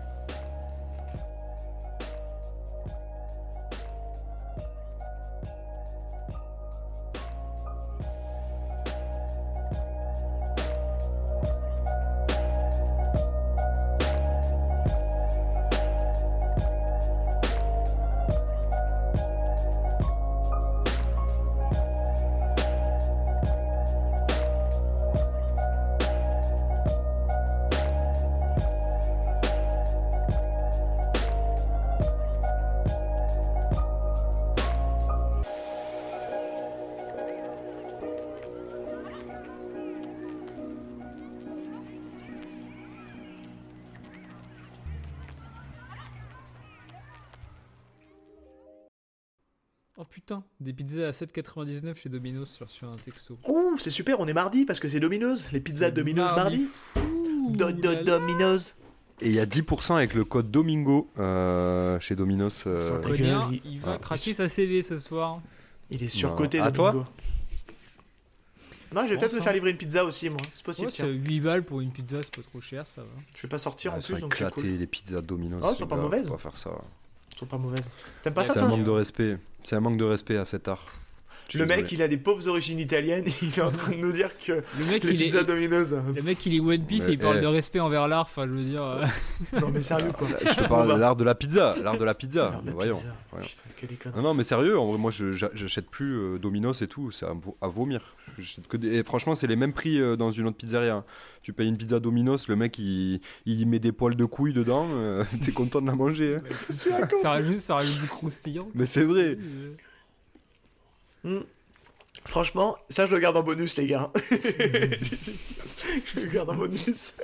Des pizzas à 7,99 chez Domino's sur, sur un texto. Ouh, c'est super, on est mardi parce que c'est Domino's. Les pizzas Domino's mardi. Domino's. Et il y a 10% avec le code Domingo euh, chez Domino's. Euh... il va craquer sa CV ce soir. Il est surcoté, à toi non, je vais peut-être me faire livrer une pizza aussi, moi. C'est possible. Ouais, 8 balles pour une pizza, c'est pas trop cher, ça va. Je vais pas sortir en plus, donc c'est cool. les pizzas Domino's. Oh, elles sont pas mauvaises. On va faire ça pas. T'aimes pas C'est ça un toi manque de respect. C'est un manque de respect à cet art. Le mec, désolé. il a des pauvres origines italiennes, il est en train de nous dire que Le mec, les il est, pizzas Domino's. hein. le mec, il est One Piece Mais, et il parle eh. de respect envers l'art. Enfin, je veux dire. euh, Non mais sérieux quoi. Je te parle de l'art de la pizza. L'art de la pizza. La Voyons. pizza. voyons. Putain. Non, non, mais sérieux, en vrai, moi j'achète plus euh, Domino's et tout, c'est à, vo- à vomir. J'achète que des- Et franchement, c'est les mêmes prix euh, dans une autre pizzeria. hein. Tu payes une pizza Domino's, le mec il, il met des poils de couilles dedans, euh, t'es content de la manger. hein. ça rajoute, ça rajoute du croustillant. Mais c'est vrai. Hmm. Franchement, ça je le garde en bonus les gars. je le garde en bonus.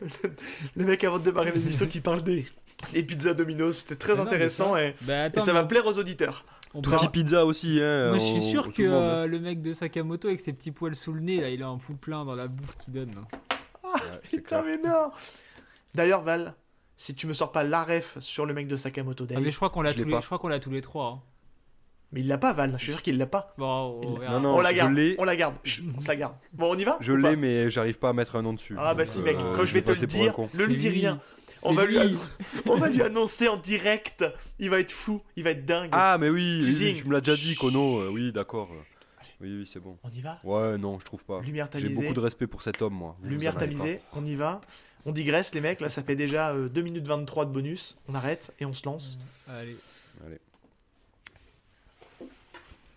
le mec avant de démarrer l'émission qui parle des, des pizzas Domino's, c'était très Mais non, mais intéressant et, Bah et ça va mais plaire aux auditeurs. on parle- pizza aussi. Hein, Moi, je suis sûr que euh, le mec de Sakamoto avec ses petits poils sous le nez, là, il a un full plein dans la bouffe qu'il donne. hein. Ouais, c'est Putain clair. mais non D'ailleurs Val, si tu me sors pas la ref sur le mec de Sakamoto Ah, Days, mais je crois qu'on l'a tous, les- pas. je crois qu'on l'a tous les trois. hein. Mais il l'a pas Val, je suis sûr qu'il l'a pas. Bon, on verra. Non, non, on la je garde, l'ai. on la garde, Chut, on se la garde. Bon on y va Je l'ai, mais j'arrive pas à mettre un nom dessus. Ah bah si mec, euh, quand je vais te le dire, ne lui dis rien. On va lui, lui. on va lui annoncer en direct. Il va être fou, il va être dingue. Ah, mais oui, oui, tu me l'as déjà dit, Kono. euh, Oui, d'accord. Oui, oui, c'est bon. On y va Ouais, non, je trouve pas. Lumière J'ai tamisée. beaucoup de respect pour cet homme, moi. Vous, Lumière tamisée, on y va. On digresse les mecs, là ça fait déjà euh, 2 minutes 23 de bonus. On arrête et on se lance. Allez. Allez.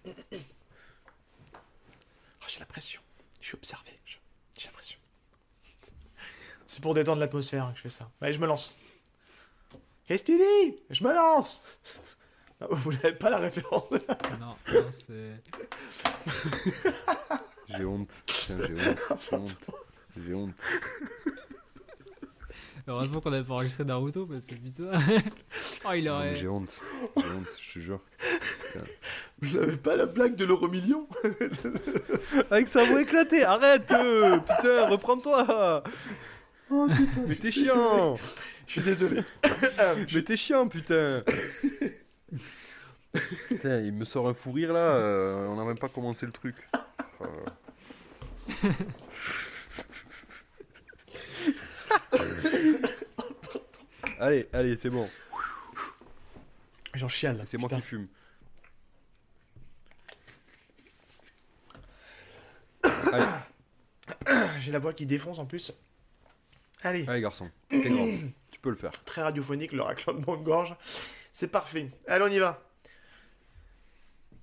Oh, j'ai la pression. Je suis observé. J'ai la pression. C'est pour détendre l'atmosphère que je fais ça. Allez, je me lance. Qu'est-ce que tu dis? Je me lance Vous n'avez pas la référence Non, non, c'est. J'ai honte. J'ai honte. J'ai honte. J'ai honte. Heureusement qu'on avait pas enregistré Naruto parce que putain. oh, il aurait. J'ai honte. J'ai honte, je te jure. Vous n'avez pas la blague de l'euro million Avec sa voix éclatée, arrête euh, Putain, reprends-toi Mais t'es chiant Je suis désolé. Mais t'es chiant, putain Putain, il me sort un fou rire là, euh, on n'a même pas commencé le truc. Oh. allez, allez, c'est bon. J'en chiale. C'est moi qui fume. Allez, J'ai la voix qui défonce en plus. Allez, allez garçon, t'es grand, tu peux le faire. très radiophonique le raclement de gorge. C'est parfait. Allez, on y va.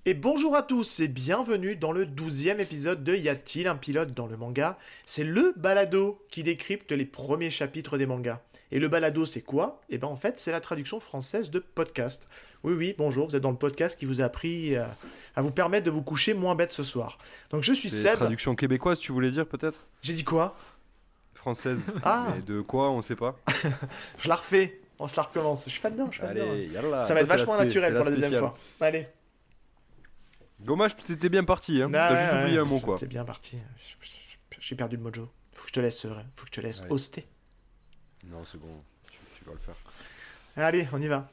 Et bonjour à tous et bienvenue dans le douzième épisode de Y a-t-il un pilote dans le manga? C'est le balado qui décrypte les premiers chapitres des mangas. Et le balado, c'est quoi? Eh ben en fait, c'est la traduction française de podcast. Oui, oui, bonjour, vous êtes dans le podcast qui vous a appris à, à vous permettre de vous coucher moins bête ce soir. Donc je suis Seb. traduction québécoise, tu voulais dire peut-être? J'ai dit quoi? Française. Ah. Mais de quoi, on sait pas? Je la refais. On se la recommence. Je suis pas dedans, je suis pas dedans. Allez, yallah. Ça va être vachement naturel pour la deuxième fois. Allez. Dommage, t'étais bien parti. Hein. Ah T'as ouais, juste ouais, oublié un mot, quoi. C'est bien parti. J'ai perdu le mojo. Faut que je te laisse, vrai. Faut que je te laisse Ouais. hoster. Non, c'est bon. Tu, tu vas le faire. Allez, on y va.